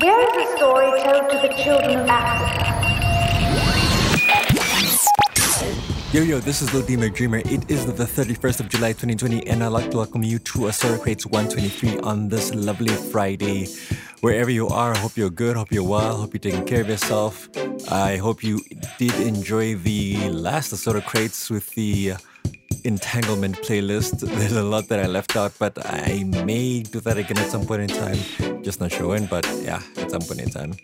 Where is the story told to the children of Africa? Yo, yo, this is Lodima Dreamer. It is the 31st of July 2020, and I'd like to welcome you to Asura Crates 123 on this lovely Friday. Wherever you are, I hope you're good, hope you're well, hope you're taking care of yourself. I hope you did enjoy the last Asura Crates with the entanglement playlist. There's a lot that I left out, but I may do that again at some point in time. Just not sure when, but yeah, at some point in time.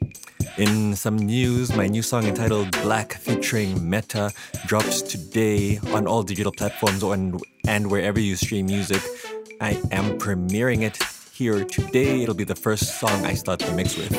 In some news, my new song entitled Black featuring Meta drops today on all digital platforms and, and wherever you stream music. I am premiering it here today. It'll be the first song I start the mix with.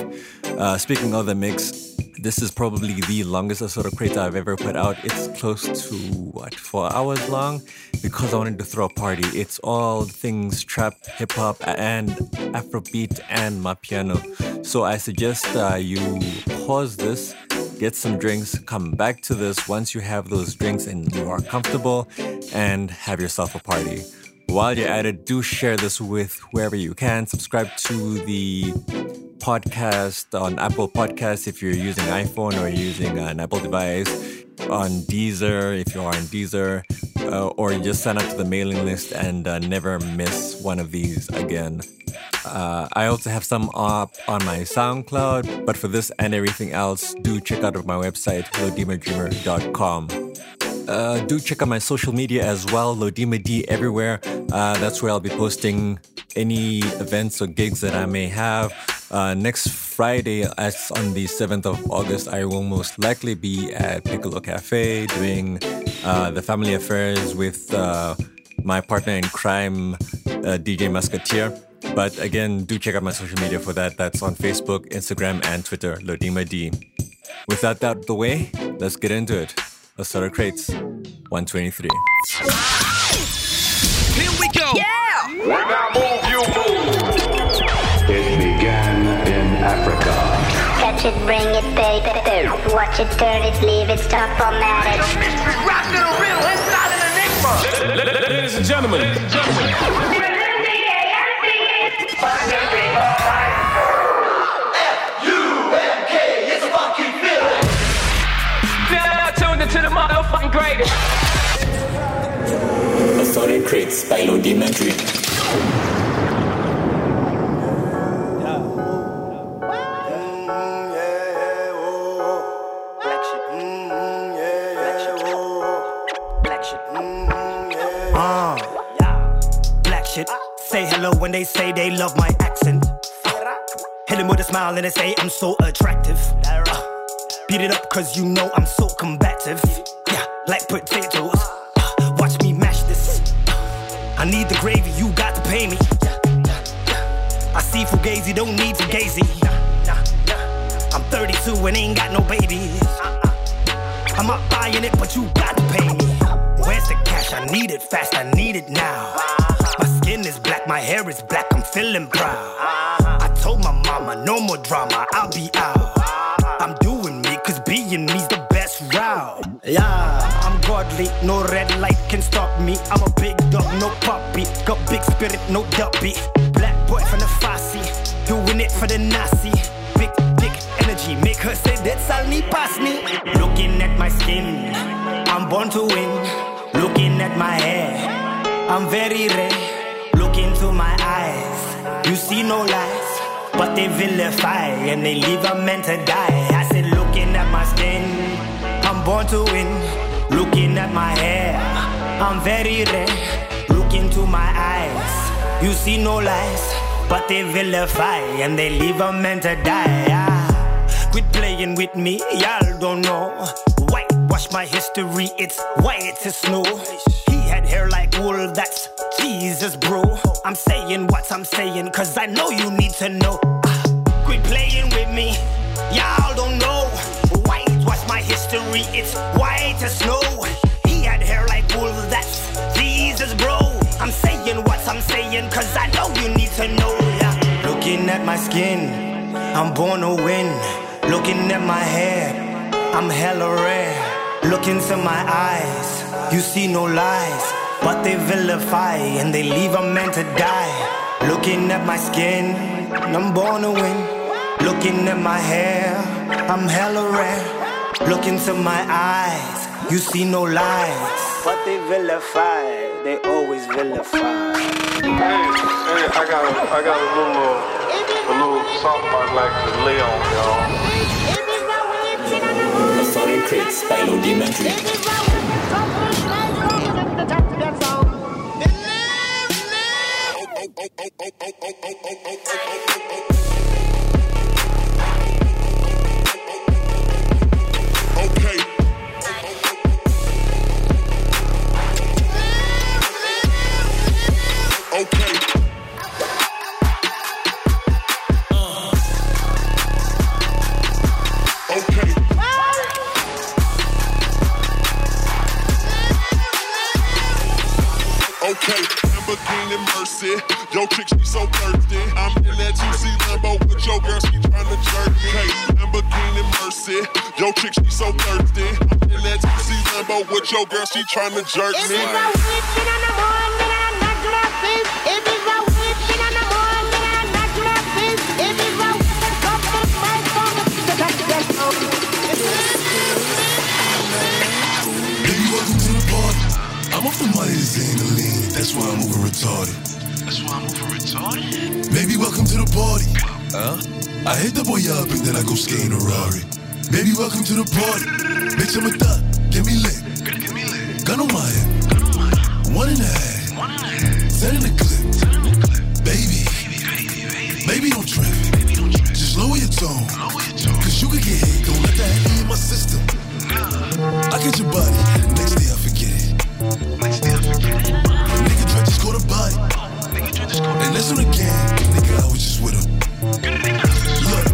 Uh, speaking of the mix, this is probably the longest Asura Crate I've ever put out. It's close to, what, four hours long? Because I wanted to throw a party. It's all things trap, hip hop, and Afrobeat and my piano. So I suggest uh, you pause this, get some drinks, come back to this once you have those drinks and you are comfortable, and have yourself a party. While you're at it, do share this with whoever you can. Subscribe to the podcast on Apple Podcasts if you're using iPhone or using an Apple device, on Deezer if you are on Deezer, uh, or just sign up to the mailing list and uh, never miss one of these again. Uh, I also have some up on my SoundCloud, but for this and everything else, do check out my website, lodimadreamer.com. Uh, do check out my social media as well, Lodima D everywhere. Uh, that's where I'll be posting any events or gigs that I may have. Uh, next Friday, as on the 7th of August, I will most likely be at Piccolo Cafe doing uh, the family affairs with uh, my partner in crime, uh, DJ Musketeer. But again, do check out my social media for that. That's on Facebook, Instagram, and Twitter, Lodima D. With that out the way, let's get into it. Asura Crates 123. Here we go. Yeah! When I move, you move. It began in Africa. Catch it, bring it, baby. Watch it, turn it, leave it, stop formatted. Mystery rock to the real, it's not an enigma. Ladies and gentlemen, now tuned into the motherfucking greatest. Asura Crates by Lodima Dreamer. Black shit. Say hello when they say they love my accent. Uh, hit them with a smile and they say I'm so attractive. Uh, beat it up cause you know I'm so combative. Yeah, like potatoes. Watch me mash this. I need the gravy, you got to pay me. I see Fugazi, don't need Fugazi. I'm 32 and ain't got no babies. Uh-uh. I'm not buying it, but you got to pay me. Where's the cash? I need it fast, I need it now. My skin is black, my hair is black, I'm feeling proud. I told my mama, no more drama, I'll be out. Me, me's the best route. Yeah, I'm godly, no red light can stop me. I'm a big dog, no puppy. Got big spirit, no duppy. Black boy from the Fosse, doing it for the Nazi. Big dick energy, make her say that's all me pass me. Looking at my skin, I'm born to win. Looking at my hair, I'm very rare. Look into my eyes, you see no lies. But they vilify and they leave a man to die. Born to win. Looking at my hair, I'm very rare. Look into my eyes, you see no lies. But they vilify and they leave a man to die. Ah, quit playing with me, y'all don't know. Whitewash my history, it's white as snow. He had hair like wool, that's Jesus, bro. I'm saying what I'm saying, cause I know you need to know. Ah, quit playing with me, y'all don't know. Whitewash my history, it's white as snow. He had hair like wool, that's Jesus, bro. I'm saying what I'm saying, cause I know you need to know. Yeah. Looking at my skin, I'm born to win. Looking at my hair, I'm hella rare. Look into my eyes, you see no lies. But they vilify and they leave a man to die. Looking at my skin, I'm born to win. Looking at my hair, I'm hella rare. Look into my eyes, you see no lies. What they vilify, they always vilify. Hey, hey, I got a, I got a little, uh, a little something I'd like to lay on y'all. Sorry, Crits by Lodima Dreamer. Okay. Okay, Lamborghini Mercy. Yo, chick, she so thirsty. I'm in that 2C Lambo with your girl, she tryna jerk me. Hey, Lamborghini Mercy. Yo, chick, she so thirsty. I'm in that 2C Lambo with your girl, she tryna jerk me. Baby, why I'm over retarded. That's why I'm over retarded. Baby, welcome to the party. Huh? I hit the boy up and then I go skating a Rari. Baby, welcome to the party. Bitch, I'm a thot. Get me lit. Get me lit. Gun on my head. One and a half. One and a half. Send in the clip. Turn in the clip. Baby, Baby, baby, baby. baby, don't trip. Baby, don't trip. Just lower your tone. Lower your tone. Cause you can get hit. Don't let that be in my system. I get your body. Next day I forget it. Next day I forget it. Nigga try to body. And on the game. Nigga, I was just with him. Look,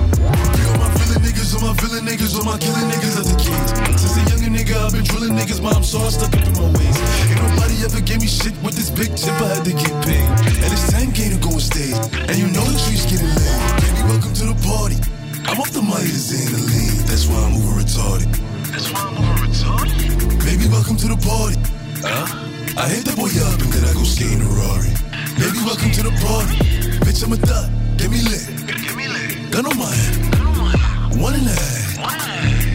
you my villain niggas, all my villain niggas, all my killing niggas at the kids. Since a younger nigga, I've been drilling niggas, but I'm stuck up in my ways. Ain't nobody ever gave me shit with this big chip, I had to get paid. And it's 10K Get me lit. Get me lit. Gun on my. One in the clip.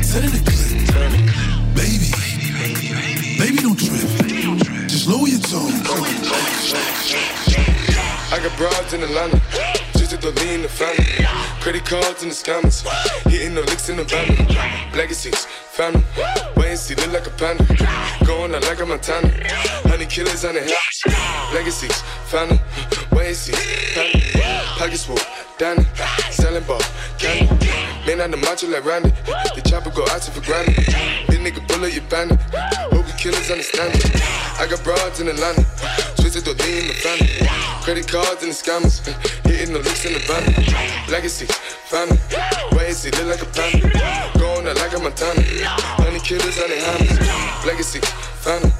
Turn in the clip. Baby, Baby, baby, baby. baby, don't trip. Just lower your tone. I got broads in Atlanta, just at the lean the family. Credit cards in the scammers, hitting the licks in the van. Legacies, family, wait and see, look like a panda. Going out like a Montana, honey killers on the head. Legacies, family, family. Pockets full, Danny, selling ball, candy. Man on the macho like Randy, the chopper go out to for granted. This nigga bullet, you bandit. Hope the killers understand it. I got broads in Atlanta, twisted the lean in the family. Credit cards and the scammers, hitting the licks in the van. Legacy, family, why is he look like a panda? Going out like a Montana, honey killers on the hammers. Legacy, family,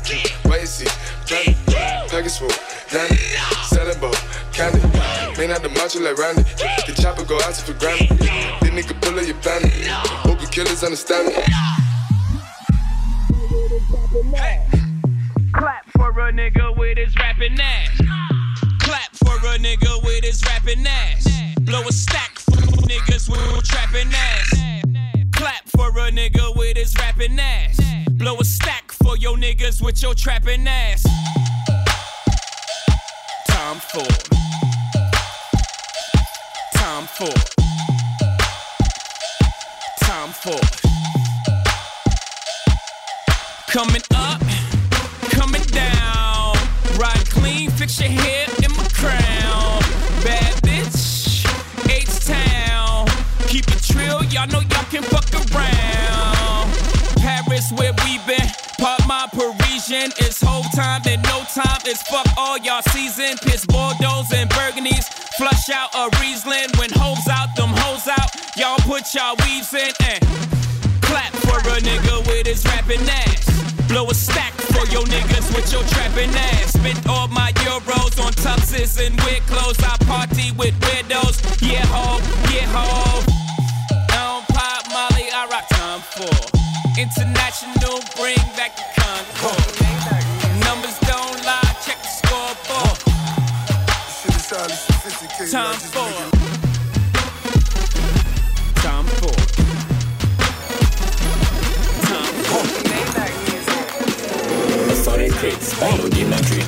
why is he Package full, Danny, ball, candy. Man out the macho like Randy, the chopper go out for granted. This nigga pull up your bandit, hope the killers understand me. Clap for a nigga with his rapping ass. Clap for a nigga with his rapping ass. Blow a stack for niggas with trapping ass. Clap for a nigga with his rapping ass. Blow a stack your niggas with your trapping ass. Time for. Time for. Time for. Coming up, coming down. Ride clean, fix your hair in my crown. Bad bitch, H Town. Keep it trill, y'all know y'all can fuck around. Paris, where we been. Part my Parisian. It's whole time, then no time. It's fuck all y'all season. Piss Bordeaux and Burgundies. Flush out a Riesling. When hoes out, them hoes out. Y'all put y'all weaves in and clap for a nigga with his rapping ass. Blow a stack for your niggas with your trapping ass. Spent all my euros on tuxes and weird clothes. I party with widows. Yeah, ho, yeah, ho. Don't pop Molly, I rock time for. International, bring Time for. Time for. Sorry, Crits, Biology Laundry.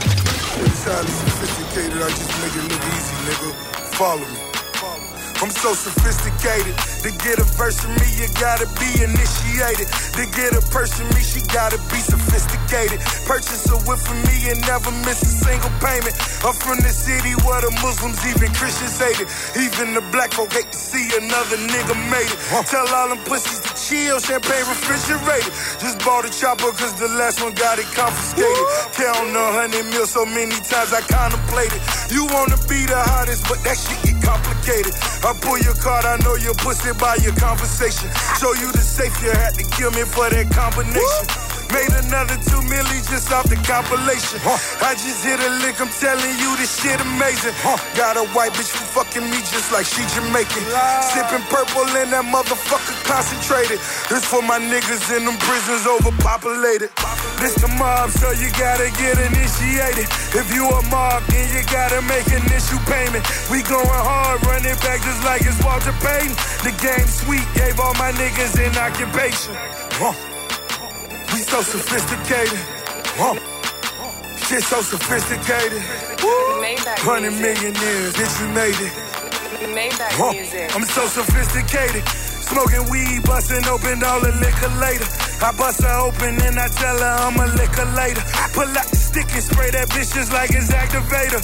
Sound sophisticated, I just make it look easy, nigga. Follow me. I'm so sophisticated. To get a verse from me, you gotta be initiated. To get a person me, she gotta be sophisticated. Purchase a whip for me and never miss a single payment. I'm from the city where the Muslims, even Christians hate it. Even the black folk hate to see another nigga made it. Tell all them pussies to chill, champagne refrigerated. Just bought a chopper cause the last one got it confiscated. Count a hundred mil so many times I contemplated. You wanna be the hottest, but that shit get complicated. I pull your card, I know your pussy by your conversation. Show you the safe, you had to kill me for that combination. Made another two milli just off the compilation. I just hit a lick, I'm telling you this shit amazing. Got a white bitch who fucking me just like she Jamaican. Sipping purple in that motherfucker concentrated. This for my niggas in them prisons overpopulated. This the mob, so you gotta get initiated. If you a mob, then you gotta make an issue payment. We going hard, running back just like it's Walter Payton. The game sweet, gave all my niggas an occupation. Huh. We so sophisticated. Huh. Shit so sophisticated. Hundred million millionaires, bitch, we made it. Huh. I'm so sophisticated. Smoking weed, busting open all the liquor later. I bust her open and I tell her I'm a liquor later. Pull out the stick and spray that bitch just like it's activator.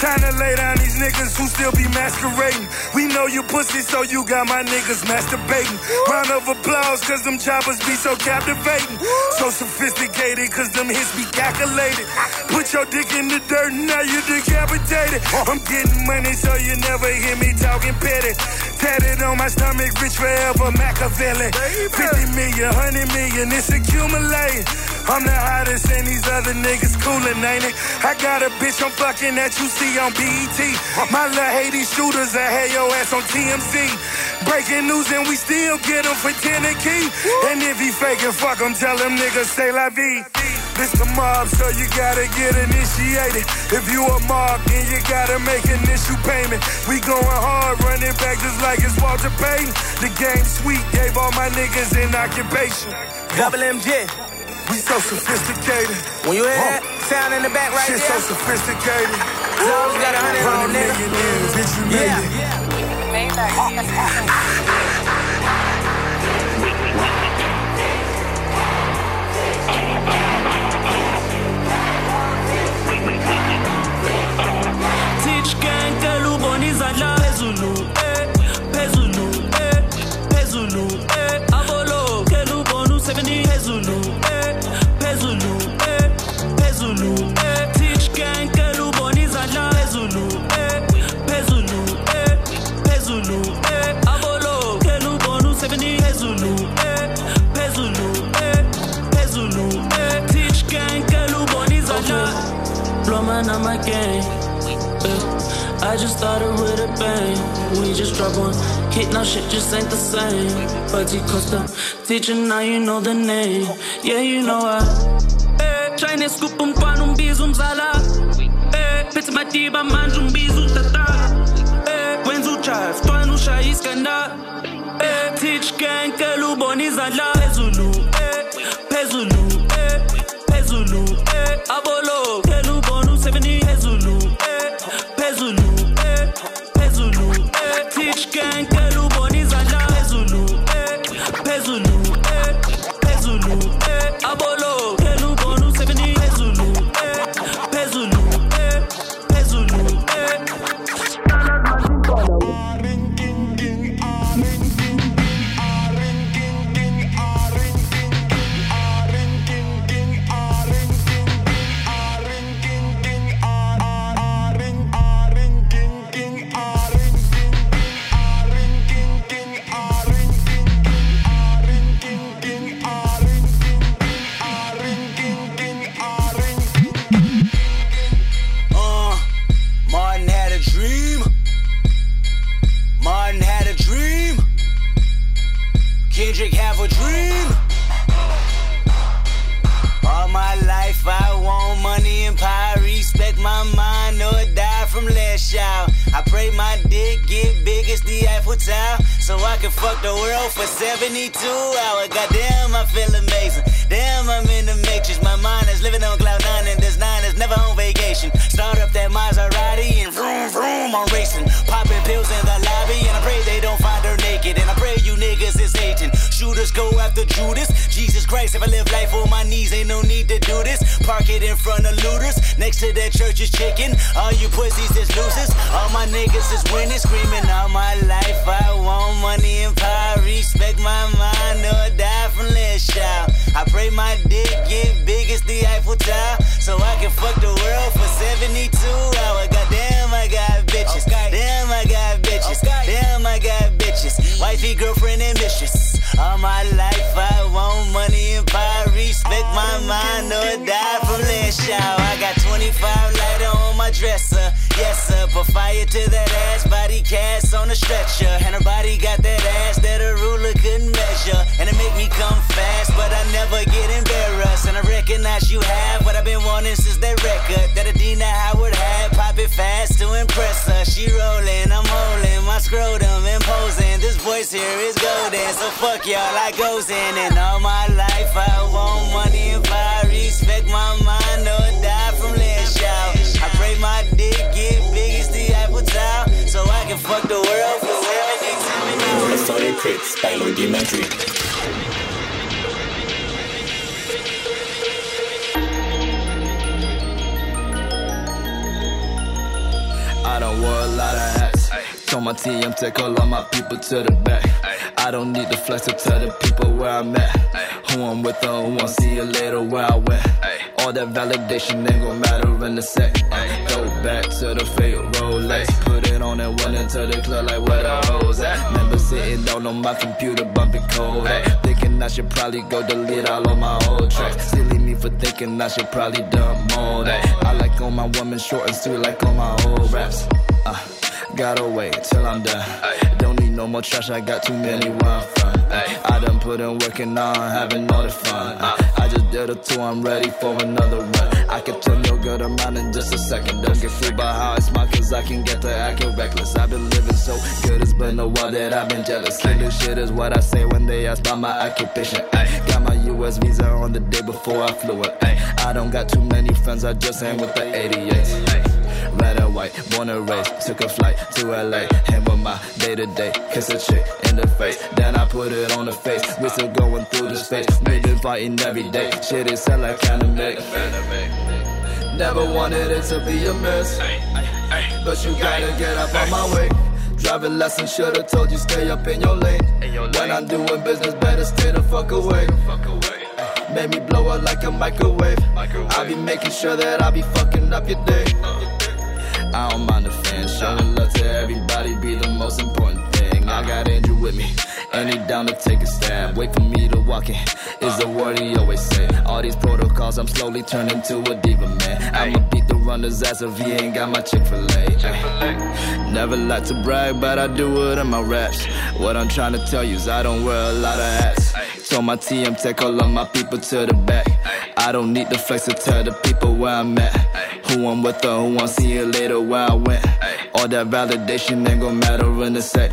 Time to lay down these niggas who still be masquerading. We know you pussy, so you got my niggas masturbating. Round of applause, cause them choppers be so captivating. So sophisticated, cause them hits be calculated. Put your dick in the dirt, now you decapitated. I'm getting money, so you never hear me talking petty. Tatted on my stomach, rich forever, Machiavelli. 50 million, 100 million, it's accumulating. I'm the hottest and these other niggas coolin', ain't it? I got a bitch I'm fucking that you see on BET. My little Haiti shooters, I had your ass on TMZ. Breaking news and we still get him for 10 a key. And if he faking, fuck him, tell him niggas say la vie. This the mob, so you gotta get initiated. If you a mob, then you gotta make initial payment. We going hard, running back just like it's Walter Payton. The game sweet, gave all my niggas an occupation. Double MJ. We so sophisticated. When you hear that sound in the back right Shit there, so sophisticated. Zoe's got a hundred on the nigga. million years, bitch, you made it. Teach game Eh, I just started with a bang. We just dropped one hit, now shit just ain't the same. But he Costa, teacher, now you know the name. Yeah, you know I. Eh, Chinese scoop um pan um bis um zala. Eh, pizza matiba manj um bis um tata. Eh, wenza ujive, twana ushaya iskandal. Eh, teach gang kelu bona izandla phezulu. Madrid. I don't wear a lot of hats. Told my TM take all of my people to the back. I don't need the flex to tell the people where I'm at. Who I'm with, or who I see you later where I went. All that validation ain't gon' matter in a sec. Go back to the fake Rolex. Put it on and went into the club like where the hoes at. Remember sitting down on my computer bumping code. Thinking I should probably go delete all of my old tracks. Silly me for thinking I should probably dump more that. I like all my women short and sweet like all my old raps. Uh, gotta wait till I'm done. Don't need no more trash, I got too many where I'm from. I done put in work and now I'm having all the fun. Uh, I'm ready for another one. I can turn your good around in just a second. Don't get fooled by how I smile, cause I can get to acting reckless. I've been living so good, it's been a while that I've been jealous. Killing shit is what I say when they ask about my occupation. Ay, got my US visa on the day before I flew it. Ay, I don't got too many friends, I just hang with the 88s. Ay, red and white, born and raised, took a flight to LA. Hang with my day to day, kiss a chick in the face. Then I put it on the face. We still going through the phase. We been fighting every day. Shit is hell like anime. Never wanted it to be a mess. But you gotta get up on my way. Driving lesson should've told you stay up in your lane. When I'm doing business, better stay the fuck away. Made me blow up like a microwave. I be making sure that I be fucking up your day. I don't mind the fans, showing love to everybody be the most important thing. I got Andrew with me, and he down to take a stab. Wait for me to walk in, is the word he always say. All these protocols, I'm slowly turning to a diva man. I'ma beat the runner's ass if he ain't got my Chick fil A. Never like to brag, but I do it in my raps. What I'm trying to tell you is I don't wear a lot of hats. Told my TM take all of my people to the back. I don't need the flex to tell the people where I'm at. Who I'm with or who I'm seeing later where I went. All that validation ain't gon' matter in a sec.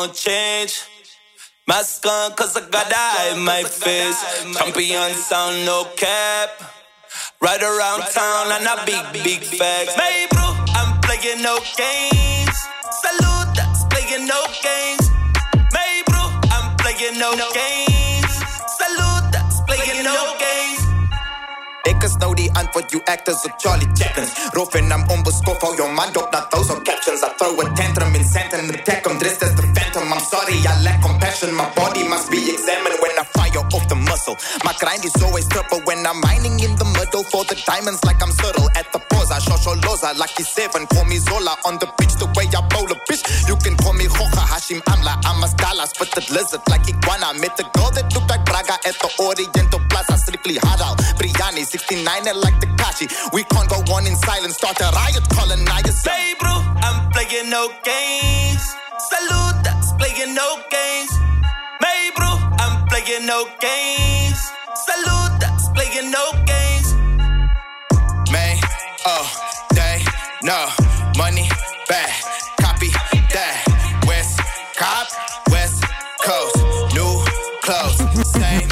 Gonna change. Mask on, cause I got eye in my face. Champion sound, no cap. Right around town, and a big, big facts. Hey, bro, I'm playing no games. Salute, that's playing no games. Hey, bro, I'm playing no games. Salute, that's playing no games. Ek is nou die antwoord, you act as a Charlie Chaplins. Rough en I'm onbeskof, hou jou man op, dat those are captions. I throw a tantrum in Santa and attack him, dressed as the phantom. I'm sorry, I lack compassion. My body must be examined when I fire off the muscle. My grind is always triple when I'm mining in the middle for the diamonds like I'm subtle. At the pause, I show loza, lucky seven. Call me Zola on the pitch, the way I bowl a bitch. You can call me Hoja Hashim Amla. I'm a style, I spit the lizard like iguana. Met the girl that looked like Braga at the Oriental Plaza. Strictly halal, biryani, 69 and like the Kashi. We can't go on in silence, start a riot, colonize. Hey, bro, I'm playing no games. Saludas, playing no games. Hey, bro, I'm playing no games. Saludas, playing no games. May, oh, day, no, money, bad, copy that. West, cop, West Coast, new clothes, same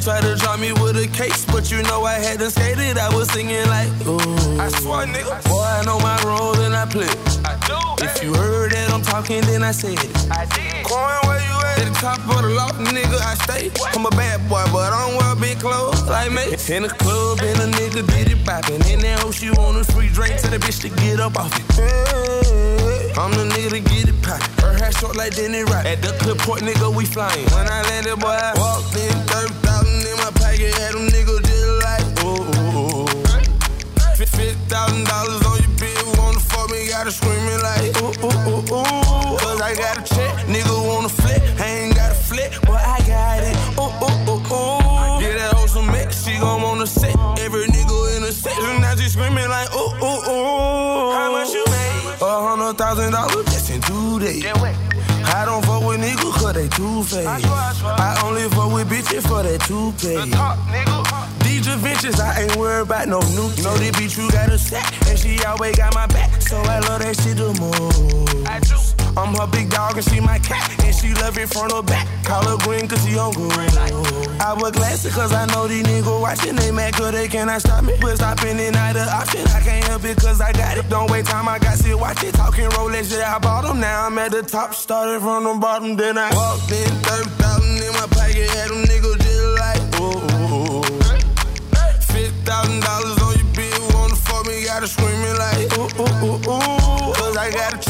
tried to drop me with a case, but you know I had to skate it. I was singing like, ooh. I swear, nigga. Boy, I know my role and I play. I do. If you heard that I'm talking, then I said it. I did. Coin, where you at? At the top of the loft, nigga, I stay. I'm a bad boy, but I don't wear big clothes like me. In the club, and a nigga did it poppin'. In that hoe, she want a free drink to the bitch to get up off it. I'm the nigga to get it poppin'. Her hair short like Denny Rock. At the clip point, nigga, we flyin'. When I landed, boy, I walked in 30,000 my had them niggas just like, oh, ooh, ooh, ooh. Fifty thousand dollars on your bill, wanna fuck me, gotta screaming like, ooh, ooh, ooh, ooh. Cause I got a check, nigga wanna flip, I ain't got a flip, but I got it, oh, ooh, ooh, ooh, ooh. Get that hoe some mix, she gon' wanna sit, every nigga in the section, now she screaming like, ooh, ooh, ooh. How much you made? A hundred thousand dollars just in two days. I don't fuck with niggas cause they two faced. I only fuck with bitches for that two pay. These adventures, I ain't worried about no new. Know this bitch, you got a set, and she always got my back. So I love that shit the most. I'm her big dog and she my cat, and she love it front or back. Call her green cause she on good. I wear glasses cause I know these niggas watching. They mad cause they cannot stop me. But stopping it not an option. I can't help it cause I got it. Don't wait time, I got shit, watch it. Talking Rolex, yeah, I bought them. Now I'm at the top, started from the bottom. Then I walked in, 30,000 in my pocket, had them niggas just like, ooh. $50,000 on your bill, wanna fuck me, gotta screaming like, ooh, ooh, ooh, ooh. Cause I got a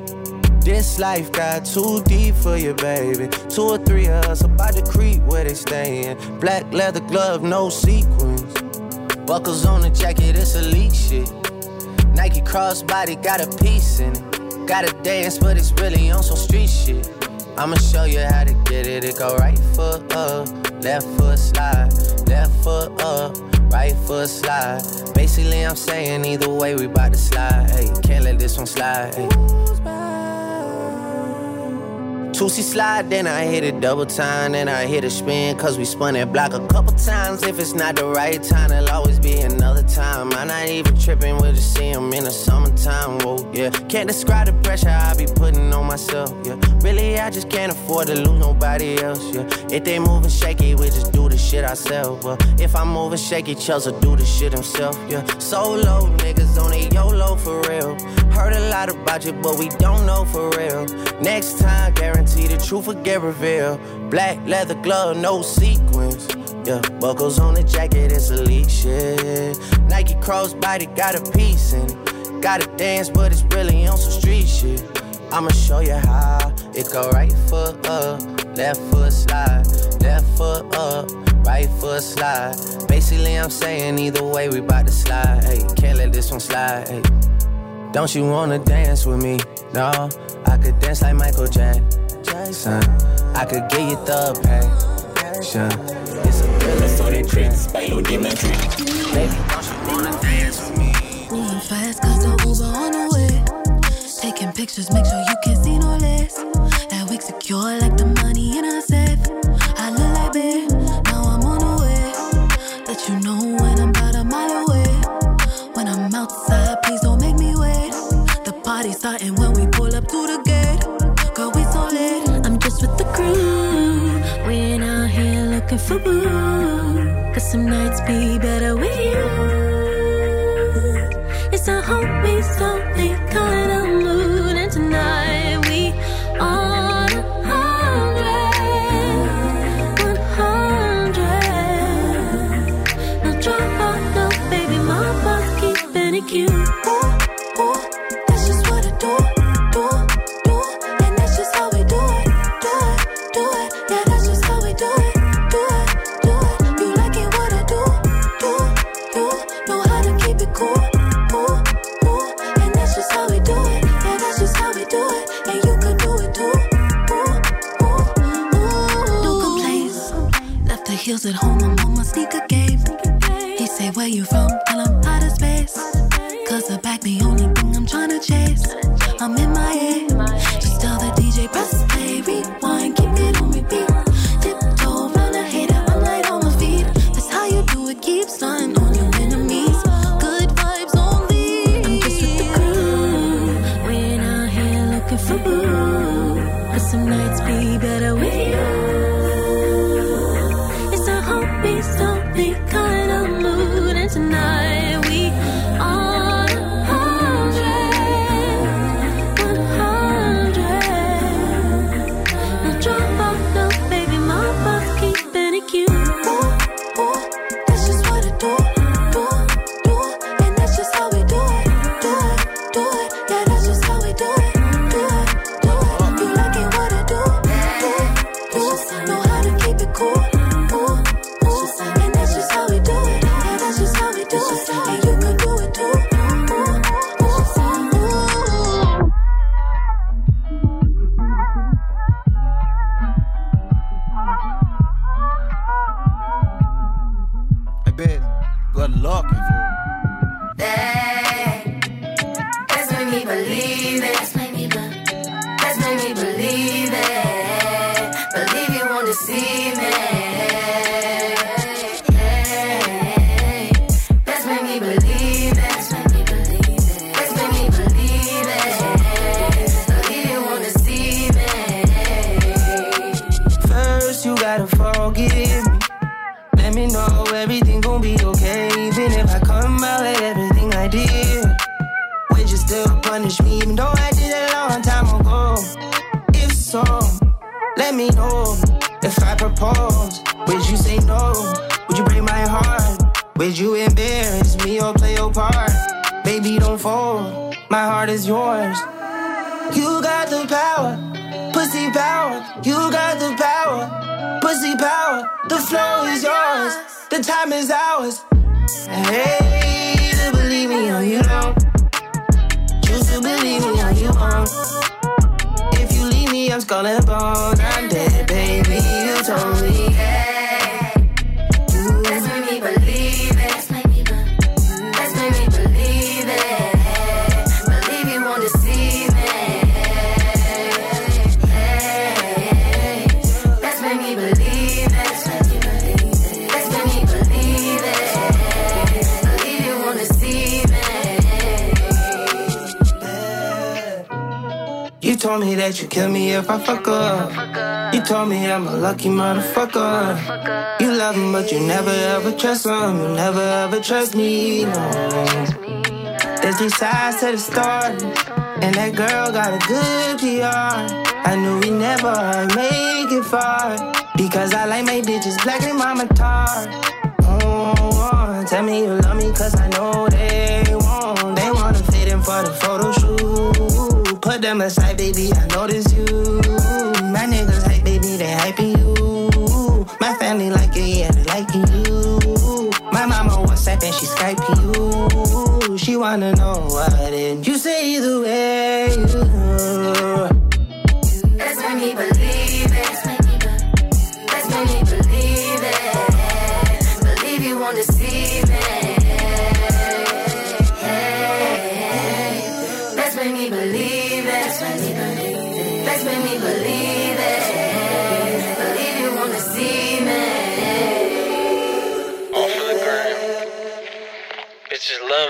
This life got too deep for you, baby. Two or three of us about to creep where they stayin'. Black leather glove, no sequins. Buckles on the jacket, it's elite shit. Nike crossbody got a piece in it. Gotta dance, but it's really on some street shit. I'ma show you how to get it. It go right foot up, left foot slide, left foot up, right foot slide. Basically, I'm saying either way, we bout to slide. Hey, can't let this one slide. Hey. Two-C slide, then I hit it double time, then I hit a spin, cause we spun that block a couple times. If it's not the right time, there'll always be another time. I'm not even tripping, we'll just see him in the summertime, whoa, yeah. Can't describe the pressure I be putting on myself, yeah. Really, I just can't afford to lose nobody else, yeah. If they moving shaky, we just do the shit ourselves, but if I'm moving shaky, Chelsea do the shit himself, yeah. Solo niggas on a YOLO for real. Heard a lot about you, but we don't know for real. Next time, guarantee the truth will get revealed. Black leather glove, no sequins. Yeah, buckles on the jacket, it's elite shit. Nike crossbody got a piece in it. Gotta dance, but it's really on some street shit. I'ma show you how. It go right foot up, left foot slide, left foot up, right foot slide. Basically, I'm saying either way, we bout to slide. Hey, can't let this one slide. Hey. Don't you wanna dance with me? No, I could dance like Michael Jackson. I could get you the passion. It's a really Story Prince by Lodima Dreamer. Baby, don't you wanna dance with me? Moving fast, cause the Uber on the way. Taking pictures, make sure you can see no less. That wig secure like the money in a safe. I look like babe, now I'm on the way. Let you know when I'm about a mile away. For boo. Cause some nights be better with you. Good luck. That's made me believe it. Power, pussy power. You got the power, pussy power. The flow is yours, the time is ours. Hey, to believe me or you don't. Choose to believe me or you won't. If you leave me, I'm skull and bones. I'm dead, baby. You told me. Told me that you kill me if I fuck up. You told me I'm a lucky motherfucker. You love him, but you never ever trust him. You never ever trust me. No. There's three sides to the story, and that girl got a good PR. I knew we never make it far because I like my bitches black and mama tar. Oh, oh, tell me you love me cause I know they won't. They wanna fit in for the photo shoot. Put them aside, baby, I notice you. My niggas hype, baby, they hyping you. My family like it, yeah, they liking you. My mama WhatsApp and she Skyping you. She wanna know what did you say the way you Let's make me believe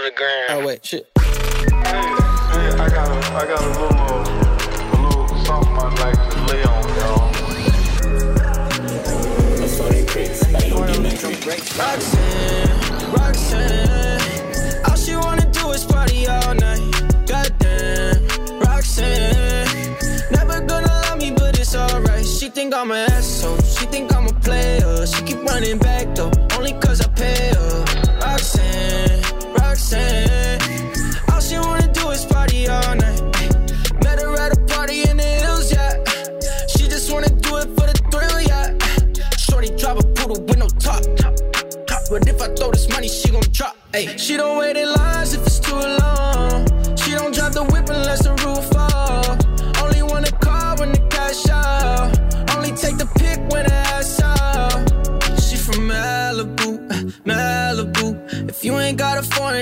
Bitches love the gram. Oh wait, shit. Hey, I got a, I got a little, uh, a little something I'd like to lay on y'all. Roxanne, Roxanne, all she wanna do is party all night. Goddamn, Roxanne, never gonna love me, but it's alright. She think I'm an asshole, she think I'm a player. She keep running back though, Roxanne, all she wanna do is party all night. Met her at a party in the hills, yeah. She just wanna do it for the thrill, yeah. Shorty drive a poodle with no top. But if I throw this money, she gon' drop. Ay, she don't wait in lines if it's too long. She don't drive the whip unless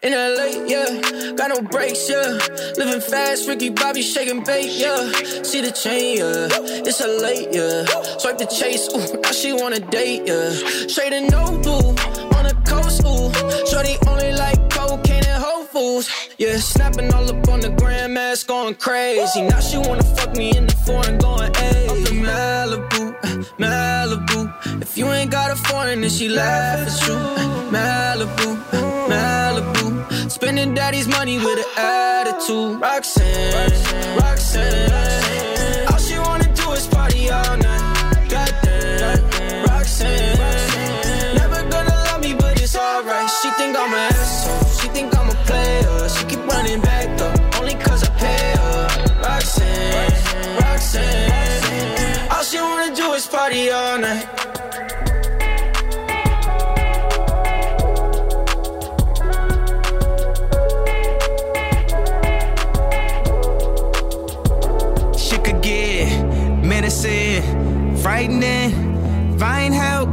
In LA, yeah, got no brakes, yeah. Living fast, Ricky Bobby shaking bait, yeah. See the chain, yeah. It's a late, yeah. Swipe the chase, ooh, now she wanna date, yeah. Straight and no boo, on the coast, ooh. Shorty only like and yeah. Snapping all up on the grandmas, going crazy. Now she wanna fuck me in the foreign, going, ayy. Up in Malibu, Malibu. If you ain't got a foreign, then she laugh at you. Malibu, Malibu. Spending daddy's money with an attitude. Roxanne, Roxanne. All she wanna do is party all night. All she wanna do is party all night. She could get medicine, frightening, find help.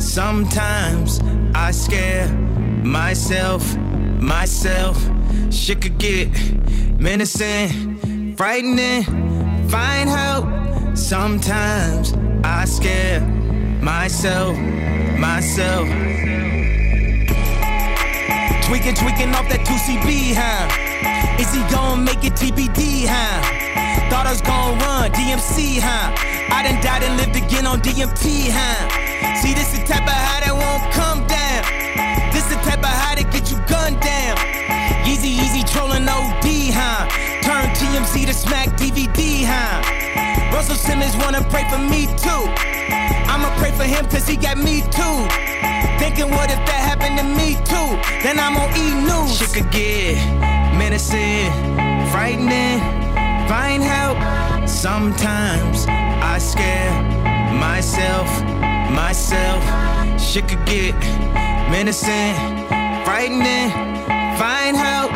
Sometimes I scare myself, myself. She could get menacing, frightening, find help. Sometimes I scare myself, myself. Tweaking, tweaking off that 2CB, huh? Is he gon' make it TBD, huh? Thought I was gon' run DMC, huh? I done died and lived again on DMT, huh? See, this the type of high that won't come down. This the type of high that get you gunned down. Easy, easy trolling huh? TMC to smack DVD, huh? Russell Simmons wanna pray for me too. I'ma pray for him cause he got me too. Thinking what if that happened to me too? Then I'm on E News. Shit could get menacing, frightening, find help. Sometimes I scare myself, myself. Shit could get menacing, frightening, find help.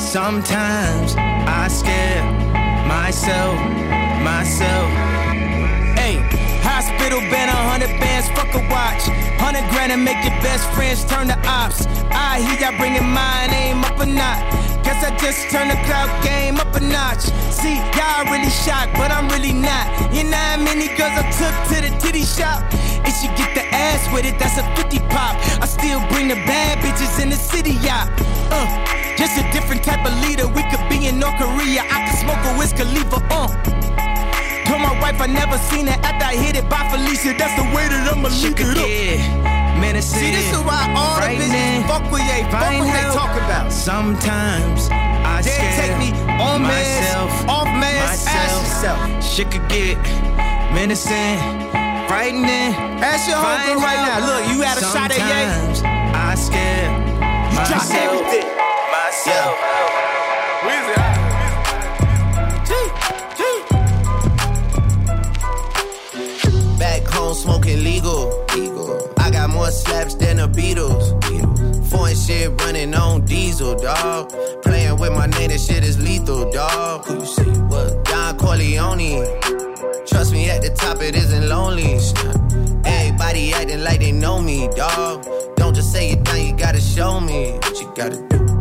Sometimes I scare myself, myself. Hey, hospital been a hundred bands, fuck a watch. Hundred grand and make your best friends turn to ops. I hear y'all bringing my name up a notch. Guess I just turned the cloud game up a notch. See, y'all really shocked, but I'm really not. You know how many girls I took to the titty shop? If she get the ass with it, that's a 50 pop. I still bring the bad bitches in the city, yeah. Uh, just a different type of leader. We could be in North Korea. I could smoke a Wiz Khalifa, uh. Told my wife I never seen it after I hit it by Felicia. That's the way that I'ma leave it up. Menacing, See, this is why all the bitches fuck with they fuck what they talk about. Sometimes I They scare take me on meds, myself, off meds, myself. yourself. Shit could get menacing, frightening. Ask your homegirl right now. Look, you had a shot at Ye? I scare You drop myself, everything. myself. Back home smoking legal. legal. I got more slaps than the Beatles. Foreign shit running on diesel, dog. Playing with my name, that shit is lethal, dog. Who you see? What? Don Corleone. Trust me, at the top it isn't lonely. Everybody acting like they know me, dog. Don't just say it down, you gotta show me what you gotta do.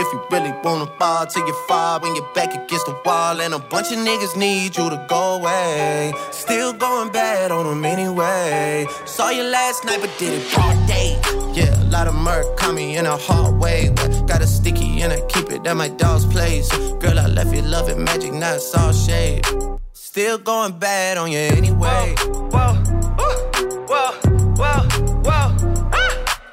If you really wanna ball till you fall when you're back against the wall. And a bunch of niggas need you to go away. Still going bad on them anyway. Saw you last night, but did it broad day. Yeah, a lot of murk caught me in a hard way. But got a sticky and I keep it at my dog's place. Girl, I left you loving magic, not it's all shade. Still going bad on you anyway. Whoa, whoa, whoa, whoa.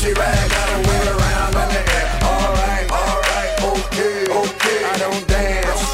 Gucci rag out and wear around in the air. Alright, alright, okay, okay. I don't dance,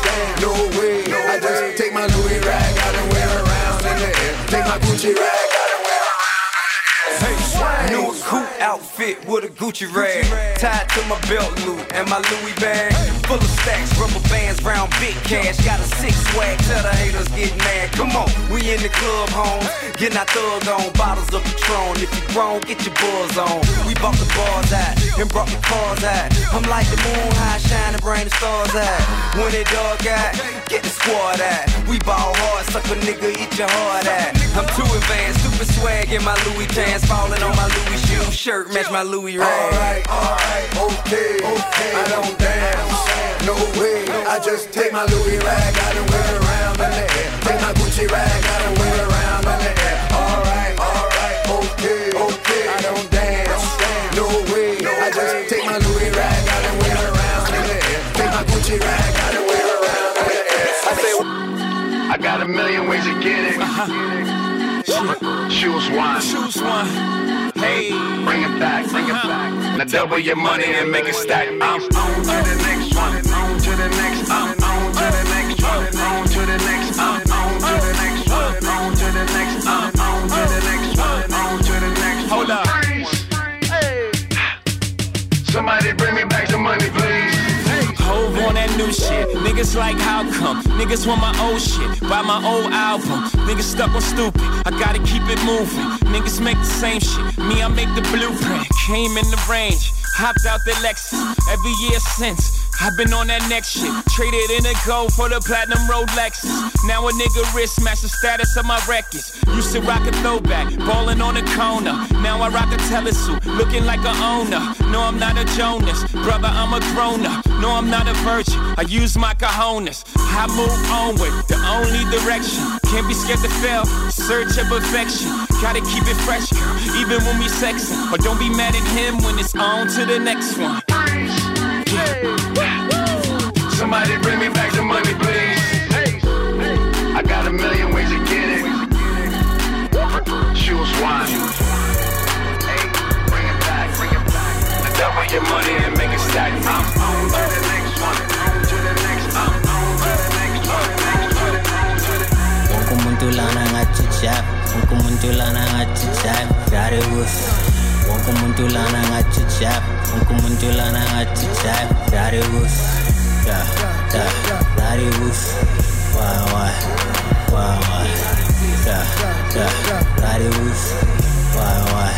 no way. No I just take my Louis rag out and wear around in the air. Take my Gucci rag out and wear around in the air. Hey, swag, new coupe outfit with a Gucci rag. Tied to my belt loop and my Louis bag. Full of stacks, rubber bands, round big cash. Got a six swag, tell the haters get mad. Come on, we in the club, home. Getting our thug on, bottles of Patron. If you grown, get your buzz on. We bought the bars out and brought the cars out. I'm like the moon high, shining, bring the stars out. When it dark out, get the squad out. We ball hard, suck a nigga, eat your heart out. I'm too advanced, super swag in my Louis pants, falling on my Louis shoe shirt, match my Louis rag. Alright, alright, okay, okay. I don't dance, no way. I just take my Louis rag, I don't wear it around in the air. Take my Gucci rag, I don't wear it around in the air. Alright, alright, okay, okay. I don't dance, no way. I just take my Louis rag, I don't wear it around in the air. Take my Gucci rag, I don't wear it around in the air. I say, I got a million ways to get it. Uh-huh. Choose one. Choose one. Hey. Bring it back, bring it back. Now double your money and make it stack. I'm on to the next one. On to the next. I'm on to the next one. On to the next. I'm on to the next one. On to the next. I'm on to the next one. On to the next. Hold up. Somebody shit. Niggas like how come? Niggas want my old shit. Buy my old album. Niggas stuck on stupid. I gotta keep it moving. Niggas make the same shit. Me, I make the blueprint. Came in the range. Hopped out the Lexus. Every year since. I've been on that next shit. Traded in a gold for the platinum Rolexes. Now a nigga wrist match the status of my records. Used to rock a throwback, ballin' on the corner. Now I rock a telesuit, looking like a owner. No, I'm not a Jonas, brother, I'm a grown up. No, I'm not a virgin. I use my cojones. I move onward, the only direction. Can't be scared to fail, search of perfection. Gotta keep it fresh, even when we sexing. Or don't be mad at him when it's on to the next one. Somebody bring me back the money, please. I got a million ways to get it. Choose one. Hey, bring it back, it. Double your money and make it stack. I'm on to the next one. On to the next. I'm on to the next one. Jab Wonke umuntu lana ngathi jab Daddy woof Wonke umuntu lana ngathi jab Wonke umuntu lana ngathi jab Daddy woof Yeah, yeah Daddy woof Why, why?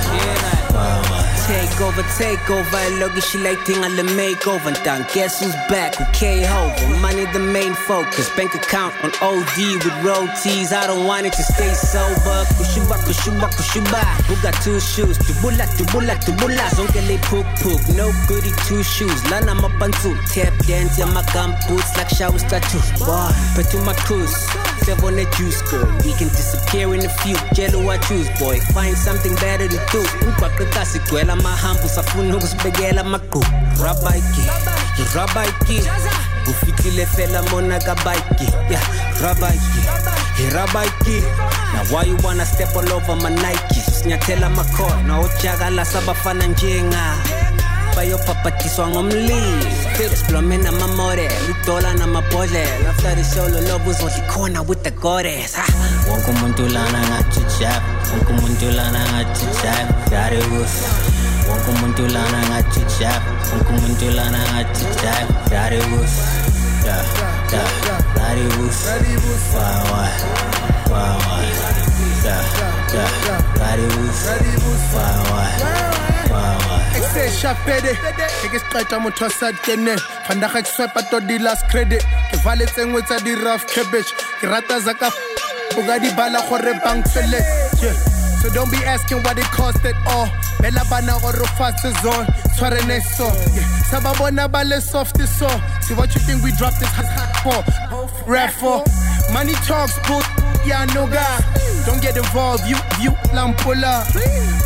Why, why Yeah, over, take over. Why Why, why Take over, take over, makeover. Ntan, guess who's back, who K-Hover. Money the main focus, bank account on OD with royalties. I don't want it to stay sober. Kushuba, kushuba, kushuba Who got two shoes, tubula, tubula, tubula. Zonke le poop poop, no goody two shoes. Lana mabantu, tap dance, gum boots Like shower statue, boy, petu my cruise Clever on the juice girl, we can disappear in a few Jello I choose boy, find something better to do. Umgwaqeka sigcwela amahambo safuna ukusibekela amagqu rabaiki rabaiki ufikile fela mona kabaiki yeah rabaiki irabaiki now why you wanna step all over my Nike? Sinyathela makhona ojakala sabafana njenga. Bayophapatiswa ngomlilo. Siblome namamodel idola namabhodlela. After the show lo love uzodla ikhona with the goddess Wonke umuntu lana ngathi jab Wonke umuntu lana ngathi jab. Daddy woof Wonke umuntu lana ngathi jab Wonke umuntu lana ngathi jab Yeah, yeah Daddy woof Why, why Why, why Yeah, yeah Daddy woof Why, why Why, why exeshapede ke ke seqeta motho a sa kene. Fandaga ke swipa to di last credit. Ke valetse nngwe tsa di-rough cabbage. Ke rata di bala gore bank fele. Yeah. So don't be asking what it cost at all. Bella bana gore fast ne so. Yeah. Sa ba bona ba le soft so. See what you think we dropped this hot for. Rap for. Money talks, but yeah, no guy. Don't get involved, you, you, lampola.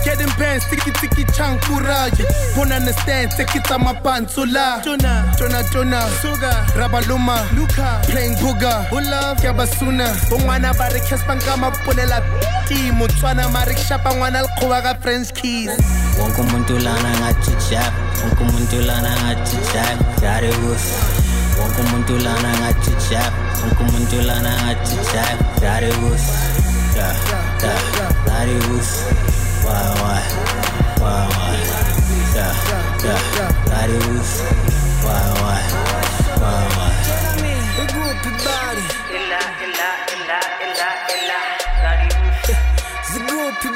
Getting bands, tiki tiki chankura. Won't understand, take it on my pansula. Tuna, tuna, tuna, suga, rabaluma, luka, playing booga, ula, kabasuna. Bongwana ba re kespa nka mapolela ti motswana ma re shapa ngwana lekgowa ka french keys. Wonke umuntu lana ngathi jab Wonke umuntu lana ngathi jab Daddy woof. Wonke umuntu lana ngathi jab Wonke umuntu lana ngathi jab Daddy da, da, lottie woof,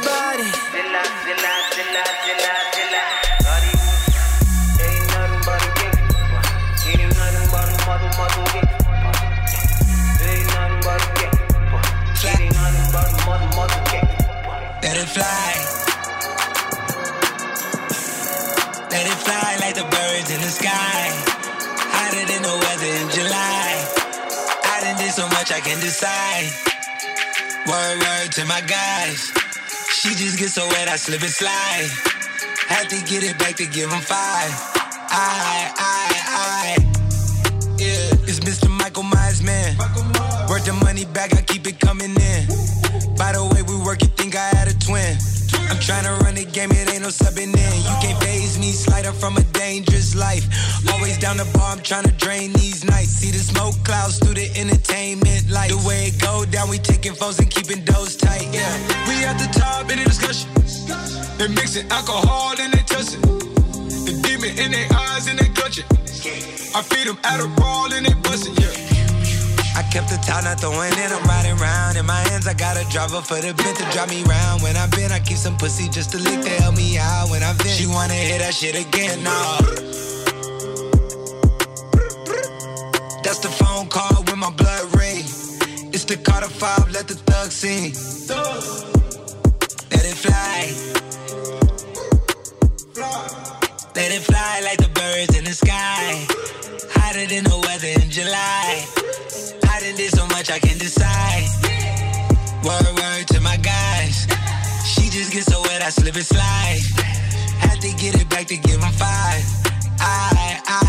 body. Fly like the birds in the sky. Hotter than the weather in July. I done did so much I can decide. Word, word to my guys. She just gets so wet, I slip and slide. Had to get it back to give him five. I, I, I. Yeah, it's Mr. Michael Myers, man. Worth the money back, I keep it coming in. By the way, we work, you think I had a twin. I'm tryna run the game, it ain't no subbing in. You can't phase me, slide up from a dangerous life. Always down the bar, I'm tryna drain these nights. See the smoke clouds through the entertainment light. The way it go down, we taking phones and keeping those tight. Yeah, we at the top in the discussion. They mixing alcohol and they touching. The demon in their eyes and they clutching. I feed them Adderall and they busting. Yeah. I kept the towel not throwing it, I'm riding round. In my hands, I got a driver for the bit to drive me round. When I've been, I keep some pussy just to lick to help me out. When I've been, she wanna hear that shit again, nah. That's the phone call with my blood ring. It's the Carter 5, let the thug sing. Let it fly. Let it fly like the birds in the sky. Hotter than the weather in July. Much I can decide. Word, word to my guys. She just gets so wet, I slip and slide. Had to get it back to give him five. I, I,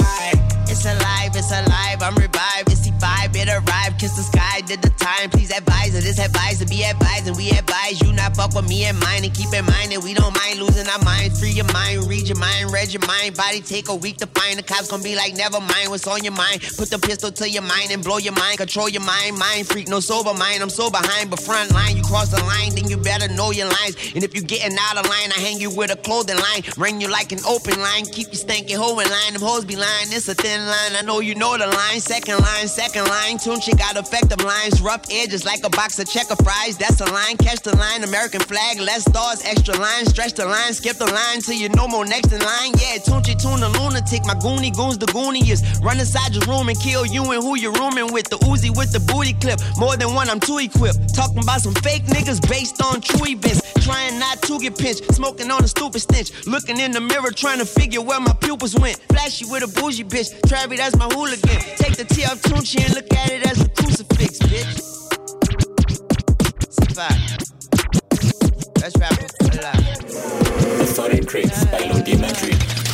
I. It's alive, it's alive, I'm revived. It's the vibe, it arrived. Kiss the sky, did the time. Please advise her, this advice to be advising. We advise you not fuck with me and mine. And keep in mind that we don't mind losing our minds. Free your mind, read your mind, read your mind. Body take a week to find. The cops gonna be like, never mind what's on your mind. Put the pistol to your mind and blow your mind. Control your mind, mind freak, no sober mind. I'm so behind, but front line. You cross the line, then you better know your lines. And if you getting out of line, I hang you with a clothing line. Ring you like an open line. Keep you stanky hoe in line. Them hoes be lying, it's a thin line. I know you know the line. Second line, second line. Tune chick got effective lines. Rough edges like a box of checker fries. That's a line. Catch the line. American flag. Less stars. Extra line. Stretch the line. Skip the line till you no more next in line. Yeah, Tunechi tune the lunatic. My goonie goons the gooniest. Run inside your room and kill you and who you're rooming with. The Uzi with the booty clip. More than one, I'm too equipped. Talking about some fake niggas based on true events. Trying not to get pinched. Smoking on a stupid stench. Looking in the mirror trying to figure where my pupils went. Flashy with a bougie bitch. Travi, that's my hooligan. Take the T off Tunechi and look at it as a crucifix, bitch. Let's rap it alive. Authority Creeps by.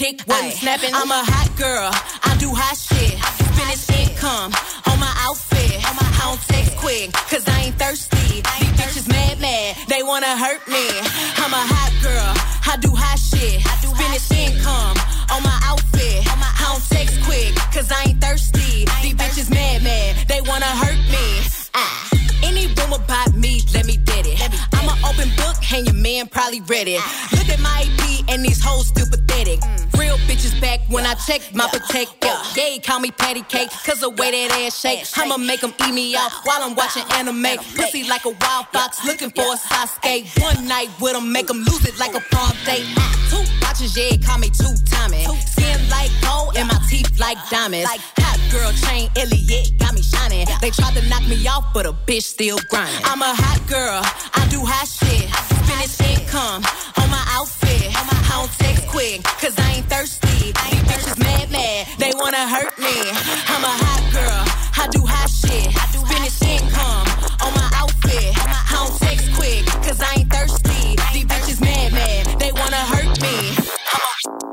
dick wasn't snapping. I'm a hot girl, I do hot shit. Finish income on my outfit. I don't text quick, cause I ain't thirsty. These bitches mad, mad, they wanna hurt me. I'm a hot girl, I do hot shit. I do Finish income on my outfit. I don't text quick, cause I ain't thirsty. These bitches mad, mad, they wanna hurt me. Ah. Any room about me, let me dead it. I'm an open book, and your man probably read it. Look at my AP, and these hoes still pathetic. Real bitches back when I check my protect. Yo, call me patty cake, cause the way that ass shake. I'ma make them eat me out while I'm watching anime. Pussy like a wild fox, looking for a Sasuke. One night with them, make them lose it like a prom date. Two watches, yeah, call me two timing. Skin like gold, and my teeth like diamonds. Hot girl chain, Elliot, got me shining. They tried to knock me off, but a bitch still grinding. I'm a hot girl, I do hot shit. Finish income on my outfit. I don't text quick, cause I ain't thirsty. These bitches mad, mad, they wanna hurt me. I'm a hot girl, I do hot shit. Finish income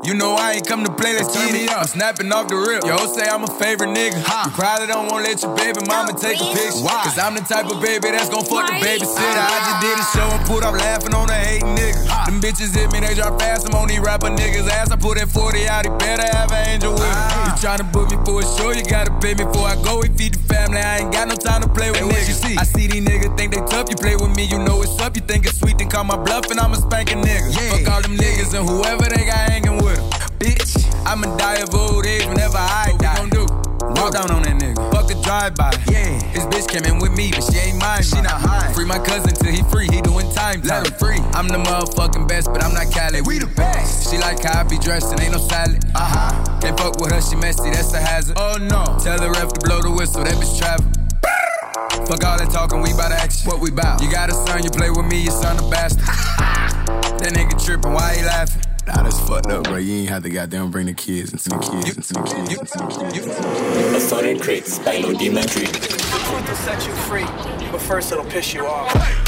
You know I ain't come to play, let's turn me up. I'm snapping off the rip. Yo, say I'm a favorite nigga. You probably don't wanna let your baby mama take a picture. Why? Cause I'm the type of baby that's gon' fuck the babysitter. I just did a show and put up laughing on the hating niggas. Them bitches hit me, they drop fast. I'm on these rapper niggas' ass. I put that 40 out, he better have an angel with him. Ah. You tryna book me for a show, you gotta pay me before I go. We feed the family, I ain't got no time to play with niggas. You see? I see these niggas think they tough. You play with me, you know it's up. You think it's sweet, then call my bluff, and I'm a spanking nigga. Fuck all them niggas and whoever they got hanging with them. Bitch, I'ma die of old age whenever I die. What we gon' do? Walk down on that nigga. Fuck a drive-by. Yeah. His bitch came in with me, but she ain't mine. She not high. Free my cousin till he free. He doing time. Let him free. I'm the motherfucking best, but I'm not Cali. We the best. She like how I be dressed and ain't no salad. Uh huh. Can't fuck with her, she messy. That's a hazard. Oh no. Tell the ref to blow the whistle. That bitch travel. Fuck all that talking, we bout action. What we bout? You got a son, you play with me, your son a bastard. that nigga trippin', why he laughing? Nah, that's fucked up, bro. You ain't have to goddamn bring the kids into the kids into the kids into the kids. A Sonic Crits by Rudimentary. Truth will set you free, but first it'll piss you off.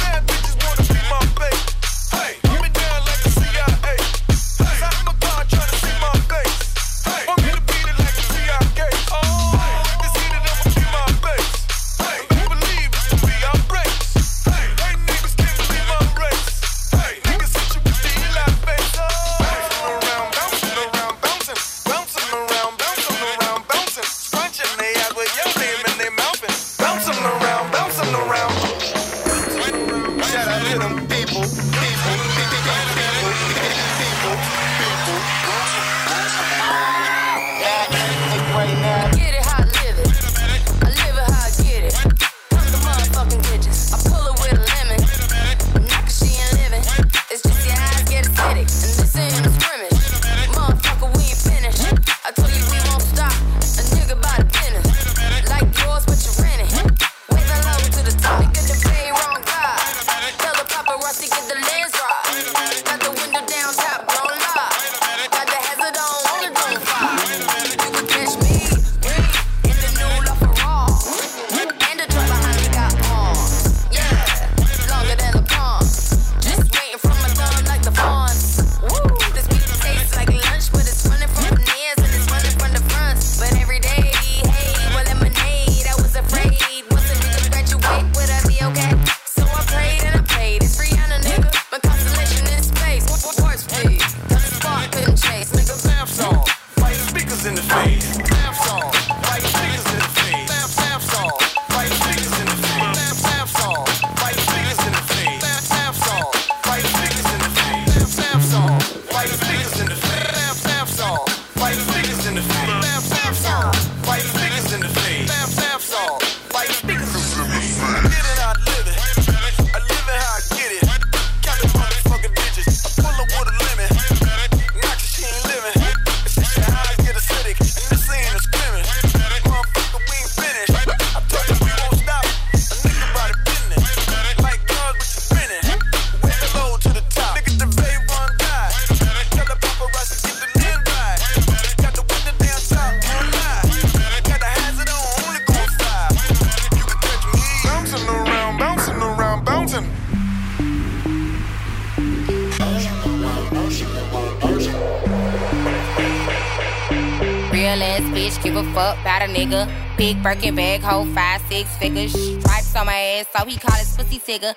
Nigga. Big Birkin bag, hold five, six figures. Stripes on my ass, so he call his pussy tigger.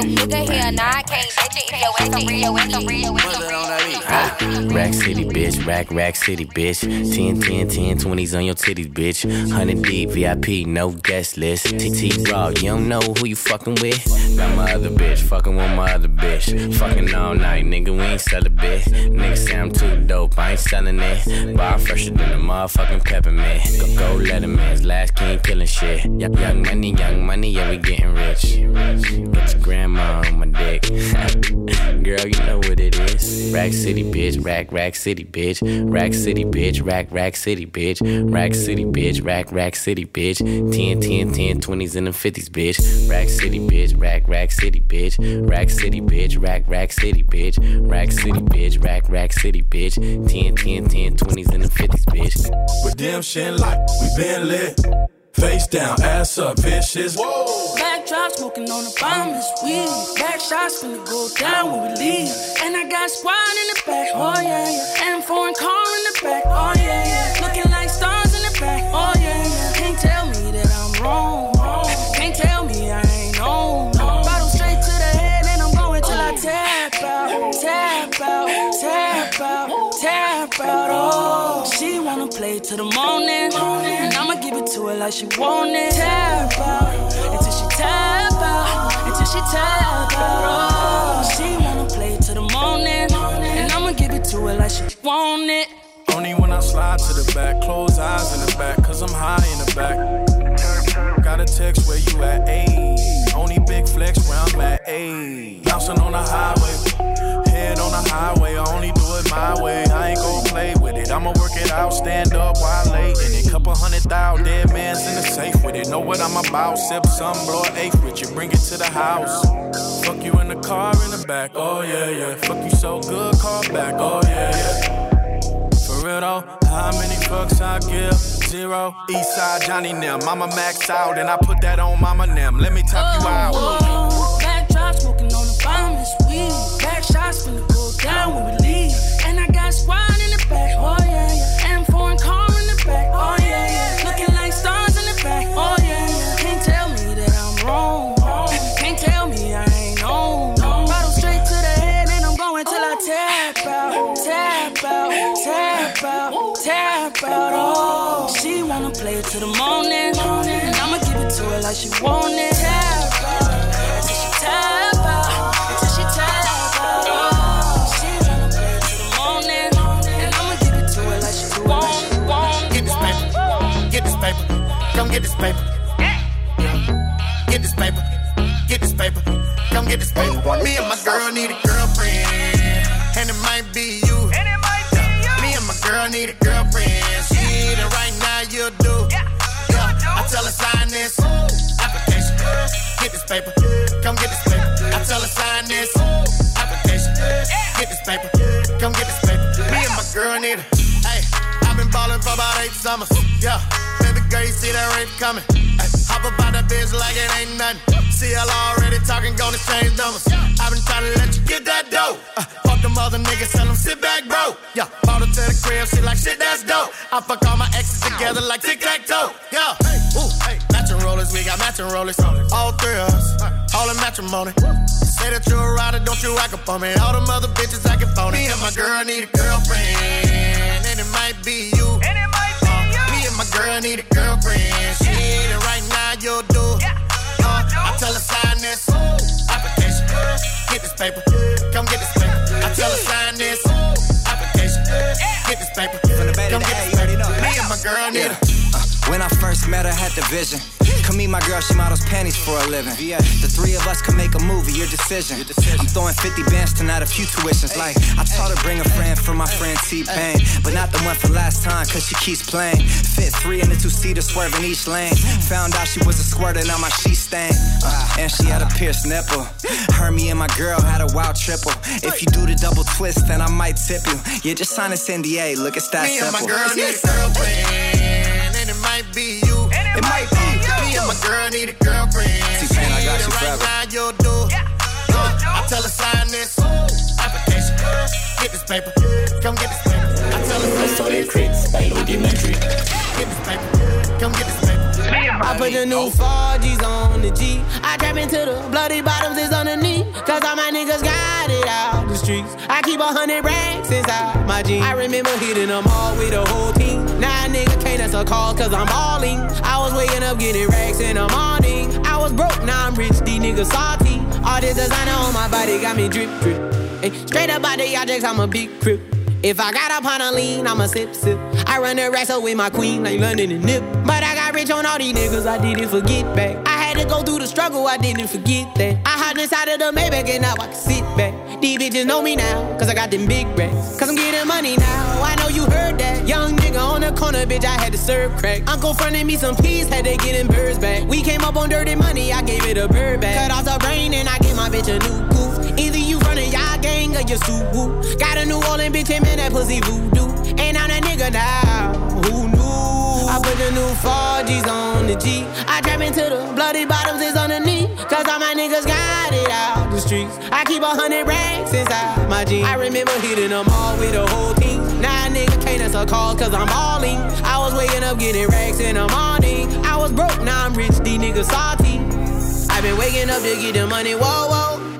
Broke nigga, hell nah, I can't date you. If your ass Rack City, bitch. Rack, rack city, bitch. 10, 10, 10, 20s on your titties, bitch. 100 deep, VIP, no guest list. TT Raw, you don't know who you fucking with? Got my other bitch, fucking with my other bitch. Fucking all night, nigga, we ain't sell a bit. Nigga say I'm too dope, I ain't selling it. Bar fresher than a motherfucking peppermint. Go, go let him last king killing shit. Young, young money, young money, yeah, we getting rich. Get your grandma on my dick. Girl, you know what it is. Rack City, bitch. Rack, rack city, bitch. Rack City, bitch. Rack, rack city, bitch. Rack City, bitch. Rack, rack city, bitch. 10, 10, 10, 20s and the 50s, bitch. Rack City, bitch. Rack, rack city, bitch. Rack City, bitch. Rack, rack city, bitch. Rack City, bitch. Rack, rack city, bitch. 10, 10, 10, 20s and the 50s, bitch. Redemption like we been lit. Face down, ass up, vicious. Backdrop smoking on the bomb weed. Back shots finna go down when we leave. And I got squad in the back, oh yeah, yeah. And foreign car in the back, oh yeah, yeah. Looking like stars in the back, oh yeah, yeah. Can't tell me that I'm wrong. Can't tell me I ain't on. Bottle straight to the head and I'm going till I tap out, tap out, tap out, tap out. Oh, she wanna play till the morning, and I'ma give it to her like she want it. Tap out until she tap she tap out. Oh, she wanna play to the morning, and I'ma give it to her like she want it. Only when I slide to the back, close eyes in the back, cause I'm high in the back. Got a text where you at, ayy. Only big flex where I'm at, ayy. Bouncing on the highway, head on the highway, I only do it my way. I ain't gon' play with it, I'ma work it out, stand up while late in it. Couple hundred thousand, dead man's in the safe with it. Know what I'm about, sip some, blow an eighth with you, bring it to the house. Fuck you in the car in the back, oh yeah, yeah. Fuck you so good, call back, oh yeah, yeah. For real though, how many fucks I give? Zero. Eastside Johnny Nim. Mama Max out and I put that on Mama Nim. Let me top you oh, out. Oh. Shots finna go down when we leave. And I got squad in the back, oh yeah, yeah. And foreign car in the back, oh yeah, yeah. Looking like stars in the back, oh yeah, yeah. Can't tell me that I'm wrong. Can't tell me I ain't on. Bottle straight to the head and I'm going till I tap out, tap out, tap out, tap out. Oh, she wanna play it to the morning, and I'ma give it to her like she want it. Get this paper. Get this paper, get this paper, come get this paper. Me and my girl need a girlfriend, and it might be you. Me and my girl need a girlfriend. She need it right now, you do. Yeah, I tell her sign this application. Get this paper, come get this paper. I tell her sign this application. Get this paper, come get this paper. Me and my girl need a. about eight summers. Yeah, baby girl, you see that rape coming. Ay, hop up out that bitch like it ain't nothing. See, y'all already talking, gonna change numbers. I've been trying to let you get that dough. Uh, fuck them other niggas, tell them sit back, bro. Yeah, bought her to the crib, she like shit, that's dope. I fuck all my exes together like tic tac toe. Yeah, ooh, hey, matching rollers, we got matching rollers. All three of us, all in matrimony. Say that you're a rider, don't you act up on me. All them other bitches acting phony. Me and my girl need a girlfriend, and it might be you. And my girl need a girlfriend. She need it right now, you'll do. Uh, I tell her sign this application. Get this paper, come get this paper. I tell her sign this application. Get this paper, come get this paper. Me and my girl need a. When I first met her, had the vision. Come meet my girl, she models panties for a living. The three of us could make a movie, your decision. I'm throwing 50 bands tonight, a few tuitions. Like, I taught her bring a friend for my friend T-Pain. But not the one from last time, cause she keeps playing. Fit three in the two-seater, swerving each lane. Found out she was a squirter, now my sheet stain. Uh, and she had a pierced nipple. Her, me, and my girl had a wild triple. If you do the double twist, then I might tip you. Yeah, just sign this NDA, look, it's that Me and simple. my girl need a girlfriend, and it might be you. It might be Me and my girl need a girlfriend. She T-Pain, I got you right forever. now, you'll do. Uh, I tell her sign this application. Get this paper, come get this paper. I tell her sign Boy Crits by Rudimentary. Come get this paper. I put the new 4Gs on the G. I trap into the bloody bottoms is underneath. Cause all my niggas got it out the streets. I keep a hundred racks inside my jeans. I remember hitting them all with the whole team. Now a nigga can't answer calls cause I'm balling. I was waking up getting racks in the morning. I was broke, now I'm rich, these niggas salty. All this designer on my body got me drip, drip. Straight up out the objects, I'm a big crip. If I got up on a lean, I'ma sip, sip. I run the wrestle with my queen, like London and Nip. But I got rich on all these niggas, I didn't forget back. I to go through the struggle, I didn't forget that. I hopped inside of the Maybach and now I can sit back. These bitches know me now, cause I got them big racks. Cause I'm getting money now, I know you heard that. Young nigga on the corner, bitch, I had to serve crack. Uncle fronted me some peas, had to get them birds back. We came up on dirty money, I gave it a bird back. Cut off the brain and I gave my bitch a new goof. Either you running y'all gang or you suit Got a New Orleans bitch, and that pussy voodoo. Ain't on that nigga now? Put the new 4Gs on the G. I trap into the bloody bottoms is underneath. Cause all my niggas got it out the streets. I keep a hundred racks inside my jeans. I remember hitting them all with the whole team. Now nigga can't answer calls cause I'm balling. I was waking up getting racks in the morning. I was broke, now I'm rich, these niggas salty. I've been waking up to get the money, whoa, whoa.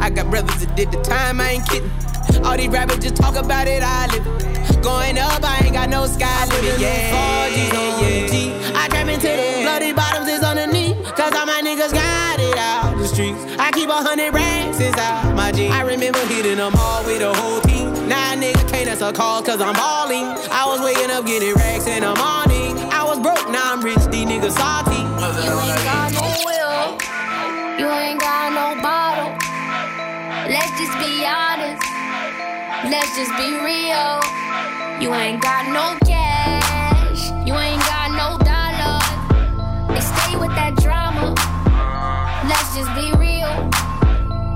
I got brothers that did the time, I ain't kidding. All these rappers just talk about it, I live it. Going up, I ain't got no sky limit. Yeah, 4G's on the G. I trap into the bloody bottoms is underneath. Cause all my niggas got it out the streets. I keep a hundred racks inside my jeans. I remember hitting them all with the whole team. Now a nigga can't answer calls cause I'm balling. I was waking up getting racks in the morning. I was broke, now I'm rich, these niggas salty. You ain't got no will. You ain't got no bottle. Let's just be honest. Let's just be real. You ain't got no cash. You ain't got no dollars. They stay with that drama. Let's just be real.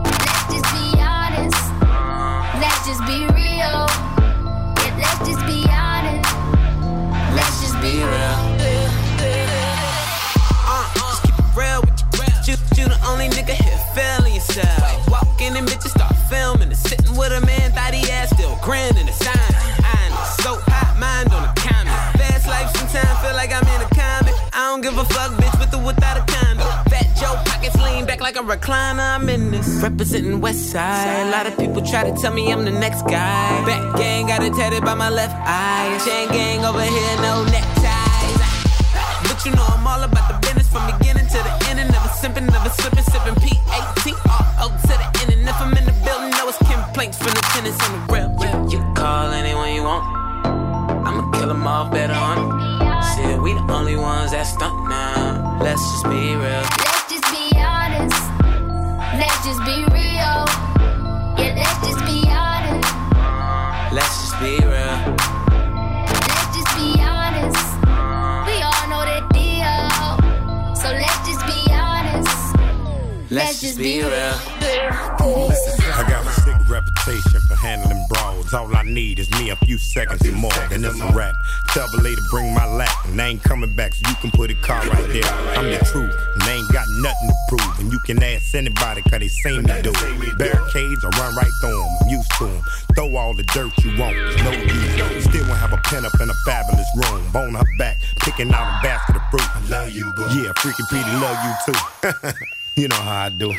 Let's just be honest. Let's just be real. Yeah, let's just be honest. Let's just be real. Uh, just keep it real with you. You, the only nigga here feeling yourself. Walk in and sitting with a man, thought he ass still grinning the sign. I'm so hot, mind on the comment. Fast life sometimes feel like I'm in a comic. I don't give a fuck, bitch, with or without a condom. Fat Joe pockets lean back like a recliner. I'm in this. Representing West Side. A lot of people try to tell me I'm the next guy. Back gang got it tatted by my left eye. Chain gang over here, no neckties. But you know I'm all about the business from beginning to the end. And never simping, never slipping, sipping P-A-T-R-O to the end. And if I'm complaints from the tenants on the real. You, you can call anyone you want. I'ma kill them off better on it. Shit, we the only ones that stunt now. Let's just be real. Let's just be honest. Let's just be real. Yeah, let's just be honest. Let's just be real. Let's just be real. I got a sick reputation for handling brawls. All I need is me a few seconds and more, and it's a rap. Tell the lady bring my lap, and I ain't coming back, so you can put a car right there. I'm the truth, and they ain't got nothing to prove. And you can ask anybody, cause they seen me do it. Barricades, I run right through them, I'm used to them. Throw all the dirt you want, no use. Still won't have a pen up in a fabulous room. Bone her back, picking out a basket of fruit. I love you, boo. Yeah, freaking Petey love you too. you know how I do.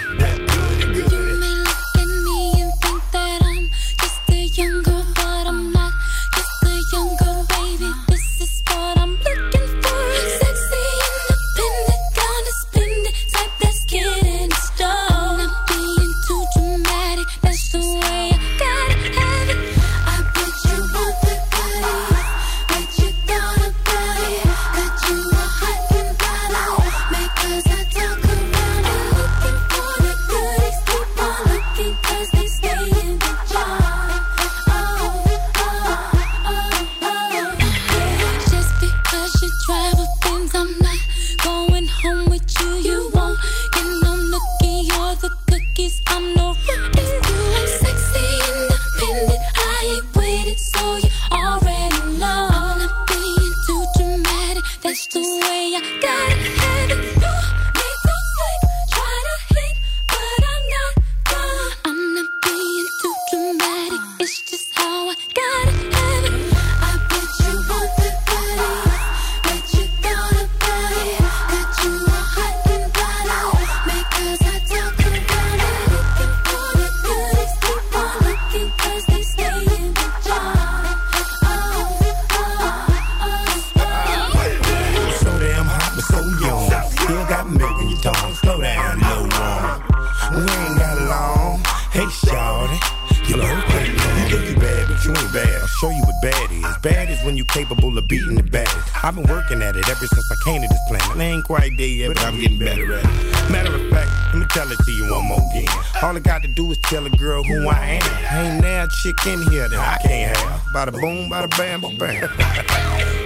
Yet, but I'm getting better at it. Matter of fact, let me tell it to you one more again. All I got to do is tell a girl who I am. Ain't now chick in here that I can't have. Bada boom, bada bam, bam.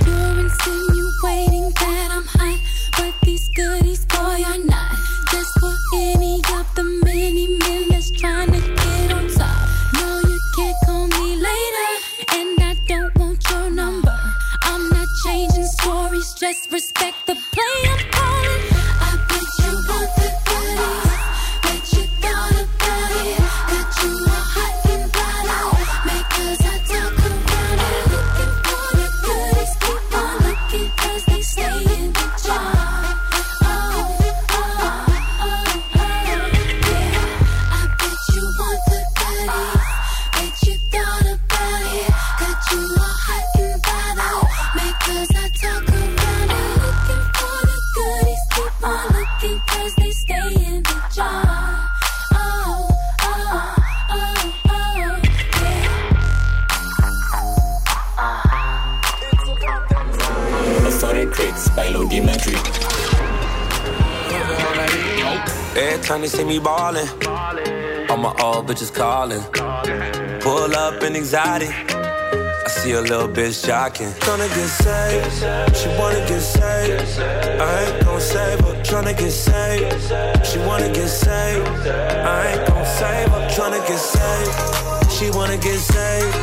You're insinuating that little bitch jocking. Tryna get saved, she wanna get saved. I ain't gon' save her. Tryna get saved, she wanna get saved. I ain't gon' save her. Tryna get saved, she wanna get saved.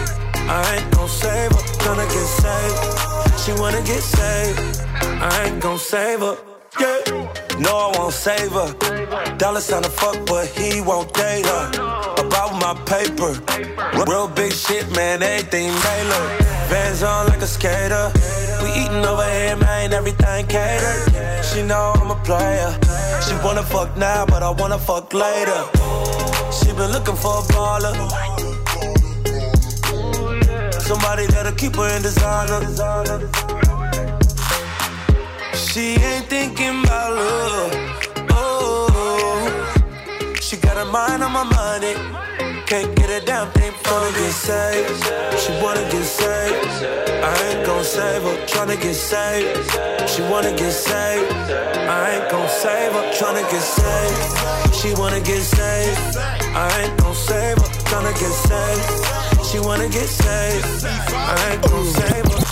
I ain't gon' save her. Tryna get saved, she wanna get saved. I ain't gon' save her. Yeah. No, I won't save her. Dollar sign to fuck, but he won't date her. About my paper. Real big shit, man, everything Taylor. Vans on like a skater. We eating over here, man, everything catered. She know I'm a player. She wanna fuck now, but I wanna fuck later. She been looking for a baller. Somebody that'll keep her in designer. She ain't thinking about love. Oh, she got her mind on my money. Can't get a damn thing from her. Get saved. She wanna get saved. I ain't gon' save her. Tryna get saved. She wanna get saved. I ain't gon' save her. Tryna get saved. She wanna get saved. I ain't gon' save her. Tryna get saved. She wanna get saved. I ain't gon' save her.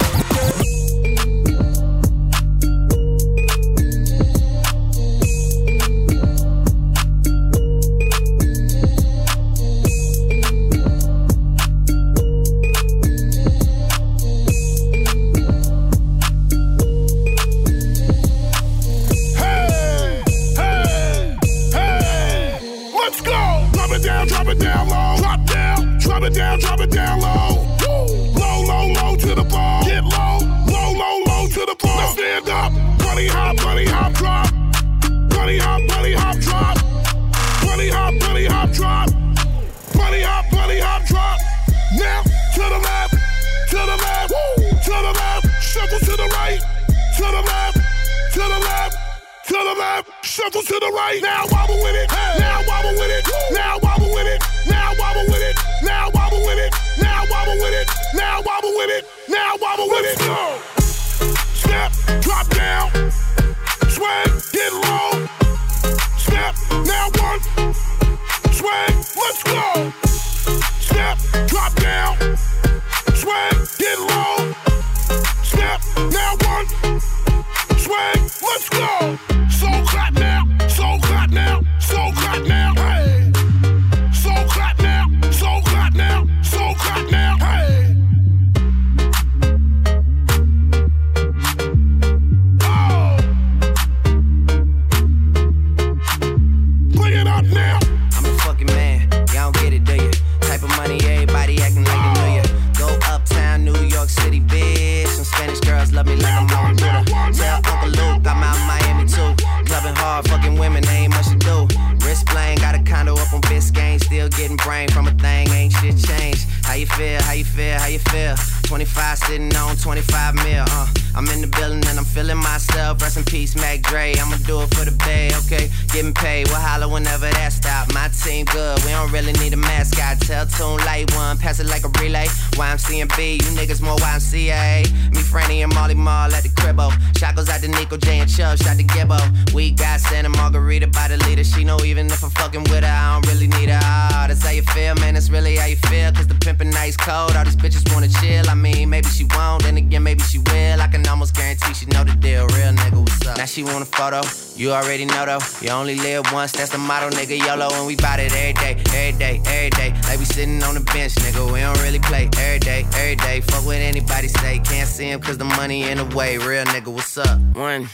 You only live once, that's the motto, nigga. YOLO, and we bout it every day, every day, every day. Like we sitting on the bench, nigga. We don't really play every day, every day. Fuck what anybody say. Can't see him cause the money in the way. Real nigga, what's up? One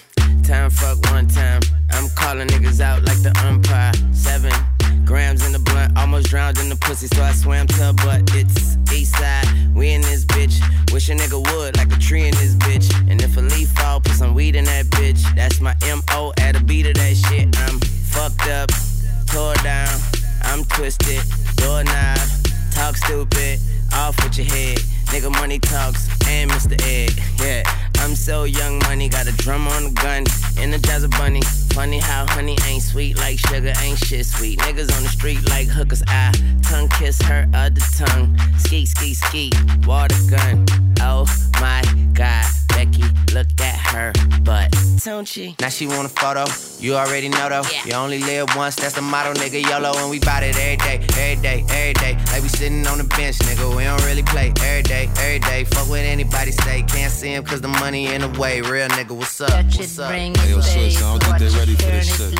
Don't? Now she want a photo. You already know though. You only live once, that's the motto, nigga. YOLO, and we bout it every day, every day, every day. Like we sitting on the bench, nigga. We don't really play every day, every day. Fuck what anybody say. Can't see him cause the money in the way. Real nigga, what's up? What's up? Hey, yo, sis, I don't think they ready for this shit.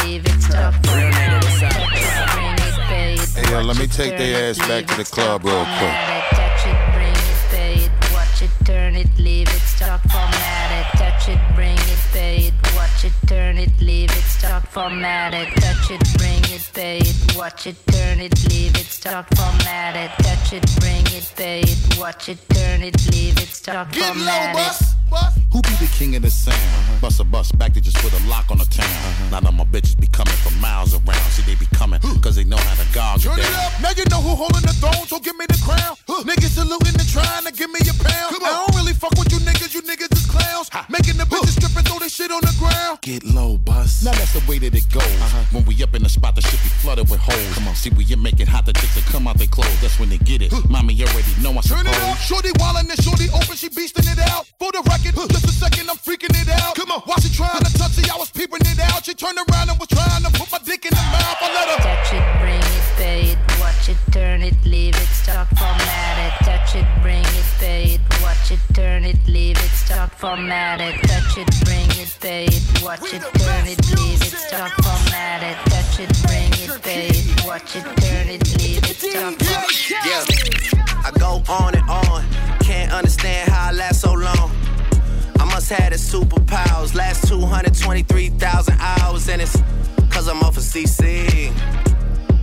Hey, yo, let me take their ass back to the club real quick. Touch it, bring it, pay it, watch it, turn it, leave it, stop, format it. Touch it, watch it, turn it, leave it, stop, format it. Touch it, bring it, pay it, watch it, turn it, leave it, stop, format it. Touch it, bring it, pay it, watch it, turn it, leave it, stop, format it. Who be the king of the sound? Bust a bus back to just put a lock on the town. Uh-huh. Now that my bitches be coming from miles around. See, they be coming cause they know how to gog Turn it down. up. Now you know who holding the throne, so give me the crown. Niggas saluting and trying to give me a pound. I don't really fuck with you niggas, you niggas is clowns. Making the bitches strip and throw this shit on the ground. Get low, bus. Now that's the way that it goes. Uh-huh. When we up in the spot, the shit be flooded with holes. Come on, see, we make it hot, the chicks that come out they clothes. That's when they get it. Mommy already know I Turn suppose. it up. Shorty wildin' and shorty open, she beastin' it out. For the record, just a second, I'm freaking it out. Come on, while she trying to touch it, I was peeping it out. She turned around and was trying to put my dick in the mouth. I let her. Touch it, bring it, pay it, watch it, turn it, leave it, stop, format it. Touch it, bring it, pay it, watch it, turn it, leave it, stop, format it. Touch it, bring it, pay it, watch it, turn it, leave it, stop, format it. Touch it, bring it, pay it, watch it, turn it, leave it, stop. Yeah, I go on and on. Can't understand how I last so long. I must have the superpowers. Last 223,000 hours, and it's cause I'm off of CC.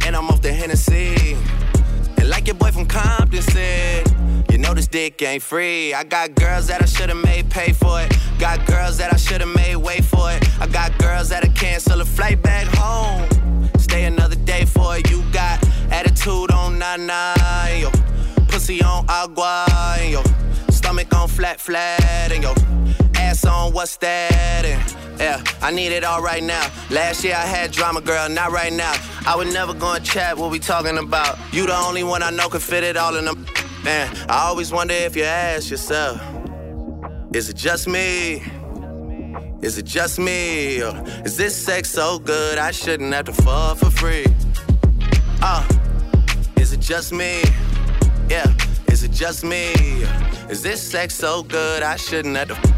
And I'm off the Hennessy. And like your boy from Compton said, you know this dick ain't free. I got girls that I should've made pay for it. Got girls that I should've made wait for it. I got girls that'll cancel a flight back home. Stay another day for it. You got attitude on nine, yo. Pussy on agua, yo. Stomach on flat, flat, and yo. Ass on what's that? And yeah, I need it all right now. Last year I had drama, girl, not right now. I would never go and chat what we talking about. You the only one I know can fit it all in them. Man, I always wonder if you ask yourself, is it just me? Is it just me? Or is this sex so good I shouldn't have to fall for free? Uh, is it just me? Yeah, is it just me? Is this sex so good I shouldn't have to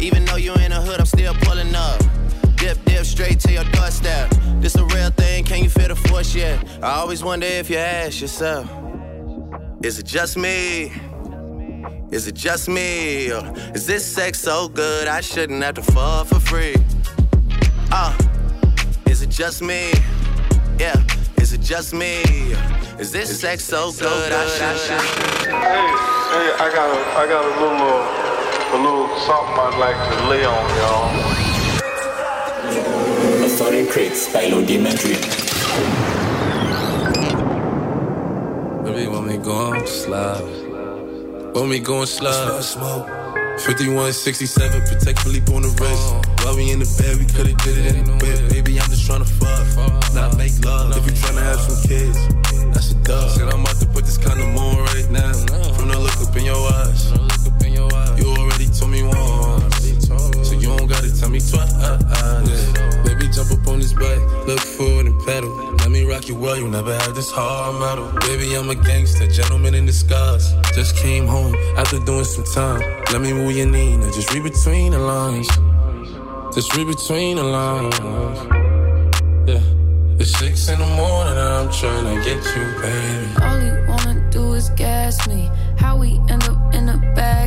Even though you in the hood, I'm still pulling up. Dip, dip, straight to your doorstep. This a real thing, can you feel the force yet? I always wonder if you ask yourself, is it just me? Is it just me? Or is this sex so good I shouldn't have to fuck for free? Uh, is it just me? Yeah, is it just me? Is this sex so good I should Hey, hey, I got a, I got a little, uh, a little something I'd like to lay on y'all. Authority Crits by Rudimentary. Baby, when we gon' slide. When we gon' slide. Smoke. 5167, Patek Philippe on the wrist. While we in the bed, we could've did it in the bed. Baby, I'm just tryna fuck, not make love. If you tryna have some kids, that's a dub. Said I'm about to put this kind of on right now. From the look up in your eyes, you already told me once, so you don't gotta tell me twice. Baby, jump up on this bike, look forward and pedal. Let me rock you well, you never had this hard metal. Baby, I'm a gangster, gentleman in disguise. Just came home after doing some time. Let me move your knee, now just read between the lines. Just read between the lines. Yeah. It's six in the morning and I'm trying to get you, baby. All he wanna do is gas me. How we end up in the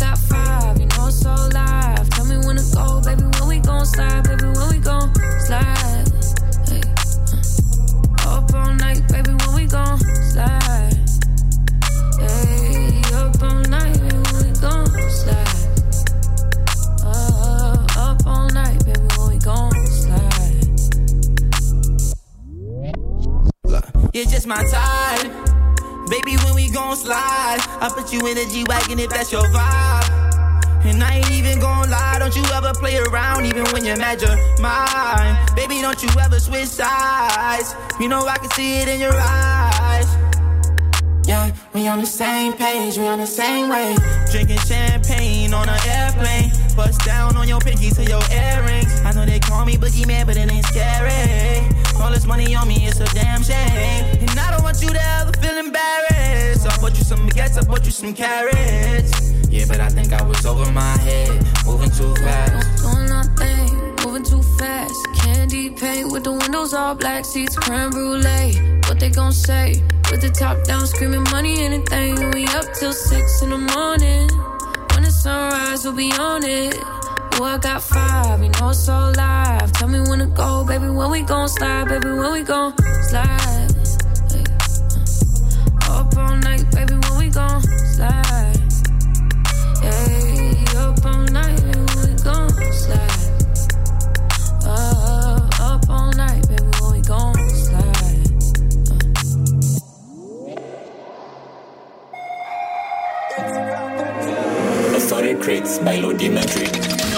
Got five, you know it's so live. Tell me when to go, baby. When we gon' slide, baby. When we gon' slide. Hey, uh. Up all night, baby. When we gon' slide. Hey, up all night, baby. When we gon' slide. Uh, up all night, baby. When we gon' slide. You're just my type. Baby, when we gon' slide, I put you in a G-Wagon if that's your vibe. And I ain't even gon' lie, don't you ever play around, even when you're mad you're mine. Baby, don't you ever switch sides. You know I can see it in your eyes. Yeah, we on the same page, we on the same way. Drinking champagne on an airplane. Bust down on your pinky to your earrings. I know they call me boogeyman, but it ain't scary. All this money on me, it's a damn shame. And I don't want you to ever feel embarrassed. So I bought you some baguettes, I bought you some carrots. Yeah, but I think I was over my head, moving too fast. Doing our thing, moving too fast. Candy paint with the windows all black, seats creme brulee. What they gon' say? With the top down, screaming money, anything. We up till six in the morning. The sunrise, we'll be on it. Oh, I got five, you know it's so live. Tell me when to go, baby. When we gon' slide, baby. When we gon' slide. Uh. Up all night, baby. When we gon' slide. By Rudimentary. I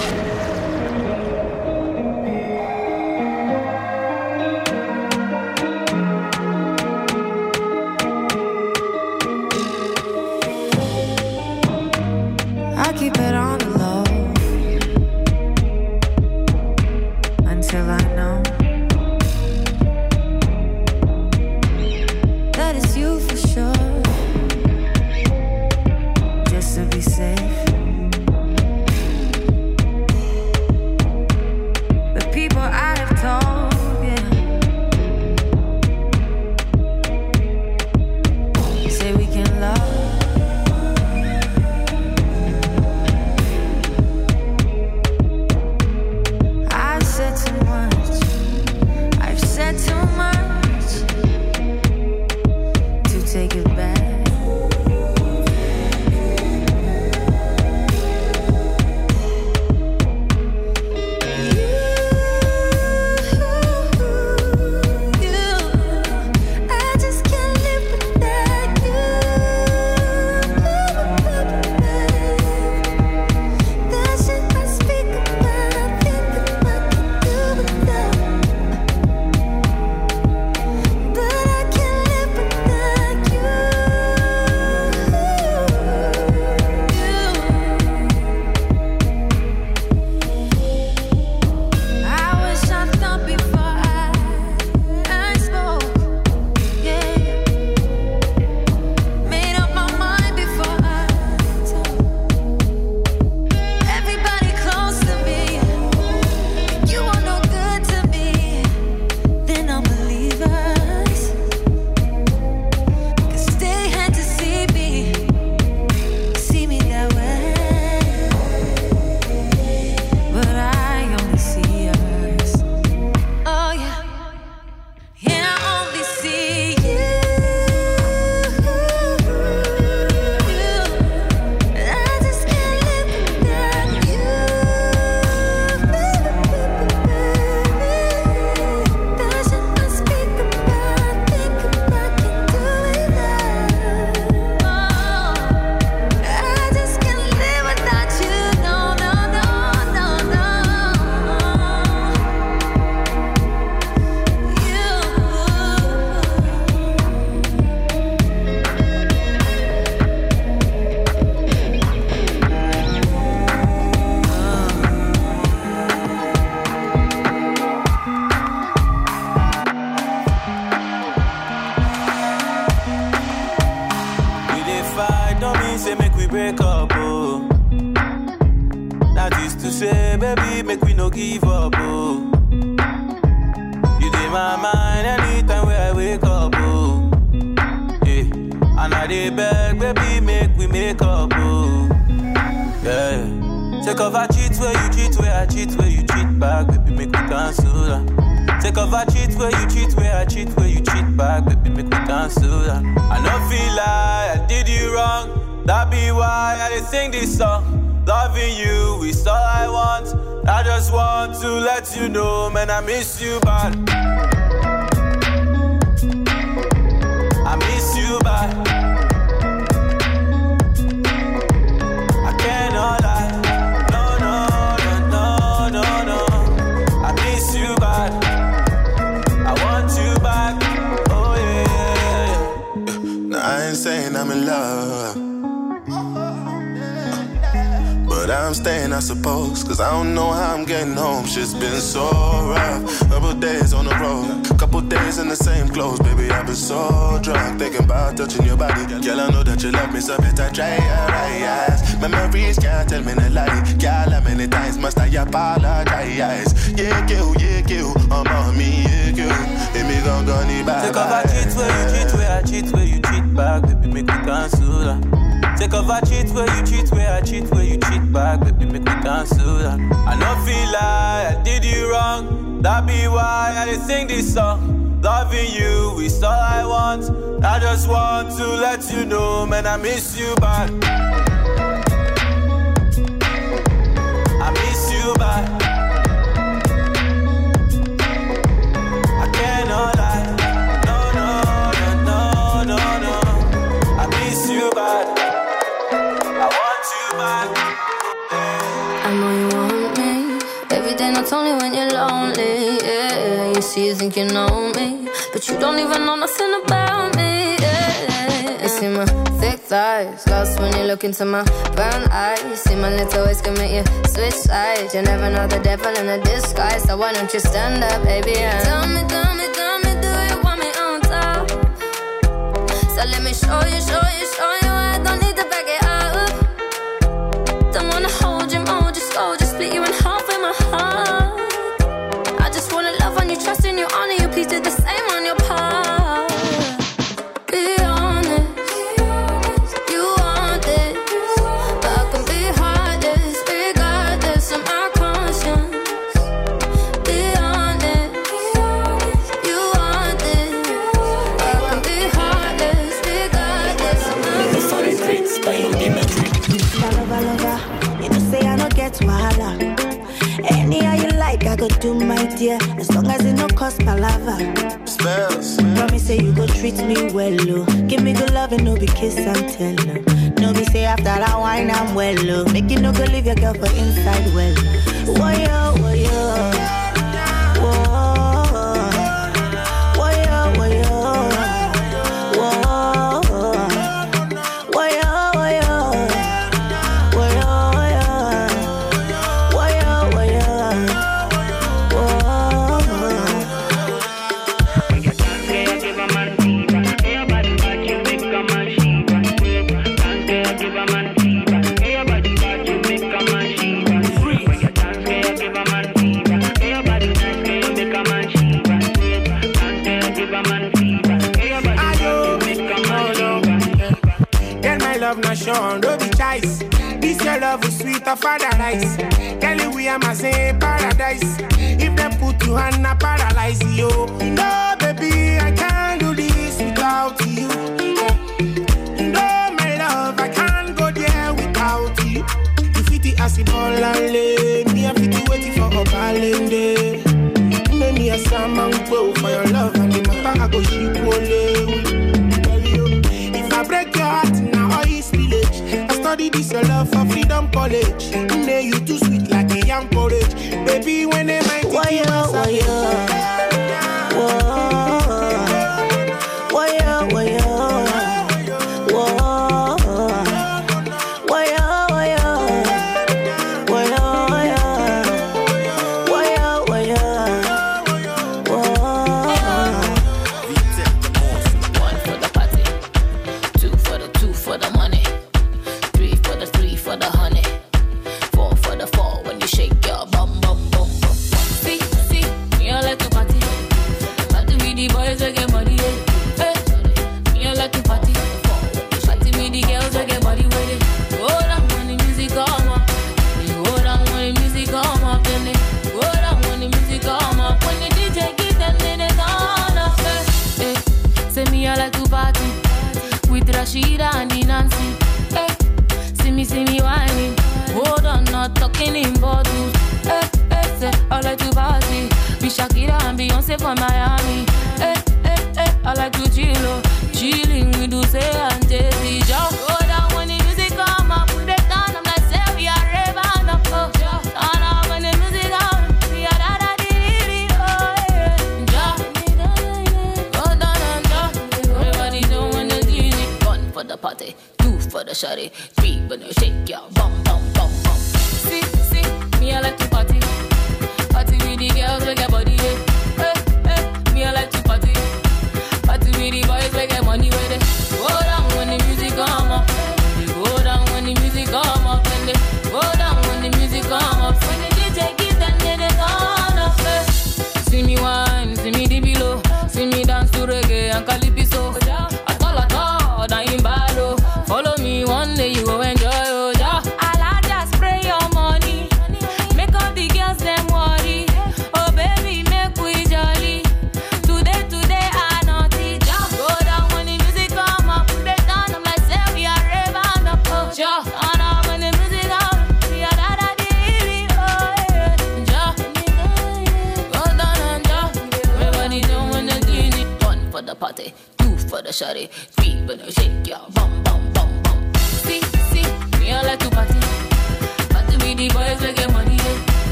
miss you you stand up, baby?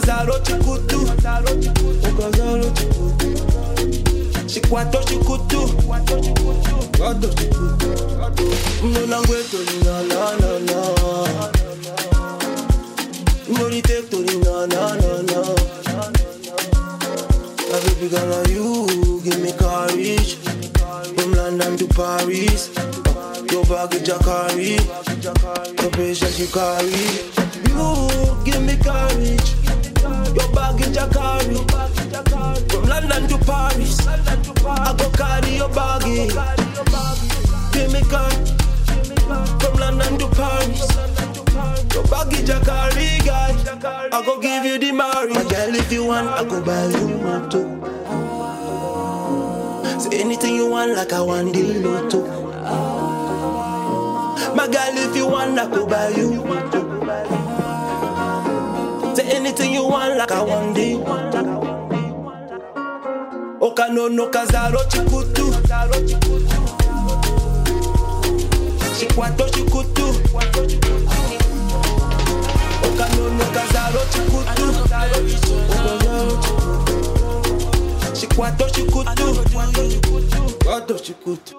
Kazaro chikutu. Okazaro chikutu. Chikwato chikutu. Kwado chikutu. Mona ngweto na na na na. Money take to the na na na na. My baby girl, are you give me courage From London to Paris Your baggage I carry Your patience you carry You give me courage Your baggage I carry From London to Paris I go carry your baggage Give me courage From London to Paris Your baggage I carry, guy. I go give you the marry. My girl, if you want, I go buy you moto. Say anything you want, like I want the lotto. My girl, if you want, I go buy you moto. Say anything you want, like I want the Okano no kazaro chikutu. Chikwato chikutu. Okanono kazaro chikutu Okazaro chikutu Kwato chikutu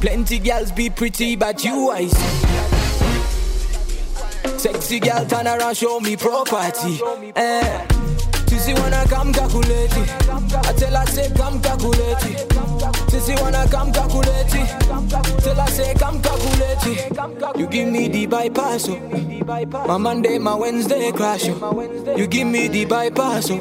Plenty girls be pretty, but you see. Sexy girl turn around, show me property. Eh. Sissy wanna come calculate it. I tell her say come calculate it. Sissy wanna come calculate it. Tell I say come calculate it. You give me the bypass, oh. My Monday, my Wednesday crash, oh. You give me the bypass, oh.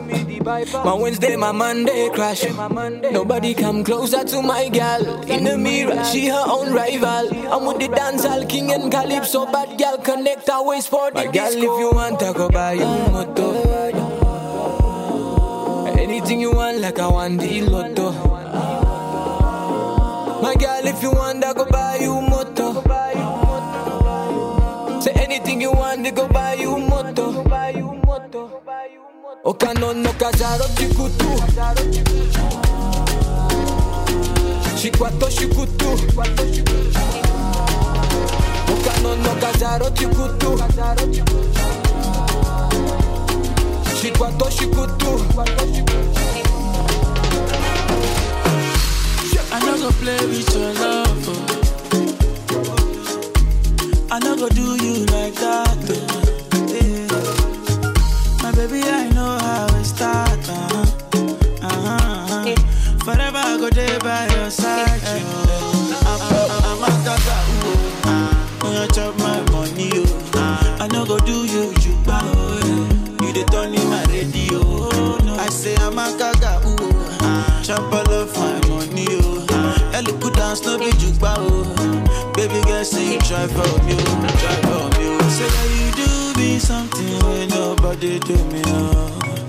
My Wednesday, my Monday crash. oh. Nobody come closer to my gal. In the mirror, she her own rival. I'm with the dancehall king and calypso, bad gal connect our waist for the gal. If you want, I go buy you moto. Anything you want, like I want the lotto. My girl, if you want, I go buy you moto. Say anything you want, they go buy you moto. Oh, Okano no kazaro chikutu. Shikwato shikutu. Okano oh, no kazaro chikutu. Shikwato shikutu. I no go play with your love. oh. I no go do you like that. oh. Put no be jukba, oh. Baby girl, say you try for me. Try for me. Say that you do me something when nobody do me, oh.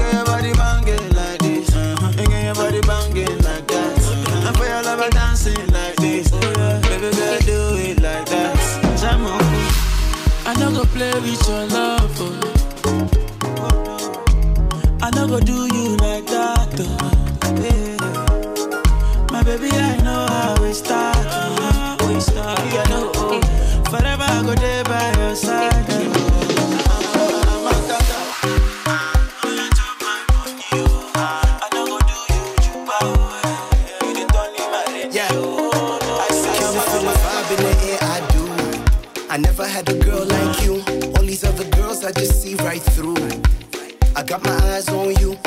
Your body banging like this, uh-huh. Your body banging like that. Uh-huh. For your lover dancing like this, oh. Baby girl, do it like that. I go play with your love, I just see right through. I got my eyes on you.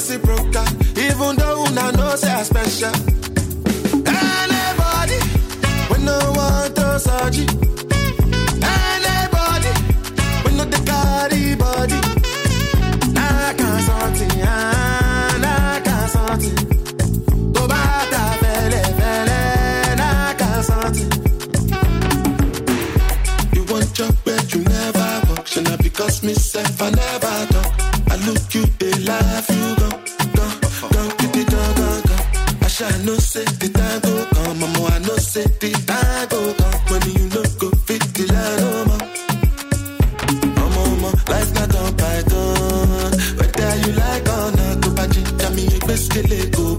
Reciprocal,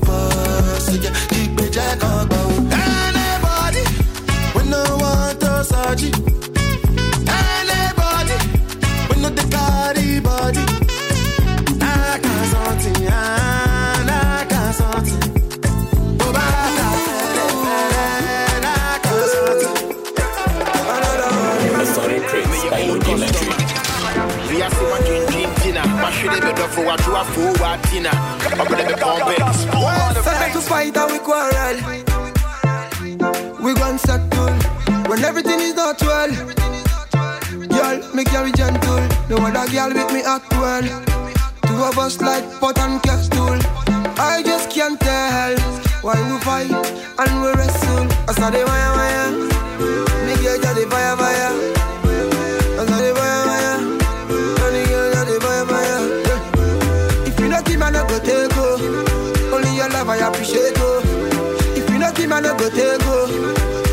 get it go pass. So shit is better for what you are for what dinner. I'm gonna be pumping. Start to fight and we quarrel. We gon' settle when everything is not well. Girl, me carry gentle. No other girl with me act well. Two of us like pot and castle. I just can't tell why we fight and we wrestle. I saw the wire wire. Me girl the fire fire. No go take oh.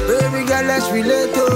Baby girl, let's relate oh.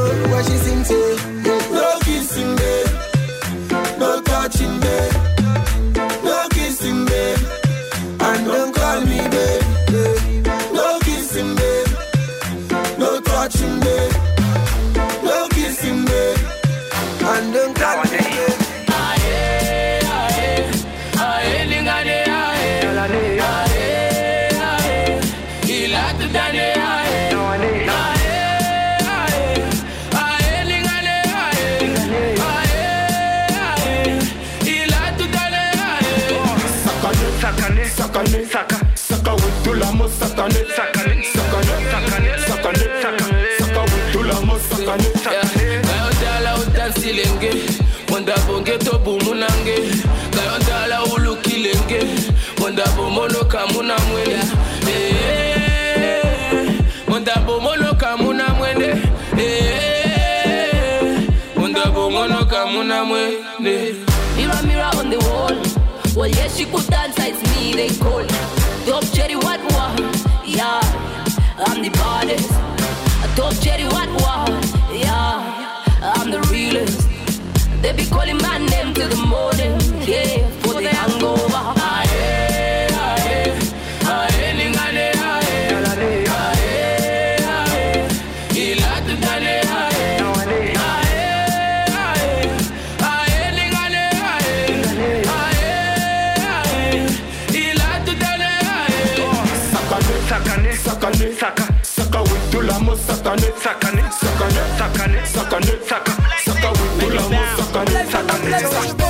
Kayodala ulukilenge bomono kamuna mwene Eh, Wanda bomono Mirror, on the wall. Well, yes, she could dance, it's me they call. Top cherry, what what? Yeah, I'm the baddest. Top cherry, what what? Yeah, I'm the realest. They be calling my sakane, sakane, saka, saka with tulamo, sakane, sakane, sakane.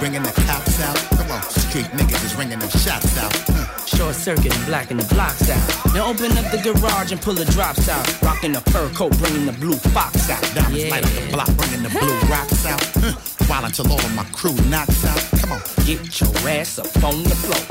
Bringing the cops out. Come on, street niggas is ringing them shots out. Hmm. Short circuit and blacking the blocks out. Now open up the garage and pull the drops out. Rocking the fur coat, bringing the blue fox out. Diamonds Yeah. light up the block, bringing the blue rocks out. Huh. While until all of my crew knocks out. Come on, get your ass up on the floor.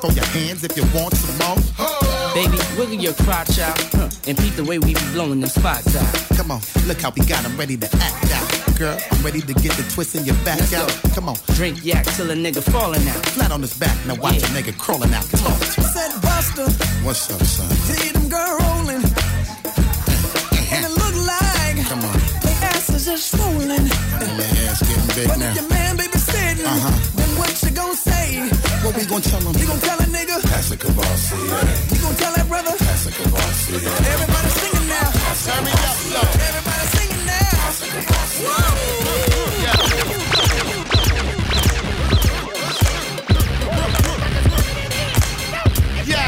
Throw your hands if you want some more. Baby, wiggle your crotch out huh, and peep the way we be blowing them spots out. Come on, look how we got 'em ready to act out. Girl, I'm ready to get the twist in your back Let's out. go. Come on, Drink yak till a nigga falling out. flat on his back, now watch a nigga crawling out. Come on. Said Buster, What's up, son? see them girl rolling. And it look like Come on. they asses are swollen. And my ass getting big But now. if your man baby sitting, Uh-huh. then what you gonna say? What we gonna tell him? You gonna tell a nigga? That's a Kavasi, yeah. You gonna tell that brother? That's a Kavasi, yeah. Everybody singing now. Turn me up, low. Everybody singing now. Yo,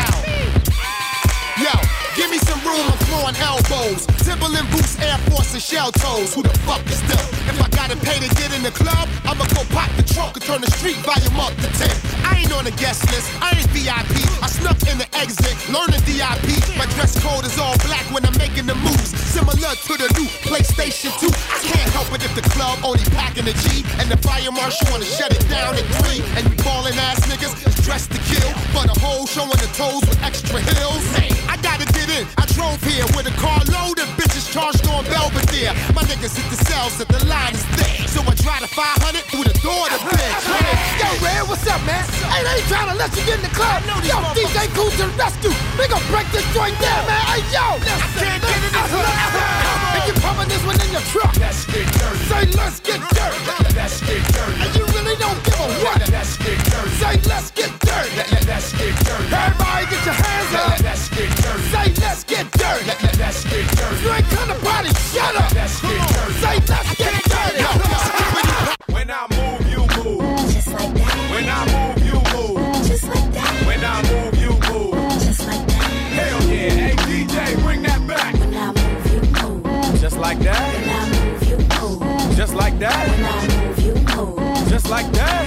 yo, give me some room, I'm throwing elbows. Timberland boots, Air Force, and shell toes. Who the fuck is them? If I gotta pay to get in the club, I'ma go pop the trunk and turn the street volume up to 10. I ain't on the guest list, I ain't VIP. I snuck in the exit, learning DIP. My dress code is all black when I'm making the moves. Similar to the new PlayStation 2. I can't help it if the club only packing G. And the fire marshal wanna shut it down at 3. And you ballin' ass niggas is dressed to kill. But a hole showing the toes with extra heels. Hey, I gotta get in. I drove here with a car loaded bitches charged on Belvedere. My niggas hit the cells that the line is thick. So I drive the 500 through the door to bitch. Yo, Red, what's up, man? Hey, they ain't trying to let you get in the club. Yo, DJ Kool to the rescue. We gonna break this joint down, man. Hey, yo. I can't get in. And you pumping this one in your truck. Let's get dirty. Say, let's get dirty. Let's get dirty. And you really don't give a what. Let's get dirty. Say, let's get dirty. Let's get dirty. Everybody get your hands up. Let's get dirty. Say, let's get dirty. Say let's get dirty. When I move, you move. Just like that. When I move, you move. Just like that. When I move, you move. Just like that. When I move, you move. Just like that. When I move, you move. Just like that. When I move, you move. Just like that.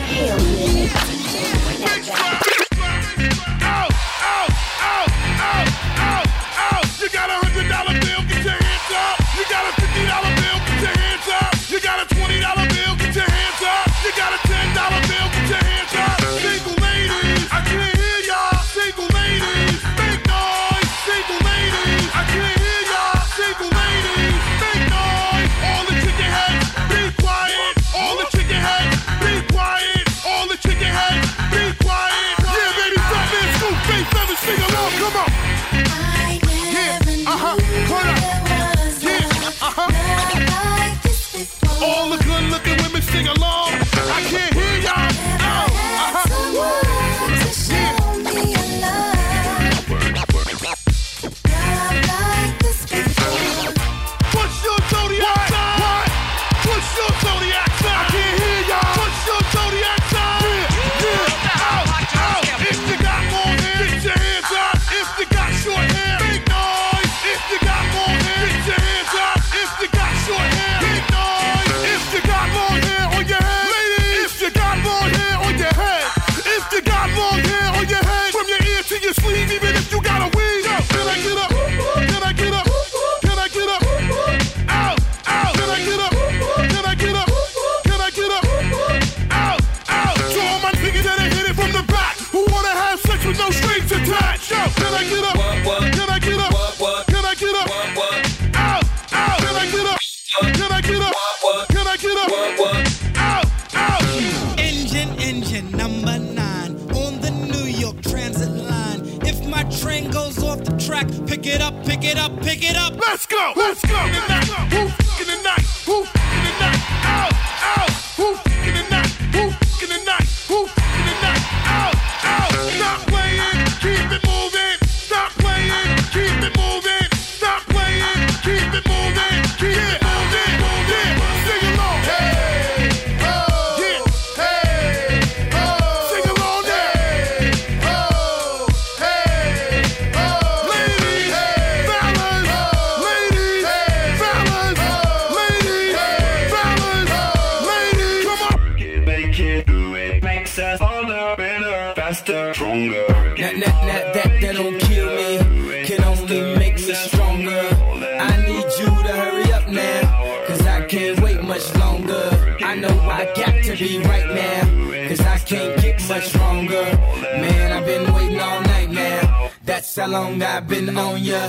That's how long I've been on ya.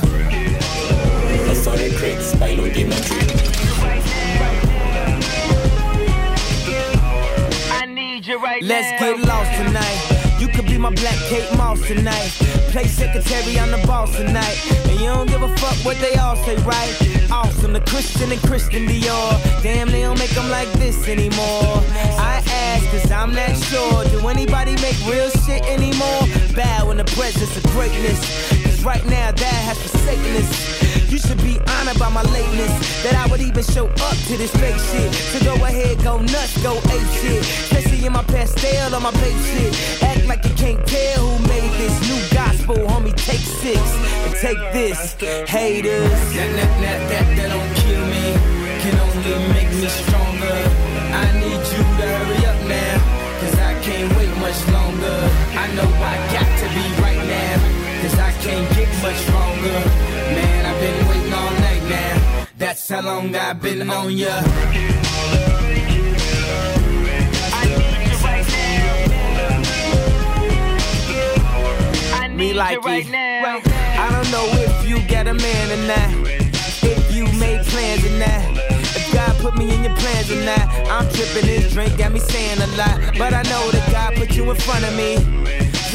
Authority Crits by Lodima Dreamer. Let's get lost tonight. You could be my black Kate Moss tonight. Play secretary, I'm the boss tonight. And you don't give a fuck what they all say, right? Awesome, the Christian and Christian Dior. Damn, they don't make them like this anymore. I ask, cause I'm not sure. Do anybody make real shit anymore? Bow in the presence of greatness. Cause right now, that has forsaken us. You should be honored by my lateness. That I would even show up to this fake shit. So go ahead, go nuts, go ape shit. Especially in my pastel on my babe shit. Act like you can't tell who made this new gospel, homie. Take six and take this, haters. That, that, that, that don't kill me, can only make me stronger. Much stronger. Man, I've been waiting all night now, that's how long I've been on ya. me like it. I don't know if you got a man or not. If you made plans or not. If God put me in your plans or not. I'm tripping this drink, got me saying a lot. But I know that God put you in front of me.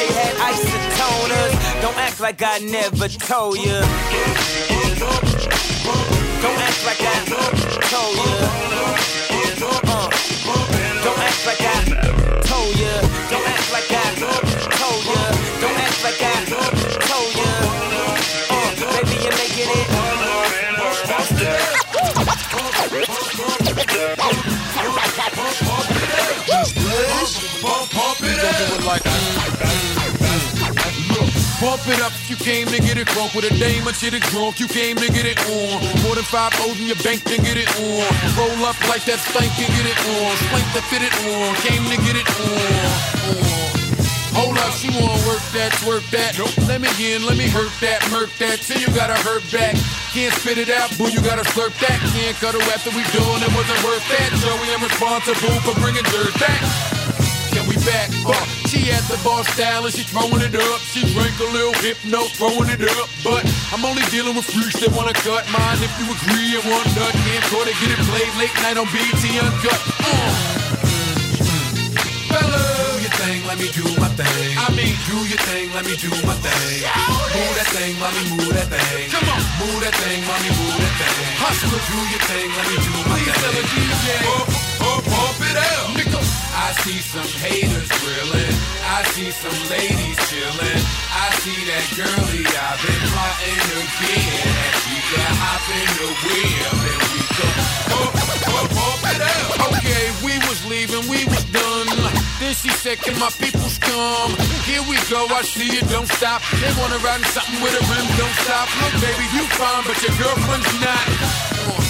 Since had isotoners. Don't act like I never told ya. Don't act like I told ya. Uh. Don't act like I told ya. Don't act like I told ya. Don't act like I told ya. Uh, baby, you're making it. Pump it up. Pump it up if you came to get it crunk with a dame or shit it drunk. You came to get it on. More than five O's in your bank to get it on. Roll up like that stank and get it on. Spank to fit it on. Came to get it on. on. Hold up, she wanna work that, twerk that. Let me in, let me hurt that, murk that. Till you gotta hurt back. Can't spit it out, boo, you gotta slurp that. Can't cut her after we doing it, wasn't worth that. Joey, I'm responsible for bringing dirt back. Back up? She at the bar style and she throwing it up. She drank a little hypno, throwing it up. But I'm only dealing with freaks that wanna cut mine. If you agree and want nut, can't go to get it played late night on BET Uncut. Uh. Fella, do your thing, let me do my thing. I mean, do your thing, let me do my thing. Move that thing, mommy, move that thing. Come on, move that thing, mommy, move that thing. Hustler, do your thing, let me do my Please thing. Tell a DJ, pump, pump, pump it out. Nigga. I see some haters grilling. I see some ladies chilling. I see that girlie I've been plotting to get. She to hop in the wheel and we go up, up, up it up. Okay, we was leaving, we was done. Then she said, Can my peoples come? Here we go, I see you, don't stop. They wanna ride in something with a rim, don't stop. Look, baby, you fine, but your girlfriend's not.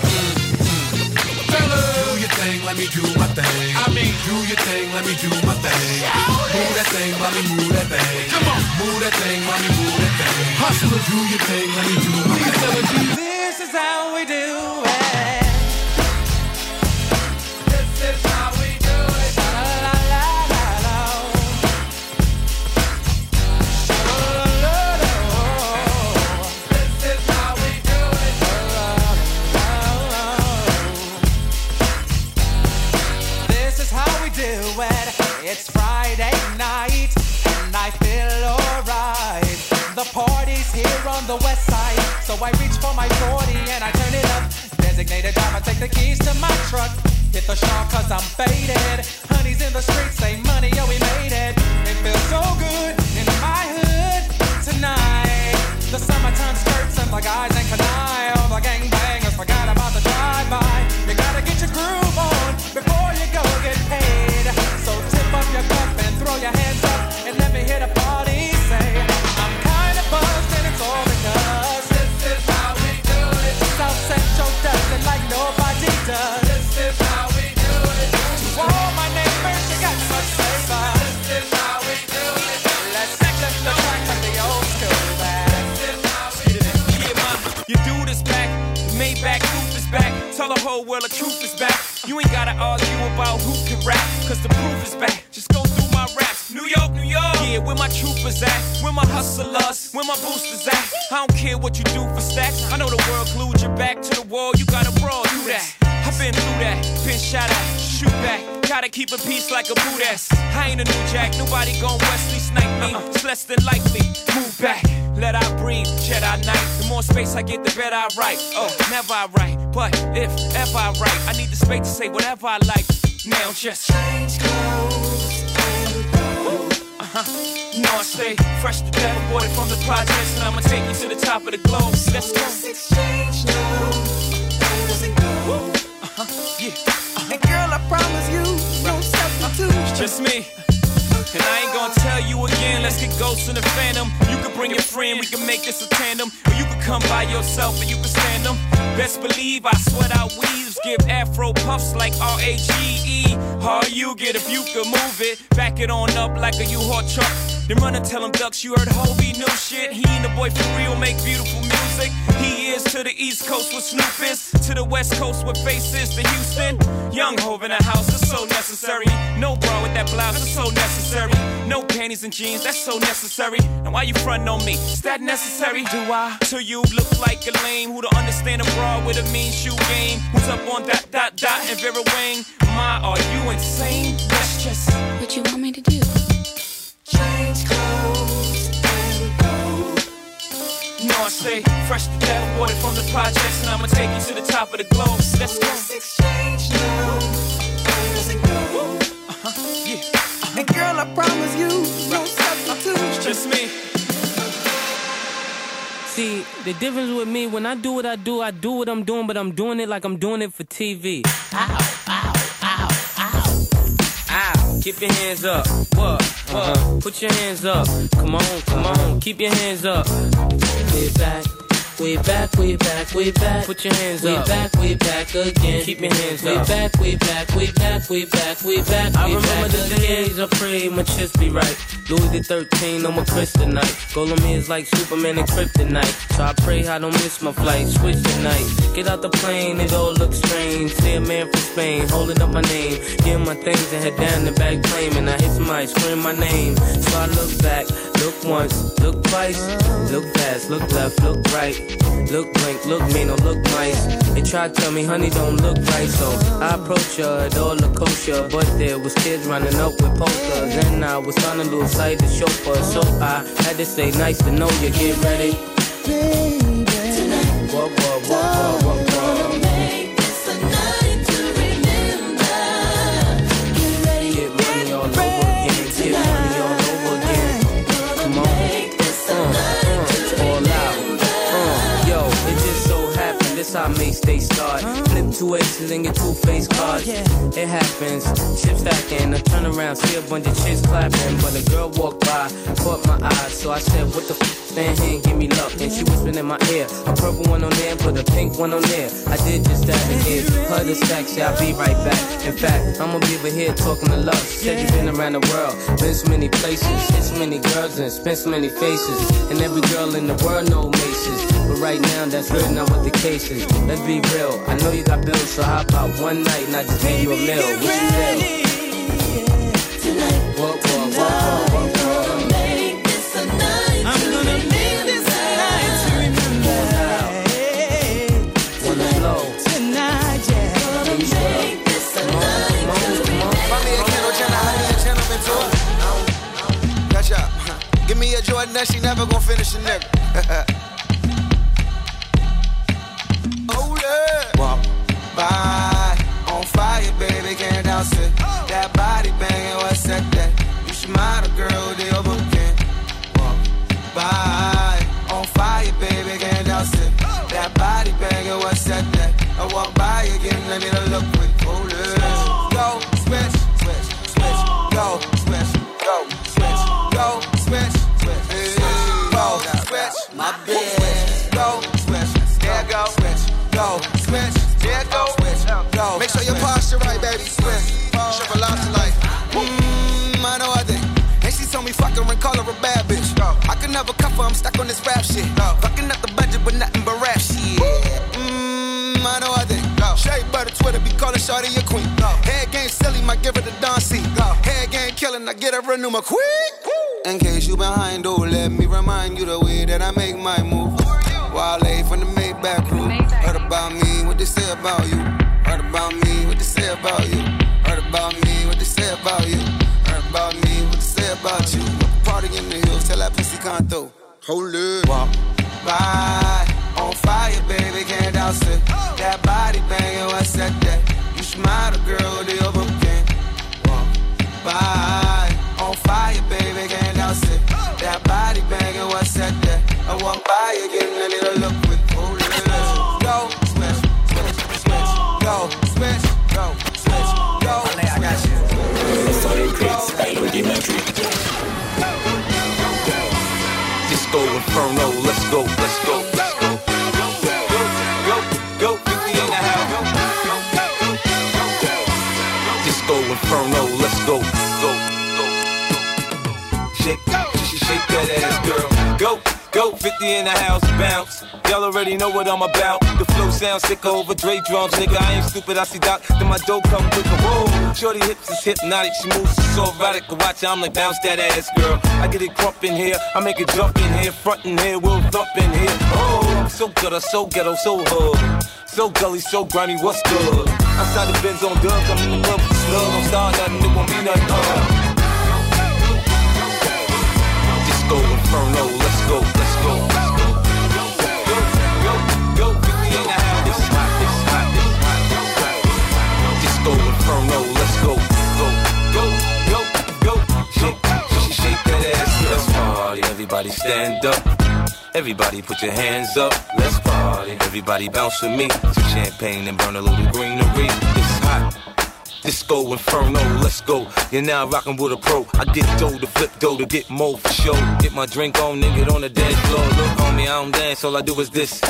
Do your thing, let me do my thing. I mean, do your thing, let me do my thing. Move that thing, mommy, move that thing. Come on, move that thing, mommy, move that thing. Hustler, do your thing, let me do my thing. This is how we do it. On the west side, so I reach for my 40 and I turn it up. Designated driver, take the keys to my truck. Hit the shop cause I'm faded. Honey's in the streets, say money, yo, we made it. It feels so good in my hood tonight. The summertime skirts and the guys ain't canine. All the gangbangers forgot about the drive-by. The whole world the truth is back. You ain't gotta argue about who can rap, cause the proof is back. Just go through my raps. New York, New York. Yeah, where my troopers at? Where my hustlers? Where my boosters at? I don't care what you do for stacks. I know the world glued your back to the wall. You gotta brawl, do that. I've been through that, been shot at, shoot back. Gotta keep a peace like a boot ass. I ain't a new jack, nobody gon' Wesley snipe me. Uh-uh. It's less than likely. Move back, let I breathe, Jedi Knight. The more space I get, the better I write. Oh, never I write, but if ever I write, I need the space to say whatever I like. Now just change clothes Uh-huh. You know I stay fresh to death, aborted from the projects, and I'ma take you to the top of the globe. Let's go. exchange Uh-huh. Yeah. And girl, I promise you, no substitute. Just me. And I ain't gonna tell you again, let's get ghosts in the phantom. You can bring your friend, we can make this a tandem. Or you can come by yourself and you can stand them. Best believe I sweat out weaves, give afro puffs like R-A-G-E. How you get if you could move it, back it on up like a U-Haul truck. Then run and tell them ducks you heard Hobie new shit. He and the boy Pharrell make beautiful music. He is to the East Coast with Snoop is, to the West Coast with faces to Houston. Young Hove in the house is so necessary. No bra with that blouse is so necessary. No panties and jeans, that's so necessary. Now why you frontin' on me? Is that necessary? Do I? To you look like a lame who don't understand a bra with a mean shoe game. Who's up on dot dot dot and Vera Wang? My, are you insane? That's just What you want me to do? Change clothes You know I stay fresh to death, aborted from the projects, and I'ma take you to the top of the globe. Let's go. exchange now. Uh-huh. Yeah. And girl, I promise you, no substitute. Just me. See, the difference with me, when I do what I do, I do what I'm doing, but I'm doing it like I'm doing it for TV. Ow, ow, ow, ow. Ow. Keep your hands up. What? Put your hands up. Come on, come on. Keep your hands up. Way back. Way back, way back, way back. Put your hands Way up. We back, way back again. Keep your hands way up. We back, way back, way back, way back, way back. I way remember back the again. days I prayed my chest be right. Louis the 13, I'm a kryptonite. Goal on me is like Superman and kryptonite. So I pray I don't miss my flight. Switch the night. Get out the plane, it all looks strange. See a man from Spain holding up my name. Getting my things and head down the back claiming. I hit somebody scream my name. So I look back. Look once, look twice, look fast, look left, look right. Look blank, look mean, or look nice. They try to tell me, honey, don't look right. So I approach her, it all look kosher. But there was kids running up with posters. And I was trying to lose sight the chauffeur. So I had to say, nice to know you, get ready. What, what, what, what, what, what? This how Mase they start. Flip two aces and get two face cards. It happens, chip stacking. I turn around, see a bunch of chicks clapping, but a girl walked by, caught my eye, so I said, What the f? Stand here and give me love. And she whispered in my ear, a purple one on there, put a pink one on there. I did just that give her the stacks, yeah, I'll be right back. In fact, I'm gonna be over here talking to love. Said you've been around the world, been so many places, hit so many girls and spent so many faces. And every girl in the world know Maces. But right now, that's really not what the case is. Let's be real. I know you got bills, so how about one night and I just give you a meal? What you feel? Me that she never gonna finish a nigga. oh yeah. Walk by on fire, baby, can't douse it. That body banging, what's that? That you should mind a girl the overkin. Walk by on fire, baby, can't douse it. That body banging, what's that? That I walk by again, let me look a bad bitch. I could never cuff her, I'm stuck on this rap shit. Fucking up the budget, but nothing but rap shit. Mmm, I know I think. Shea butter Twitter, be calling Shawty a queen. Head game silly, might give her the Don C. Head game killing, I get her a new McQueen. In case you behind, oh, let me remind you the way that I make my move. Wale from the Maybach crew. Heard about me, what they say about you. Heard about me, what they say about you. Come through. Hold it. Walk by, on fire, baby, can't douse it. That body banging, what's that? That you smile, the girl the overkin. Walk by, on fire, baby, can't douse it. That body banging, what's that? That I walk by again, a Inferno, let's go, let's go, let's go. Go, go, go, 50 in the house. Disco Inferno, 50 in the house, bounce. Y'all already know what I'm about. The flow sounds sick over Dre drums, nigga. I ain't stupid, I see Doc. Then my dope come the whoa. Shorty hips is hypnotic, she moves so erotic. Watch I'm like, bounce that ass, girl. I get it crump in here, I make it jump in here, front in here, we'll thump in here. Oh, I'm so good, I'm so ghetto, so hood. So gully, so grimy, what's good? Outside the Benz on dubs, I'm in the club with slug. I'm star nothing, it won't be nothing. Uh. Disco Inferno, let's go, let's go. Go, 50 in the house. It's hot, it's hot, it's hot. Disco Inferno, let's go. Go, go, go, go. Shake, shake, shake that ass. Let's party. Everybody stand up. Everybody put your hands up. Let's party. Everybody bounce with me. Some champagne and burn a little greenery. It's hot. Disco Inferno, let's go. You're now rocking with a pro. I get dough to flip dough to get more for show. Get my drink on, nigga, on the dance floor. Look on me, I don't dance, all I do is this.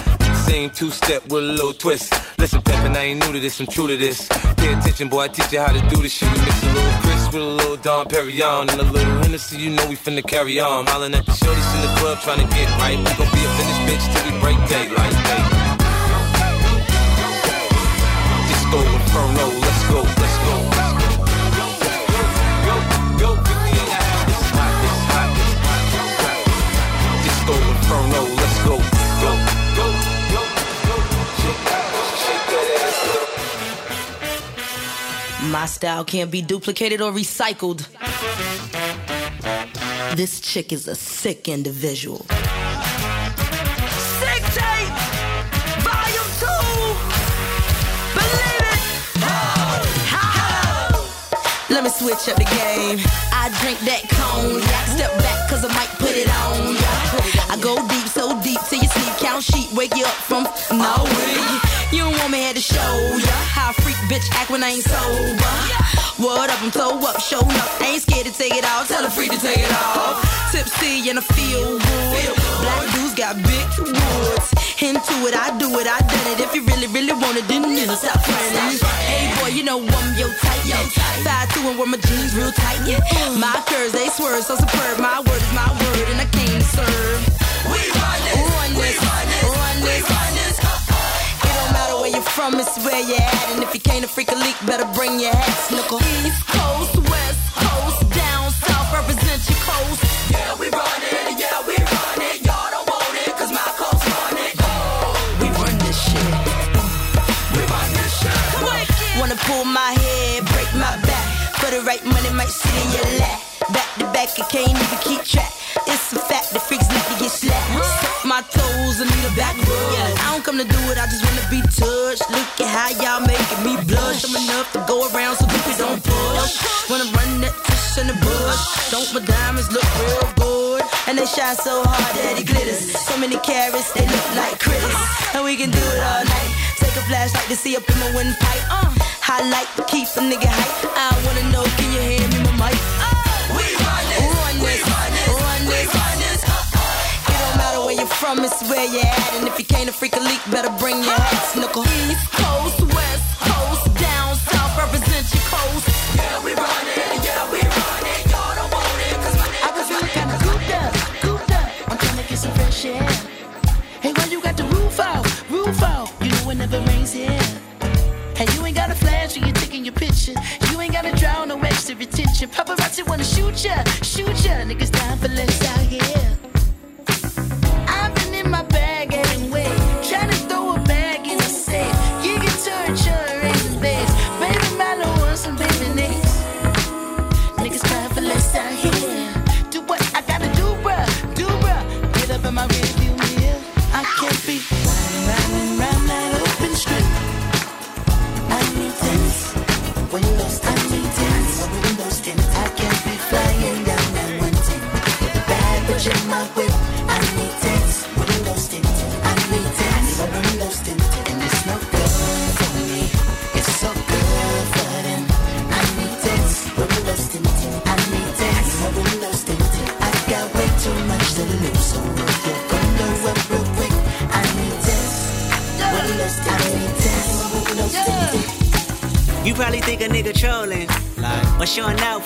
Same two step with a little twist. Listen, Peppin, I ain't new to this, I'm true to this. Pay attention, boy, I teach you how to do this shit. We mix a little Cris with a little Dom Perignon and a little Hennessy, you know we finna carry on. Hollin' at the shorties in the club trying to get right. We gon' be in this bitch till we break daylight. Hey. Disco Inferno, My style can't be duplicated or recycled. This chick is a sick individual. Sick tape, volume two. Believe it. Let me switch up the game. I drink that cognac. Step back, cause I might put it on. I go deep, so deep till you sleep. Count sheep, wake you up from no way. You don't want me here to show ya how a freak bitch act when I ain't sober. What up, I'm so up, showing up. Ain't scared to take it off, tell a freak to take it off. Tipsy and I feel good. Black dudes got big woods. Into it, I do it, I done it. If you really, really want it, then nigga stop running. Hey boy, you know I'm your type. Yeah. Five two and wear my jeans real tight. Yeah. My curves they swerve so superb. My word is my word, and I came to serve. We run this, run this, run this, run this. It don't matter where you're from, it's where you're at. And if you can't a freak a leak, better bring your hat, snickle. East Coast, West Coast, down south, represent your coast. Yeah, we run it, yeah, we run it. Y'all don't want it, cause my coast run it. Oh, We run this shit. We run this shit. Wanna pull my head, break my back. For the right money, might sit in your lap. Back to back, I can't even keep track. It's a fact, the freaks like to get slapped. My toes and need a back rub. I don't come to do it, I just wanna be touched. Look at how y'all making me blush. I'm enough to go around so people don't push. Wanna run that fish in the bush. Don't my diamonds look real good? And they shine so hard that it glitters. So many carats, they look like critters. And we can do it all night. Take a flashlight to see up in my windpipe. Uh, highlight, keep a nigga hype. I wanna know, can you hear me, my mic? From, it's where you're at. And if you can't a freak a leak, better bring your hat, snickle. East Coast, West Coast, down south, represent your coast. Yeah, we run it, yeah, we run it. Y'all don't want it, cause my I was feeling kinda cooped up, cooped up. I'm trying to get some fresh air. Hey, why you got the roof out, roof out? You know it never rains here. And you ain't got a flash when you're taking your picture. You ain't gotta draw no extra attention. Paparazzi wanna shoot ya, shoot ya. Niggas down for less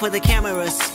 for the cameras.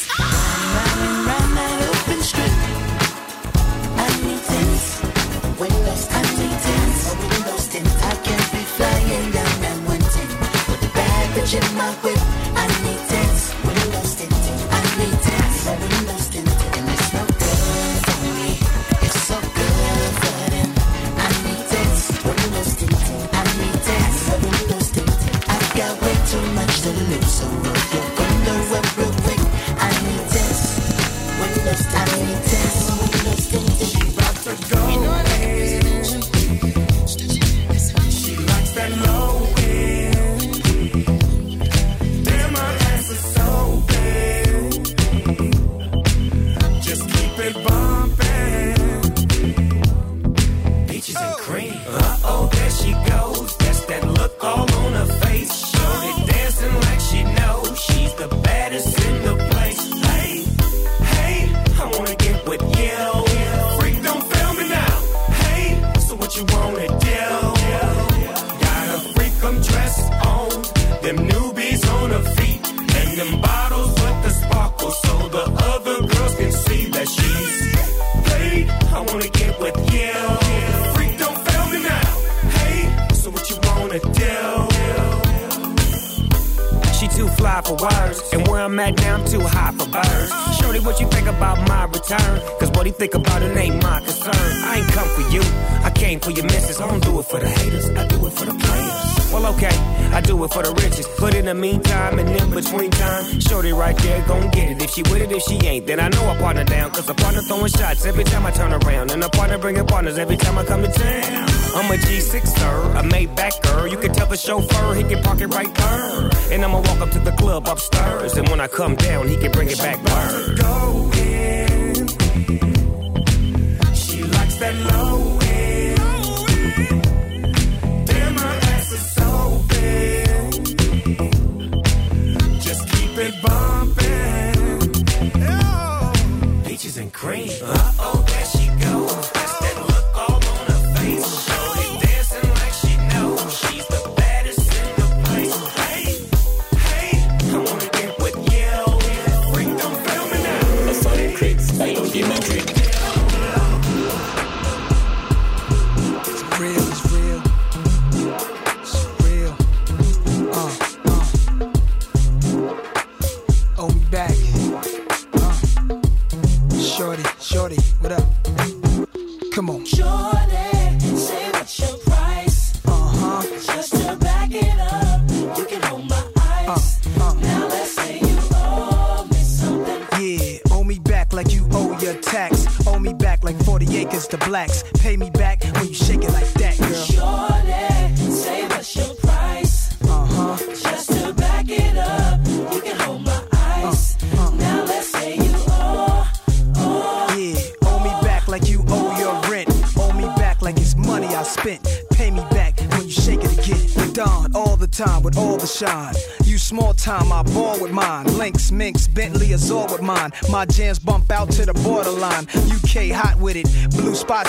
Chauffeur he can park it right there. And I'ma walk up to the club upstairs. And when I come down,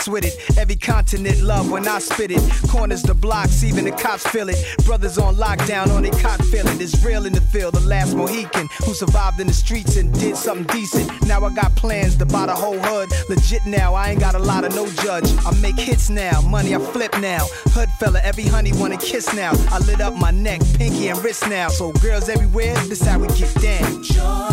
with it. Every continent love when I spit it. Corners the blocks, even the cops feel it. Brothers on lockdown on their cot feeling. It's real in the field, the last Mohican who survived in the streets and did something decent. Now I got plans to buy the whole hood. Legit now, I ain't got a lot of no judge. I make hits now, money I flip now. Hood fella, every honey wanna kiss now. I lit up my neck, pinky and wrist now. So girls everywhere, this how we get down. Shorty,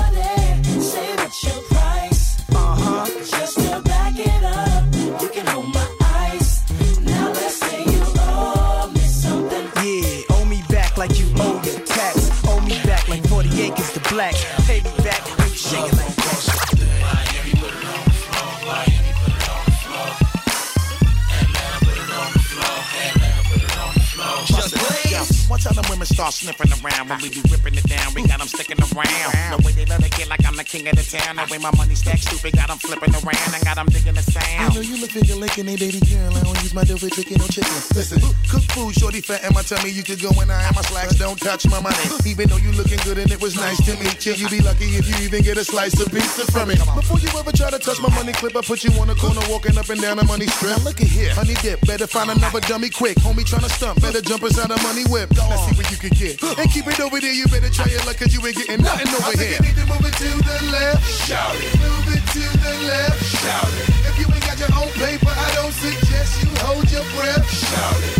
we be ripping it down. We got them sticking around. The way they love it get like I'm the king of the town. The way my money stacks stupid, got them flipping around. I got them digging the sound. I know you look like you're licking a baby girl. I don't use my dough for chicken or chicken. Listen, cook food, shorty fat in my tummy. You could go when I have my slacks. Don't touch my money. Even though you looking good and it was nice to meet you, you'd be lucky if you even get a slice of pizza from me. Before you ever try to touch my money clip, I put you on the corner walking up and down the money strip. Now look at here, honey dip. Better find another dummy quick. Homie trying to stump. Better jump inside the money whip. Let's see you can get. And keep it over there. You better try your luck cause you ain't getting nothing over I think here. you need to move it to the left. Shout it. Move it to the left. Shout it. If you ain't got your own paper, I don't suggest you hold your breath. Shout it.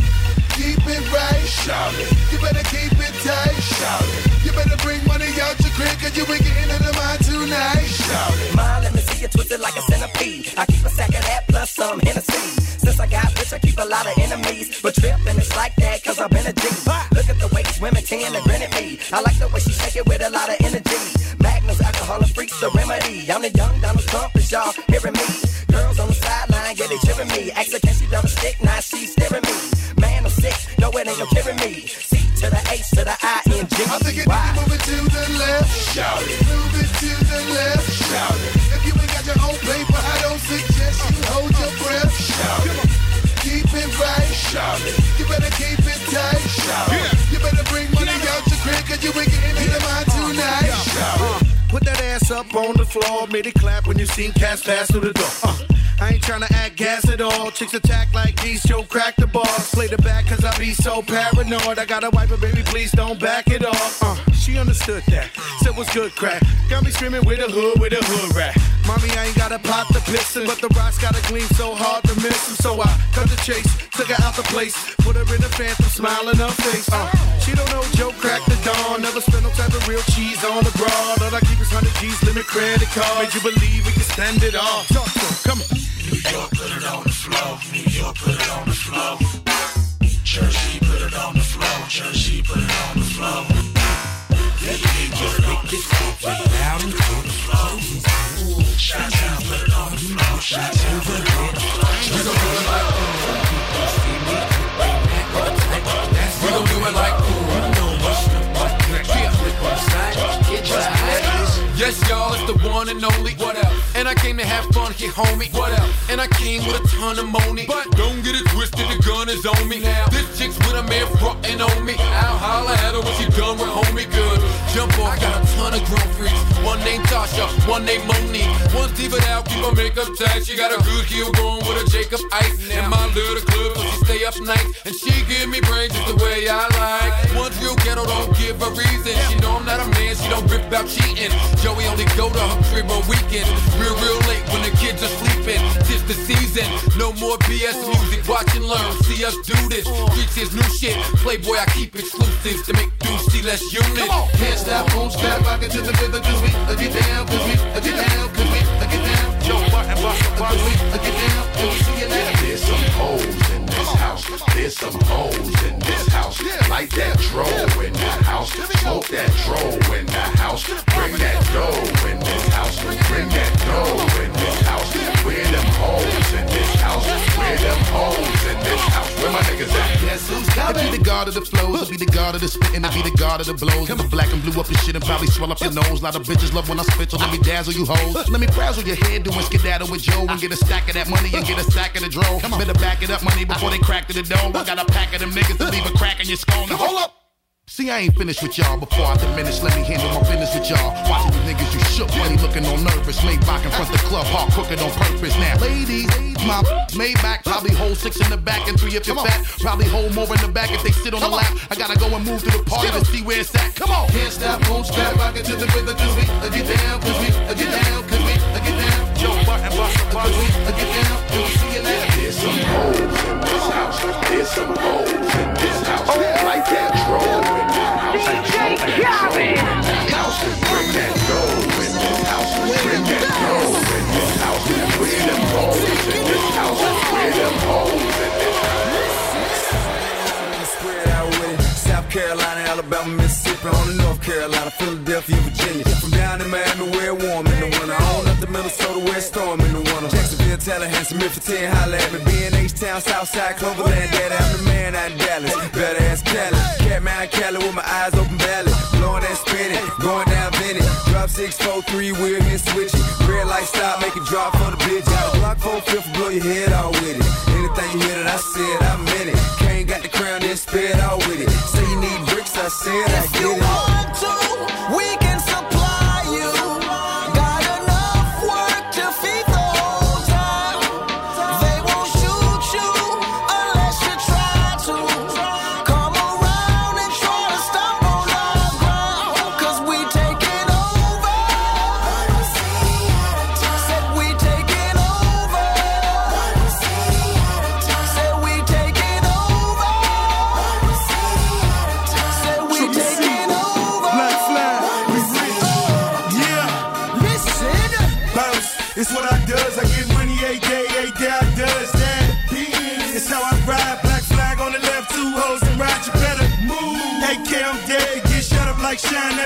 Keep it right. Shout it. You better keep it tight. Shout it. You better bring money out your crib cause you ain't getting into mine tonight. Shout it. Mine, let me see you twisted like a centipede. I keep a sack of that I like the way she shake it with a lot of energy. Magnums, alcohol, and freaks, the remedy. I'm the young Donald Trump, is y'all hearing me? Girls on the sideline, yeah, they cheering me. Ask her, can she drop a stick? Now she's staring me. Man, I'm sick, no, it ain't no killing me. C to the H to the I N G. I think you need to move it to the left. Shout it. Move it to the left. Shout it. If you ain't got your own paper, I don't suggest you hold your breath. Shout it. Keep it right. Shout it. You better keep it tight. Shout it. You better bring cause you ain't getting into mine tonight. It. Put that ass up on the floor, made it clap when you seen cats pass through the door. Uh, I ain't tryna act gas at all. Chicks attack like these, Joe crack the ball. Play the back cause I be so paranoid. I gotta wipe it, baby, please don't back it off. Uh, she understood that. Said what's good crack. Got me screaming with a hood, with a hood rat. Mommy, I ain't gotta pop the piston, but the rocks gotta gleam so hard to miss him. So I cut the chase, took her out the place, put her in a phantom, smiling in her face. Uh, she don't know Joe crack the Don, never spend no type of real cheese on the broad. All I keep is 100 G's, limit credit card. Made you believe we can spend it all. Talk to him, come on. York, put it on the floor. New York, put it on the floor. Jersey, put it on the floor. Jersey, put it on the floor. Yeah, you just make this loud and clear. Shots out, put it on the floor. Shots out, put it on the floor. Y'all, it's the one and only. What up? And I came to have fun here, homie. What up? And I came with a ton of money. But don't get it twisted, the gun is on me. Now, this chick's with a man frontin' on me. I'll holla at her when she done with homie good. Jump off, I got a ton of grown freaks. One named Tasha, one named Monique. One's deep it out, keep her makeup tight. She got a good heel going with a Jacob Ice. In my little club, so she stay up night. And she give me brains just the way I like. One's real ghetto, don't give a reason. She know I'm not a man, she don't rip about cheating. Joey only go to her crib on weekends. Real, real late when the kids are sleeping. Tis the season, no more BS music. Watch and learn, see us do this. Reach is new shit. Playboy, I keep exclusives to make dudes see less on. Can't stop, won't stop, rock it to the rhythm, cause we uh, get down, cause we uh, get down, cause we uh, get down. Joe Button, Buster, cause we uh, get down, and we see you later. There's some this house. There's some hoes in this house. Light that dro in the house. Smoke that dro in the house. Bring that dough in this house. Bring that dough in this house. Where them hoes in this house? Where them hoes in this house? Where my niggas at? Guess who's I be the god of the flows, I be the god of the spitting, I be the god of the blows. Come black and blue up your shit and probably swell up your nose. A lot of bitches love when I spit, so let me dazzle you hoes. Let me frazzle your head, doing skedaddle with Joe and get a stack of that money and get a stack of the dro. Better back it up, money, before they crack to the dough. I got a pack of them niggas to leave a crack in your skull. Now hold up. See, I ain't finished with y'all before I diminish. Let me handle my business with y'all. Watching you niggas, you shook, money looking all nervous. Maybach in front the club, hard crooked on purpose. Now, ladies, my Maybach probably hold six in the back and three if you're fat. Probably hold more in the back if they sit on the lap. I gotta go and move to the party to see where it's at. Come on. Can't stop, won't stop, rock it to the rhythm, cause we get down, cause we get down, cause we get down. Joe Button, Buster, cause we uh, get down, and we see you later. There's some hoes in this house. There's some hoes in this house. Light that dro in the house. Smoke that dro in. Bring that dough in this house. Bring that dough in this house. Where them hoes in this house? Where them hoes in this house? Spread out with it. South Carolina, Alabama, Mississippi, on to North Carolina, Philadelphia, Virginia. From down in Miami, where warm in the winter. Minnesota, it's storm in the winter. Jacksonville, Tallahassee, Memphis, 10, holla at me. B&H Town, Southside, Cloverland, Daddy, I'm the man out in Dallas. Better ass Cali. Catman, Cali with my eyes open valley. Blowing that spinning, going down Benny. Drop 643, wheel here switching. Red light stop, make it drop for the bitch. Got a Glock 4 fifth, blow your head out with it. Anything you hear that I said, I meant it. Kane got the crown, then spit out with it. Say you need bricks, I said I get it. If you want to, we can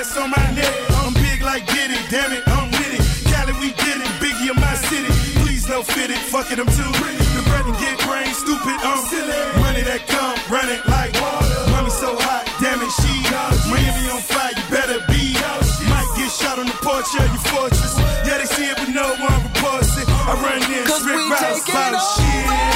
that's on my neck. I'm big like Diddy, damn it, I'm with it. Cali, we did it. Biggie in my city. Please no fit it, fuck it, I'm too pretty. The bread and get brain stupid, I'm silly. Money that come, run it like water. Mommy so hot, damn it, she. Miami on fire, you better be. Might get shot on the porch of your fortress. Yeah, they see it, but no one reports it. I run strip we routes, taking shit.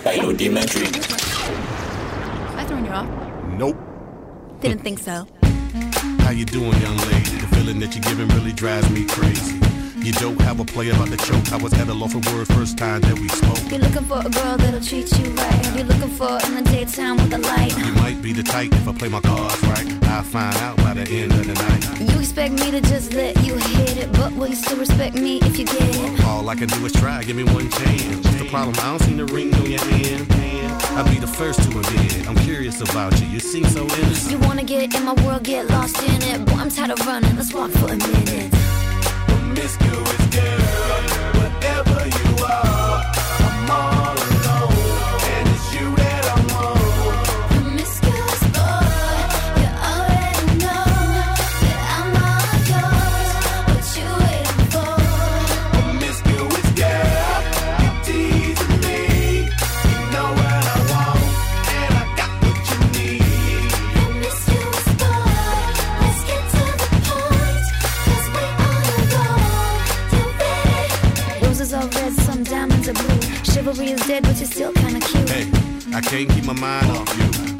Secrets by Lodima Dreamer. I throwing you off? Nope. Didn't think so. How you doing, young lady? The feeling that you're giving really drives me crazy. You don't have a play about the choke. I was at a loss for words first time that we spoke. You're looking for a girl that'll treat you right. You're looking for in the daytime with a light. You might be the type if I play my cards right. I'll find out by the end of the night. You expect me to just let you hit it, but will you still respect me if you get it? All I can do is try, give me one chance. What's the problem? I don't see the ring on your hand. I'll be the first to admit it. I'm curious about you. You seem so innocent. You wanna get in my world, get lost in it. Boy, I'm tired of running. Let's walk for a minute. Promiscuous girl, whatever you are, Is dead, but you're still kinda cute. Hey, I can't keep my mind off you.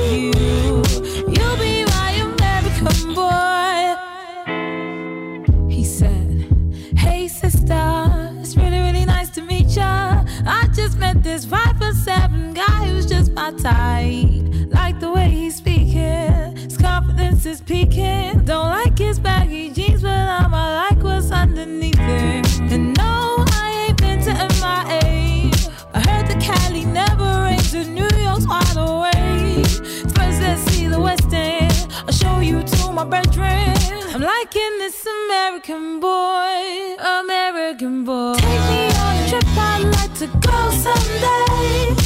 type. Like the way he's speaking, his confidence is peaking. Don't like his baggy jeans, but I'ma like what's underneath it. And no, I ain't been to MIA. I heard the Cali never rains, and New York's wide awake. First, let's see the West End. I'll show you to my bedroom. I'm liking this American boy, American boy. Take me on a trip, I'd like to go someday.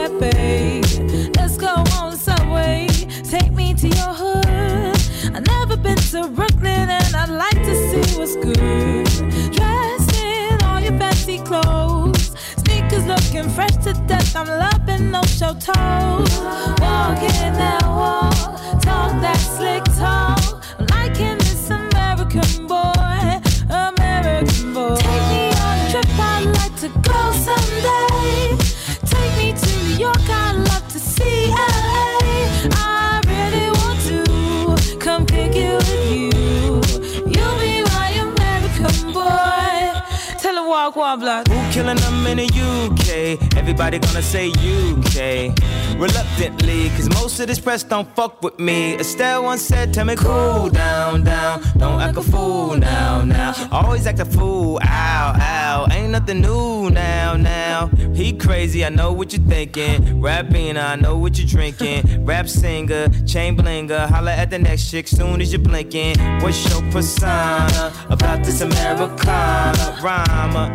Cafe. Let's go on subway. Take me to your hood. I've never been to Brooklyn and I'd like to see what's good. Dressed in all your fancy clothes. Sneakers looking fresh to death. I'm loving no show toes. Walking that walk, talk that slick talk. Walk one block. Who killing them in the UK? Everybody gonna say UK. reluctantly. Cause most of this press don't fuck with me. Estelle once said, Tell me, cool down, down. Don't act a fool now, now. Always act a fool, ow, ow. Ain't nothing new now, now. He crazy, I know what you're thinking. Rapping, I know what you're drinking. Rap singer, chain blinger. Holla at the next chick soon as you're blinking. What's your persona about this Americana? Rhymer,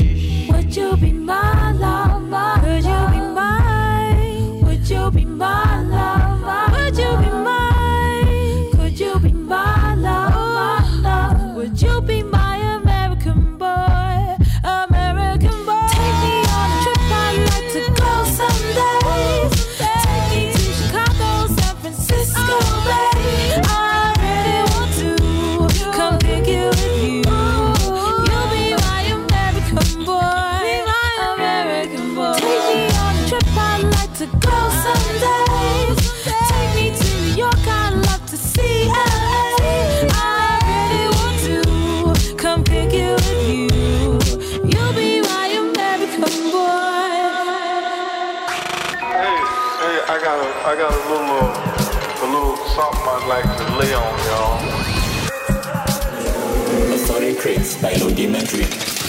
Would you be my lover? Could you be mine? Would you be my lay y'all. Crits by Rudimentary.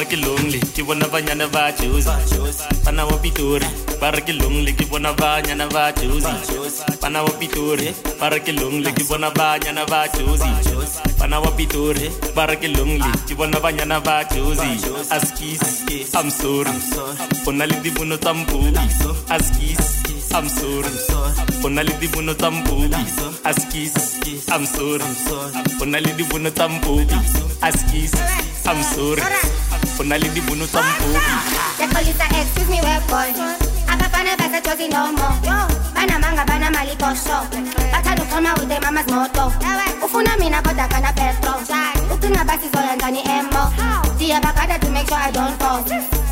bariki lonely ke bona banyana ba jozi. Bana wa pitori bariki lonely ke bona banyana ba jozi. Bana wa pitori bariki lonely ke bona banyana ba jozi. Bana wa pitori bariki lonely ke bona banyana ba jozi. Askis i'm sorry. Pona le dibuno tsa mpupi askis I'm sorry. pona le dibuno tsa mpupi askis I'm sorry. pona le dibuno tsa mpupi askis I'm sorry. Unalidi bunu tampopi Yakolisa excuse me where boy. Abafana basachozi nomo Banamanga banamali posho Bathanda ukuxhoma with their mama's moto. Ufuna mina kodwa kana petrol. Ucinga basizoya njani emo? Ndiyabagada to make sure I don't fall.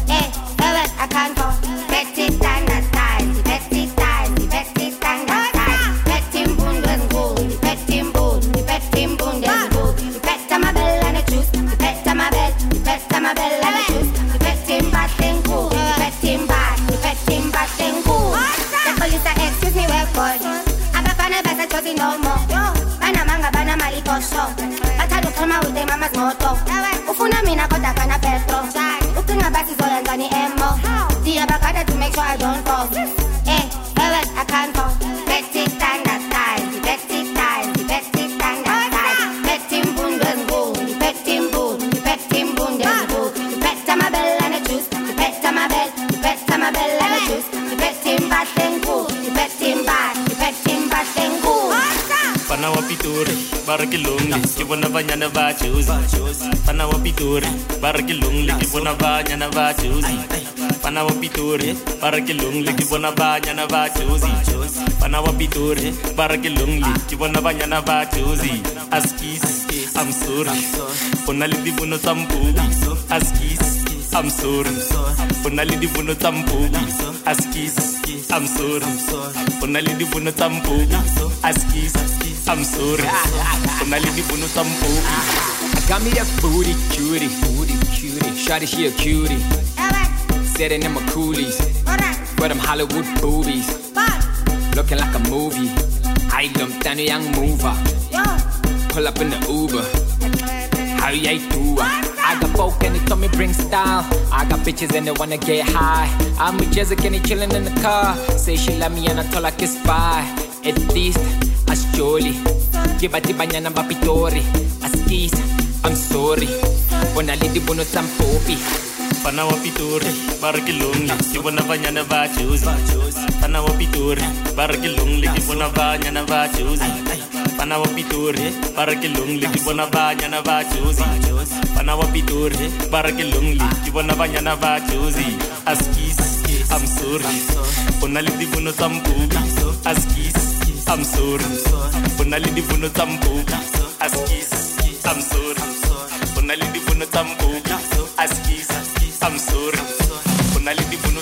Hey, ewe, I can't fall. Fana wa Pitori, bara ke longle, ke bona banyana ba chosi. Fana wa Pitori, bara ke longle, ke bona banyana ba chosi. Fana wa Pitori, bara ke longle, ke bona banyana ba chosi. Fana wa Pitori, bara ke longle, ke bona banyana ba chosi. Askis, I'm sorry. Ona le tsa mpupi. Askis, I'm sorry. Ona le tsa mpupi. Askis, I'm sorry. Ona le dibono tsa mpupi. Askis, I'm sorry. Ona le dibono tsa. I got me that booty cutie, booty cutie. Shawty, she a cutie. Sitting in my coolies, with them Hollywood boobies. Looking like a movie. I down a young mover. Pull up in the Uber. How you do? I got folk and they told me bring style. I got bitches and they wanna get high. I'm with Jessica and they chillin' in the car. Say she love me and I told her kiss bye. At least, as jolly. Give a tibanya ba pitori. As kiss, I'm sorry. When I leave the bonus, I'm poppy. Fana wa Pitori, bona ba bara ke longle, ke bona ba chosi. Fana wa Pitori, bona ba bara ke longle, ke bona banyana ba. Askis, I'm sorry. Ona le dibono tsa I'm sorry. Ona le dibono tsa mpupi. Askis, I'm sorry. Ona le dibono tsa mpupi. Askis, I'm sorry. Ona le dibono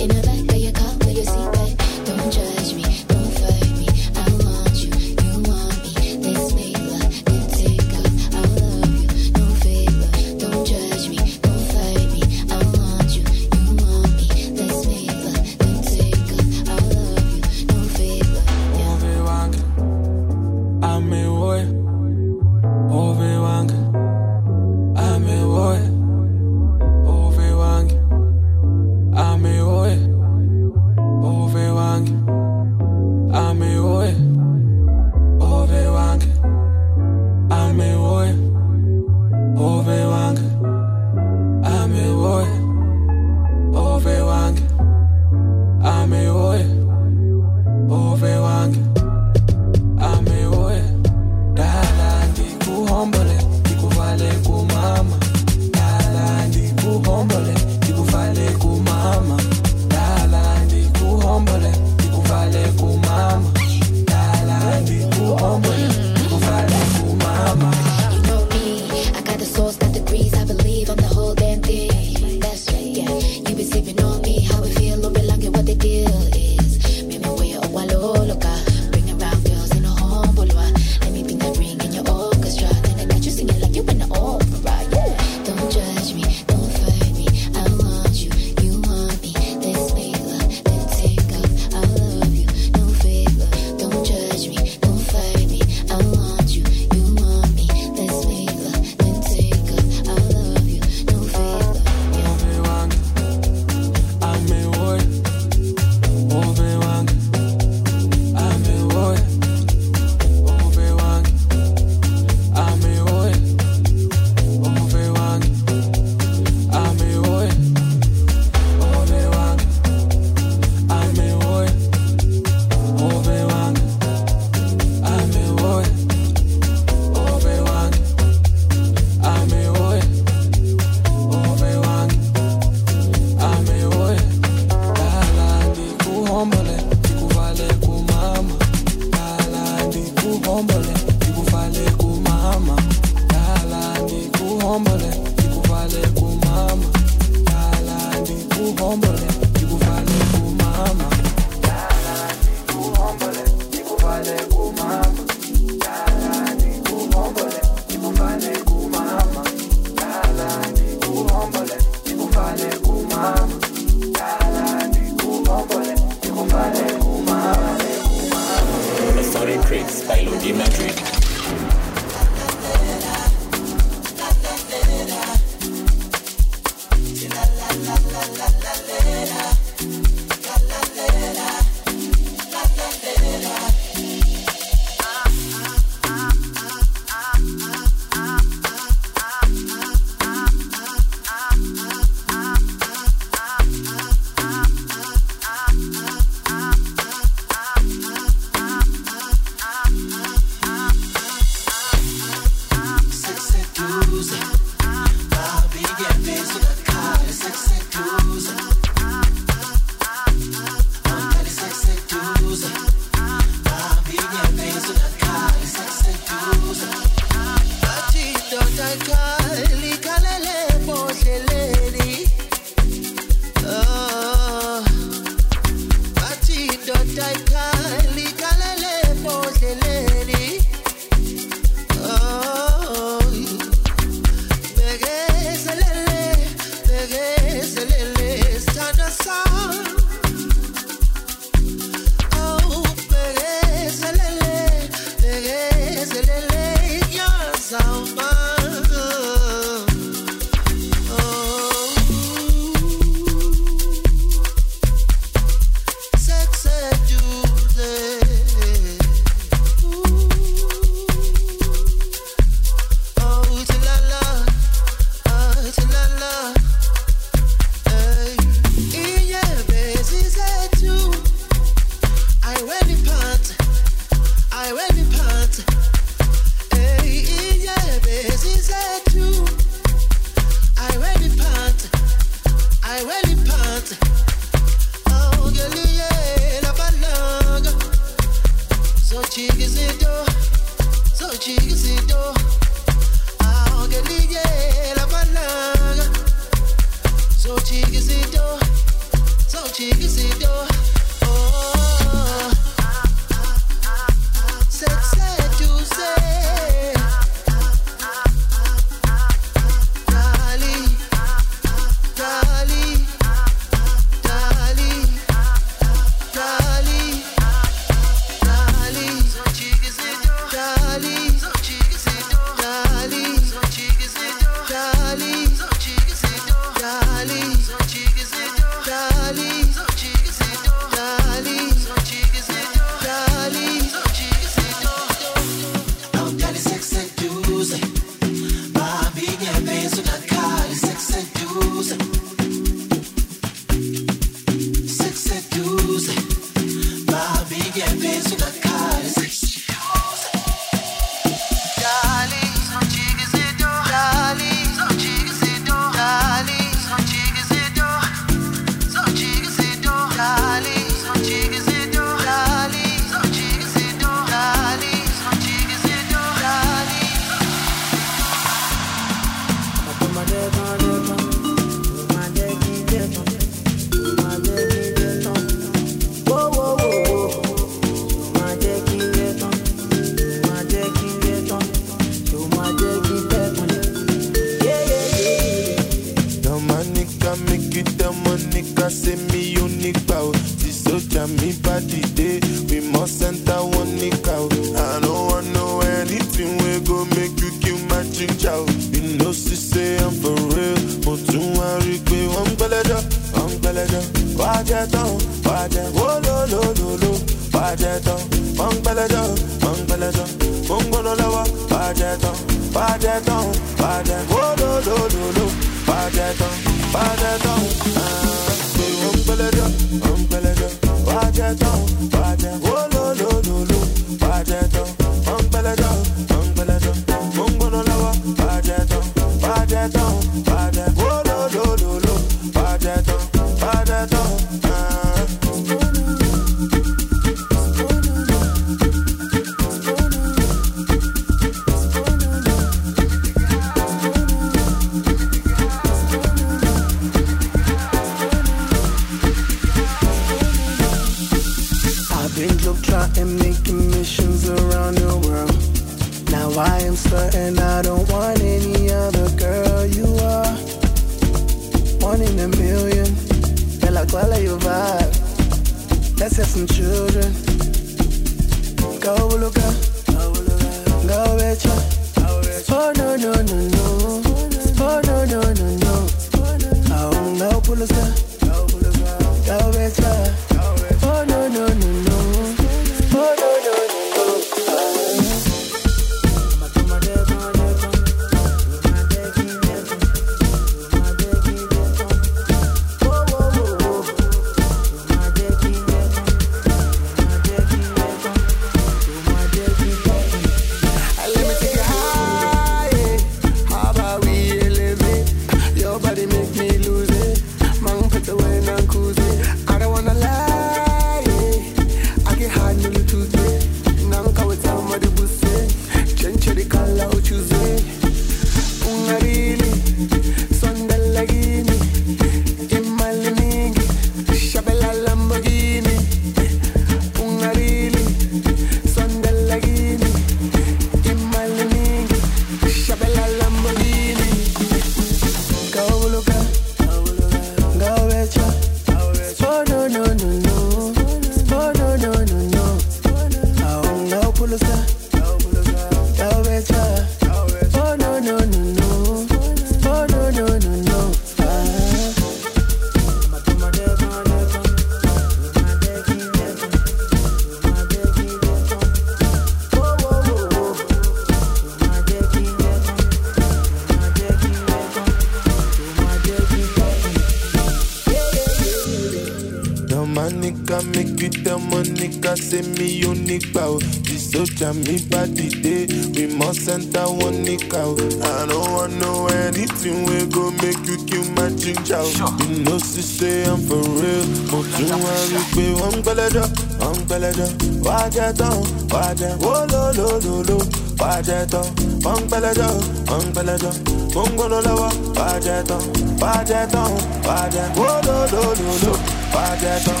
jẹjọ wá jẹ tán wá jẹ wólólólóló wá jẹ tán wọ́n ń pẹlẹjọ wọ́n ń pẹlẹjọ. Mo ń gbọ́dọ̀ lọ́wọ́ wá jẹ tán wá jẹ tán wá jẹ wólólólóló wá jẹ tán.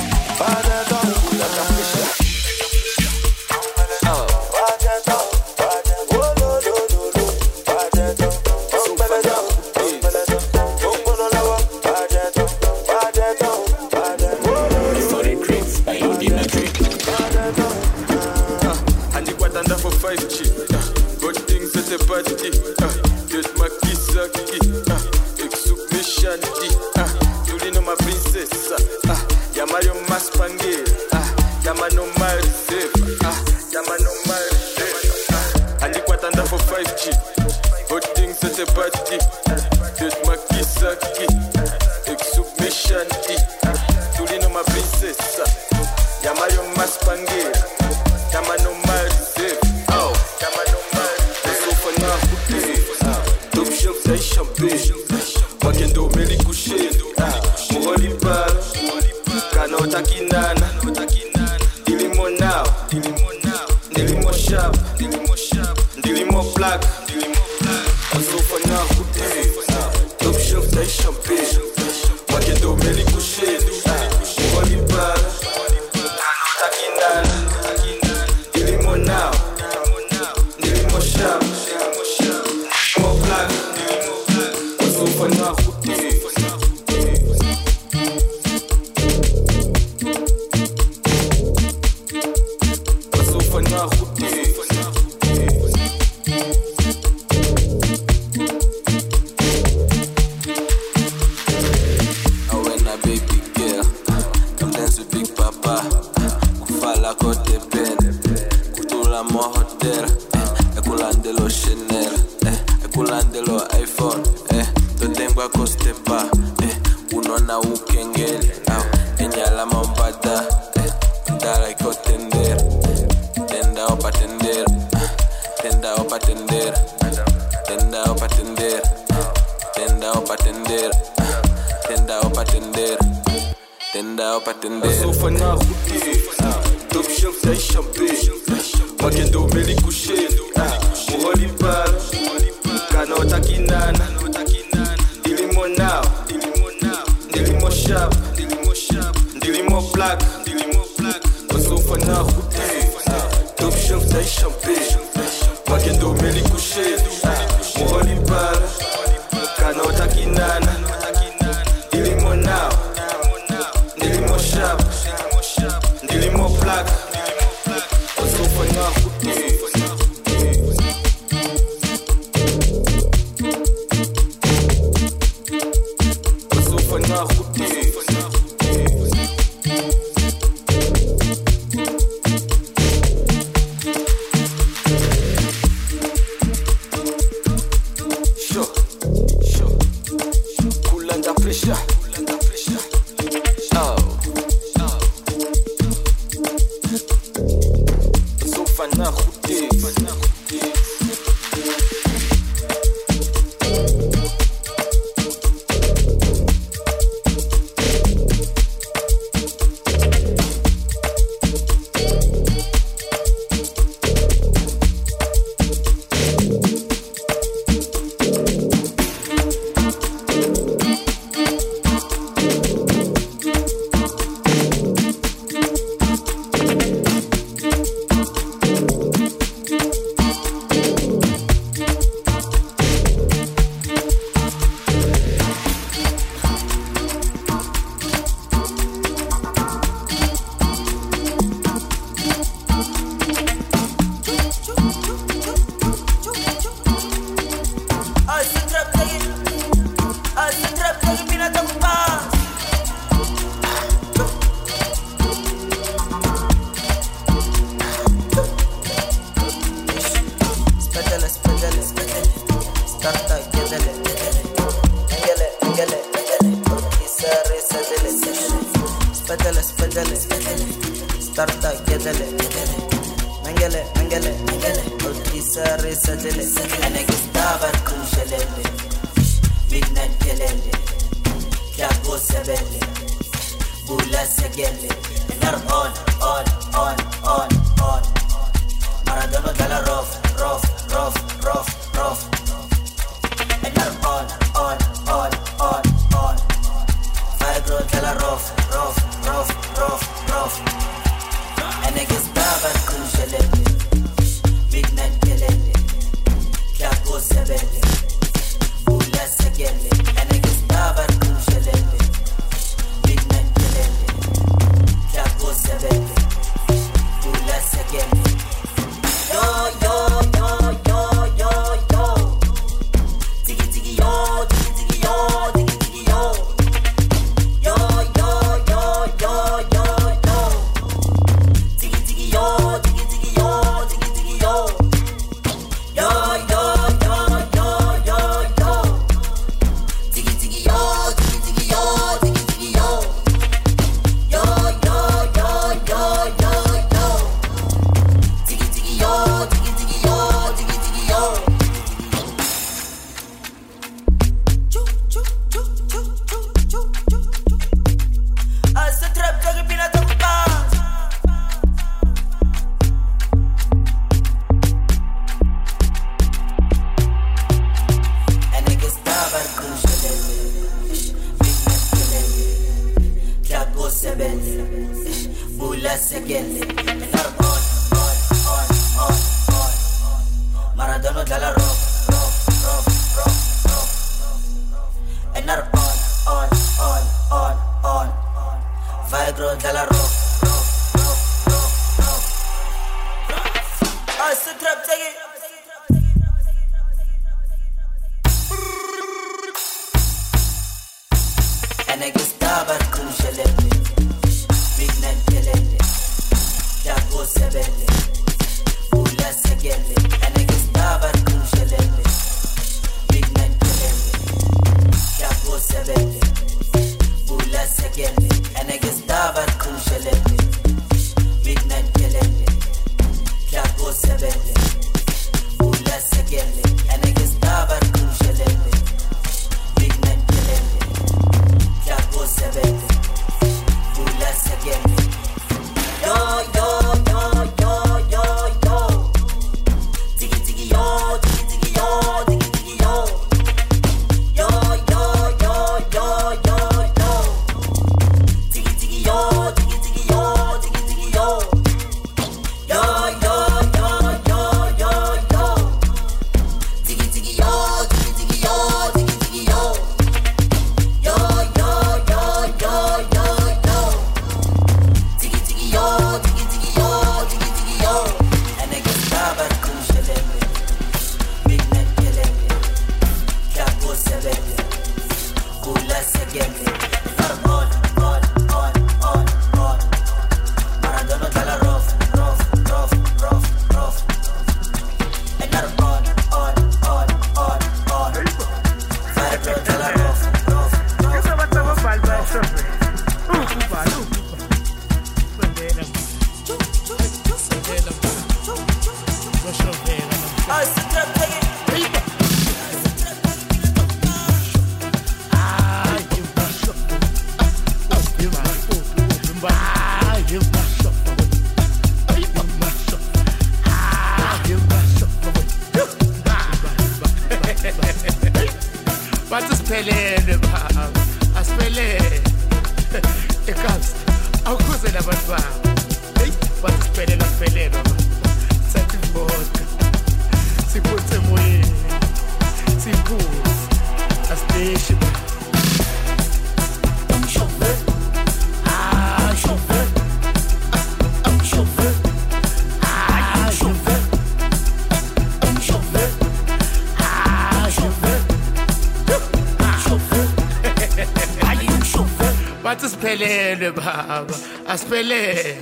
baba asiphelele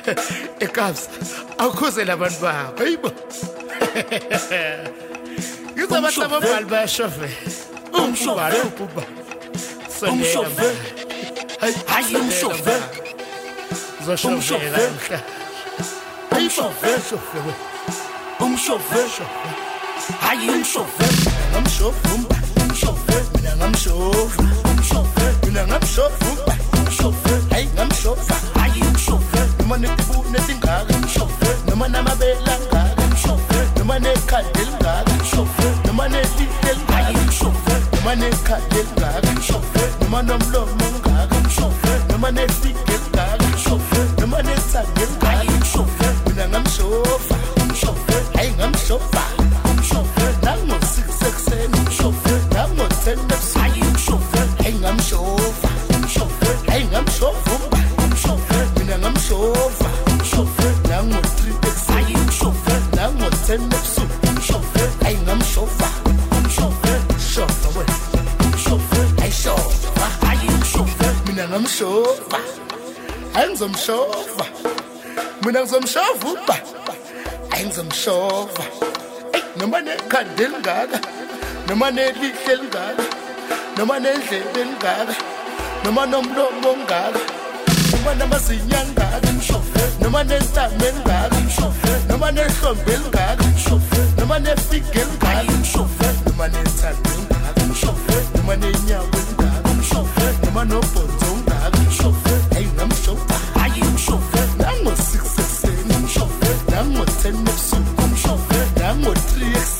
ekabsa awukhuzela abantu babo hayibo ngizo abantu ababhali bayashovela umshobale ubhuba umshove hayi umshove zoshovela mhla umshove shove umshove shove ngamshofa umba umshofela hayi ngamshofa hayi umshofela noma netibu netingaka umshofela noma namabela ngaka umshofela noma nekhadi elingaka umshofela noma nelihle elingaka umshofela noma nekhadi elingaka umshofela noma nomlomo ongaka umshofela noma nefike elingaka umshofela noma nethanga elingaka umshofela mina ngamshofa umshofela hayi ngamshofa umshofela ngamshofa hayi ngizomshofa mina ngizomshova uba. Hayi ngizomshova. Ey, noma nekhanda elingaka noma nelihle elingaka noma nendlebe elingaka noma nomlomo ongaka noma namazinyo angaka noma nentamo elingaka noma nehlombe elingaka noma nefige elingaka noma nethando elingaka noma nenyawo elingaka noma nobhonzo nango-ten ebusuku umshofela nango-three ekuseni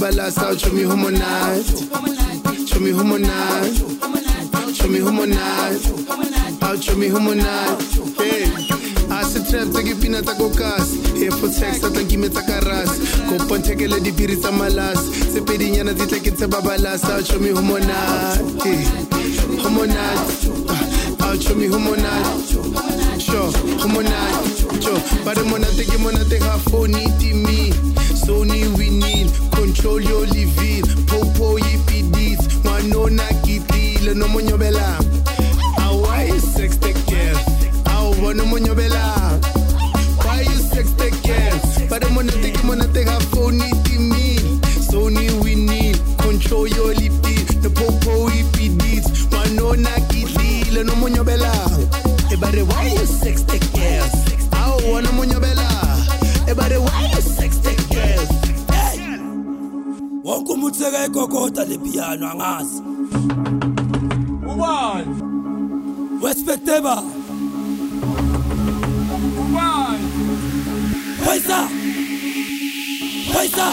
Bella style, show me humanized. Show me humanized. Show me humanized. Out, show me humanized. Hey. asi trap tsa ke pina tsa kokase efotex a tla kime tsa karase koponthekele diphiri tsa malase tse pedinyana di tla ke tsheba balase a tšhomi homonate homonate a tšhomi homonate uh, sure homonate sure ba re monate ke monate ga phone timi sony winnie Cholio livi, popo yipidis Mwanona kitile nomonyobela Why you sex the no Awa nomonyobela Why you sex the girl? Pare monete ki monete gaba ibeka igogoda lepiano angazi. Ubani? Wespekte ba ubani? Hoyisa hoyisa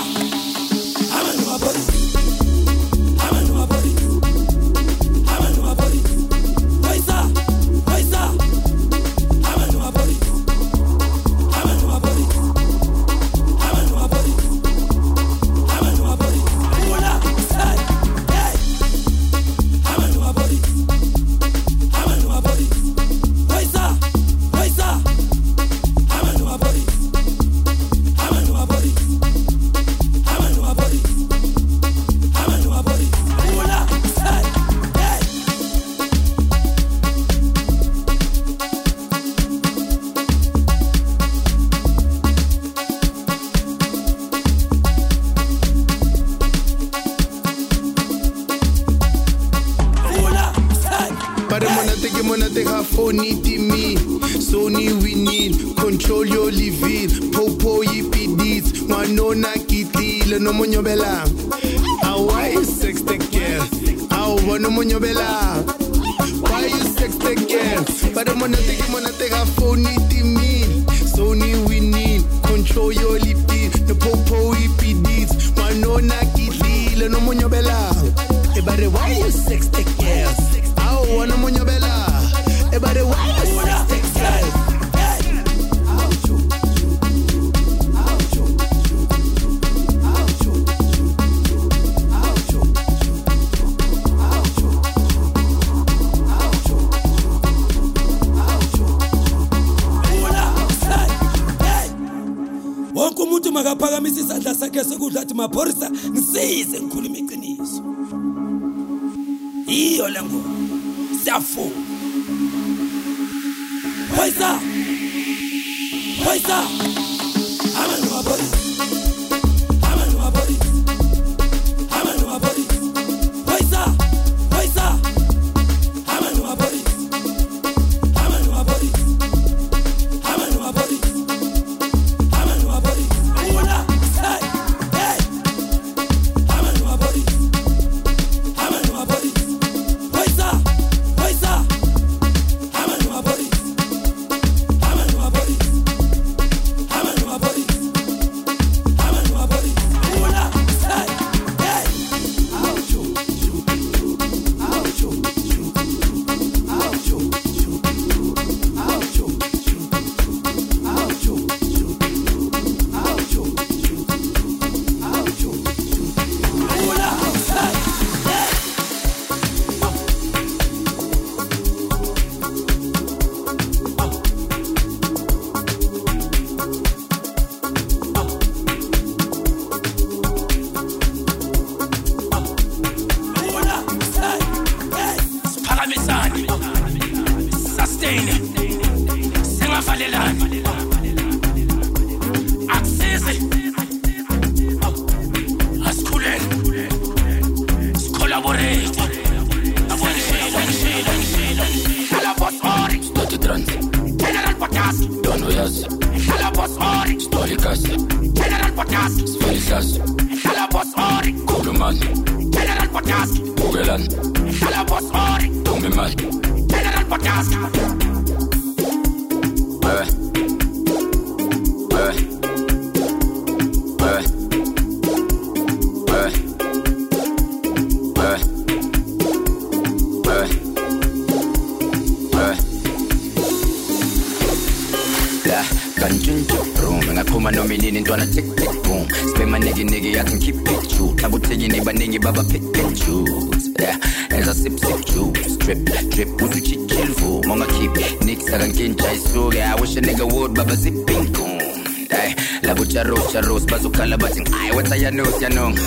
charos charos bazokhala bathi ay wetha yanos yanong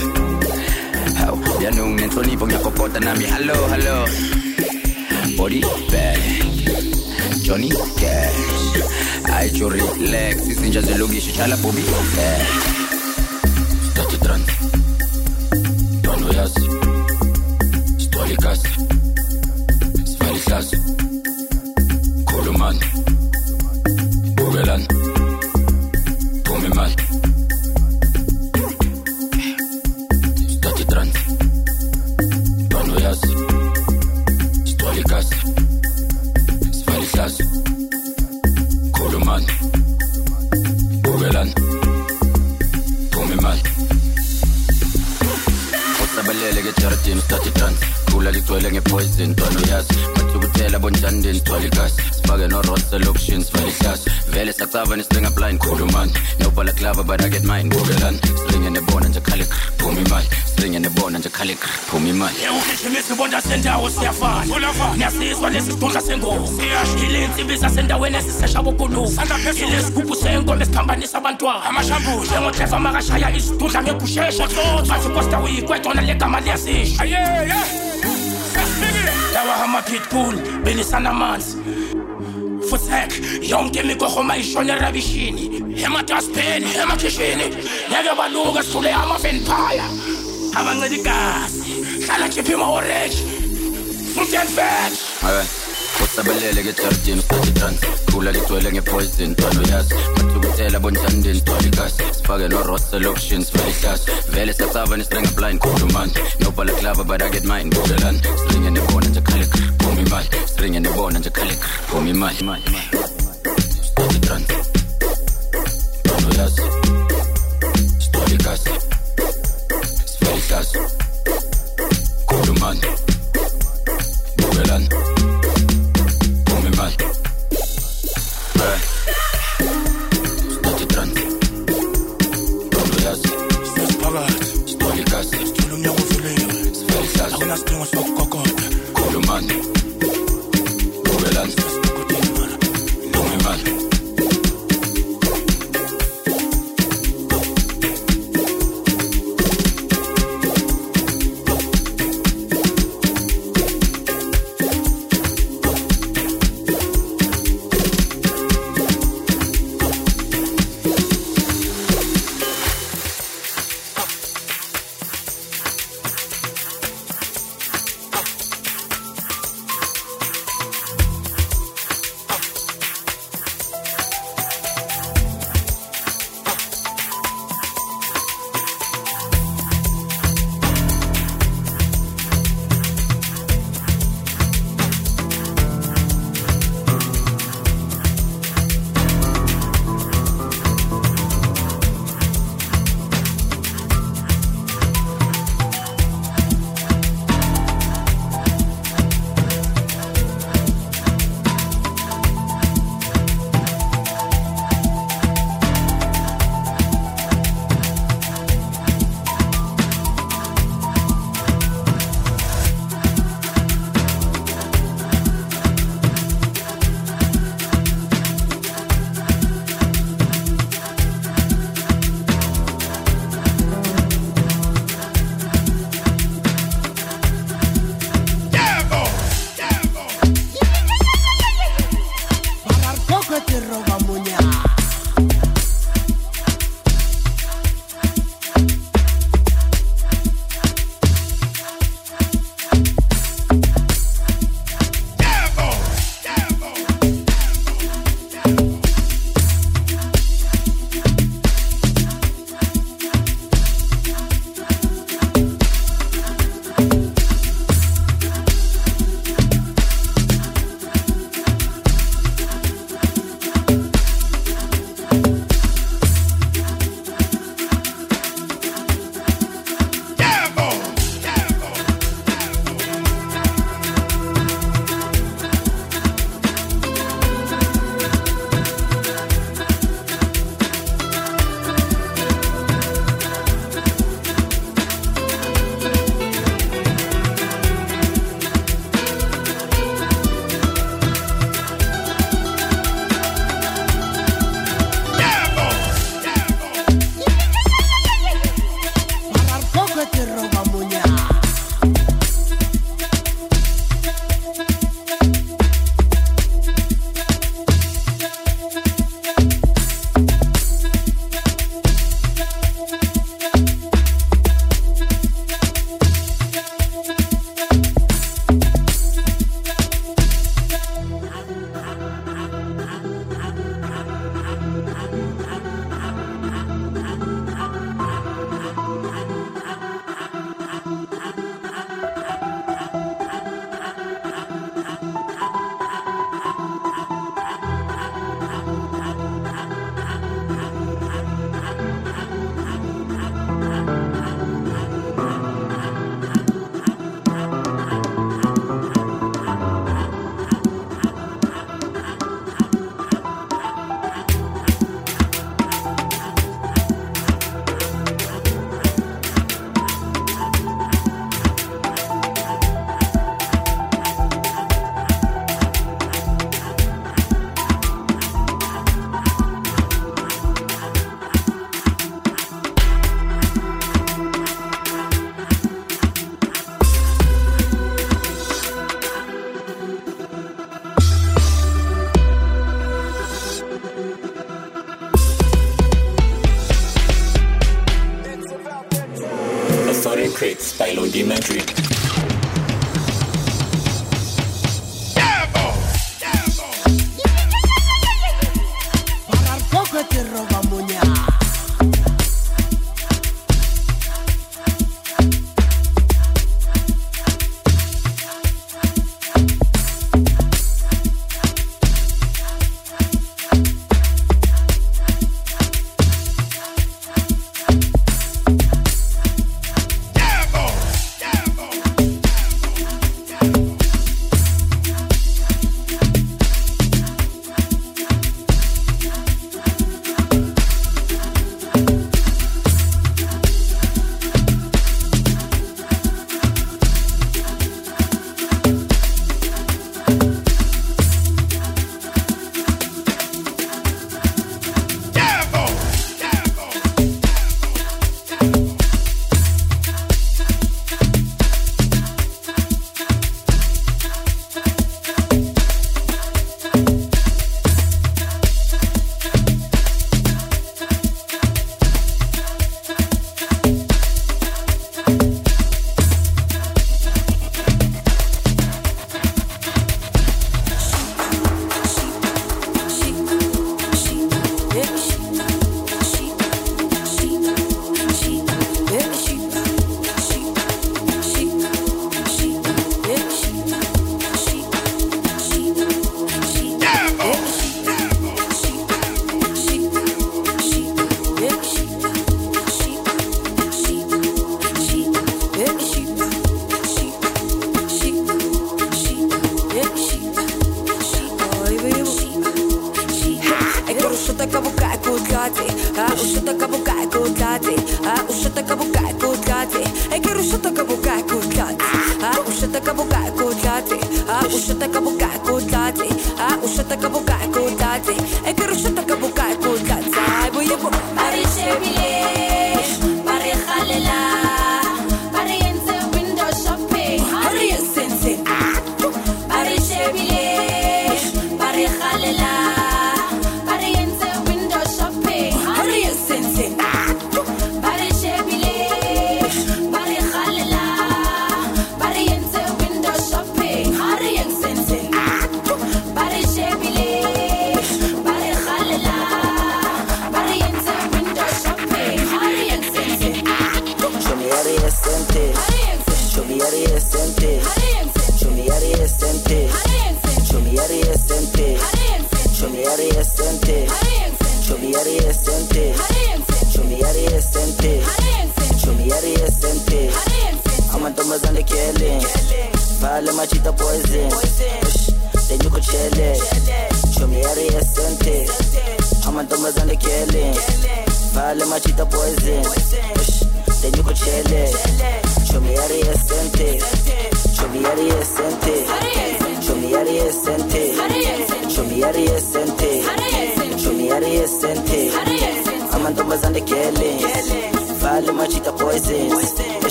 Haw, yanong nenhlonipho ngiyakokota nami body bag. Johnny Cash. Ayo relax izinja zelokishi chala bobi yas abantwana njengodreva makashaya isidudla ngekushesha. Bathi kosta uyikwetona legama liyazisha lawa amapitbull belisana amanzi futek yonke imigorho mayishona erabishini emadaspeni emakhishini ngeke baluke sithule amafenipaya abancela igazi hlala khipha ima-orange fruit and veg Awe Usabalele ngejaradini stati trans Khula ligcwele ngepoison ntwana uyazi Bonjandini sithwala igasi Sifake no-ross elokishini sivale ihlasi Vele sacava nislinga blind khuluman Nobhala clava but I get mine Bugelan Siringe nebona nje khalik Phuma imali Siringe nebona nje khalik Phuma imali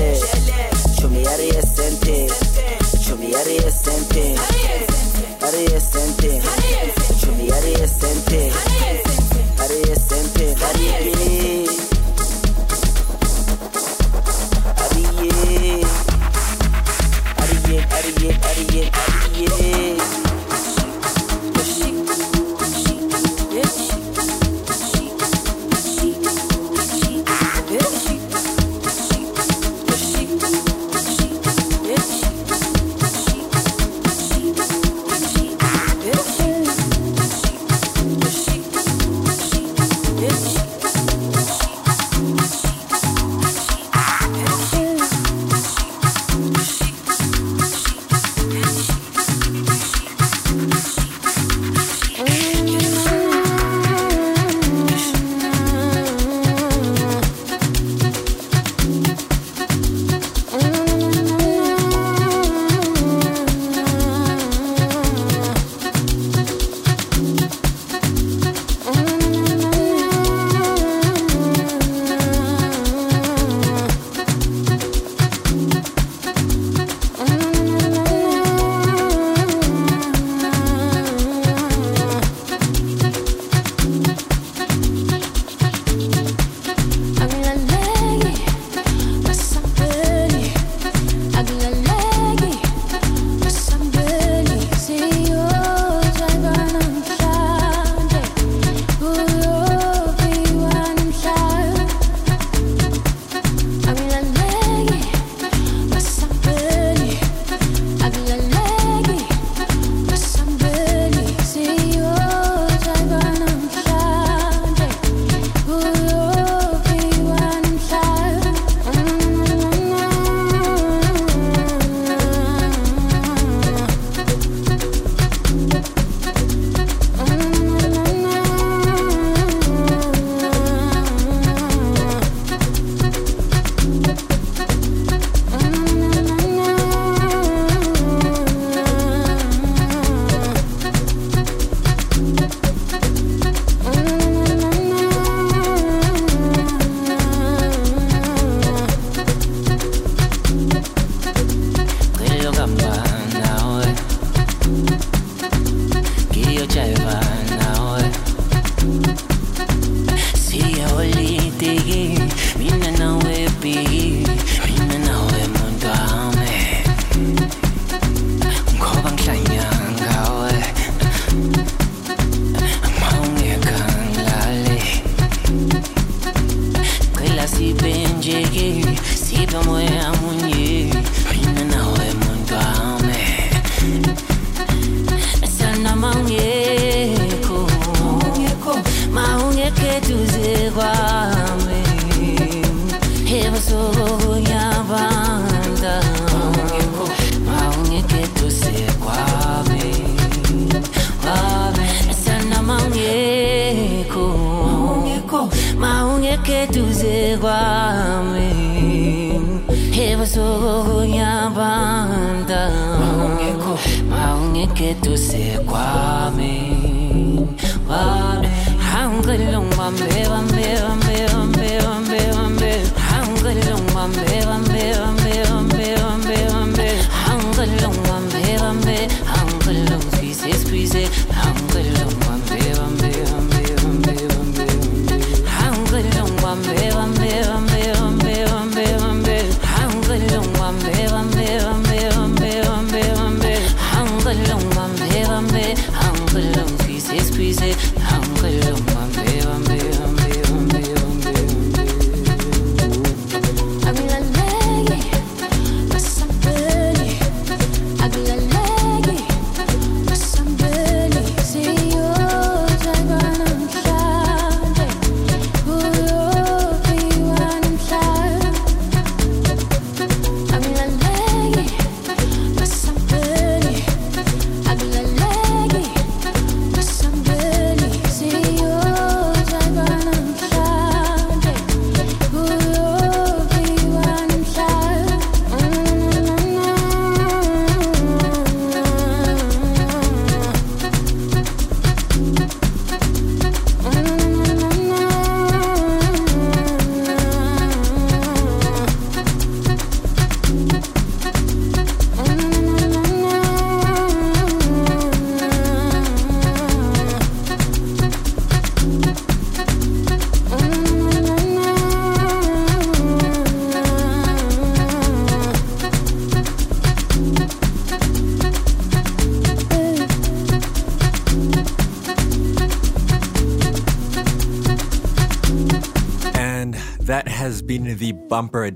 sente Chumi ari e sente Chumi ari e sente Ari e sente Chumi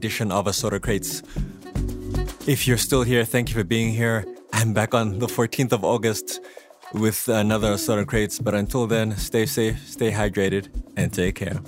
edition of Assorted Crates. If you're still here, thank you for being here. I'm back on the 14th of August with another Assorted Crates. But until then, stay safe, stay hydrated, and take care.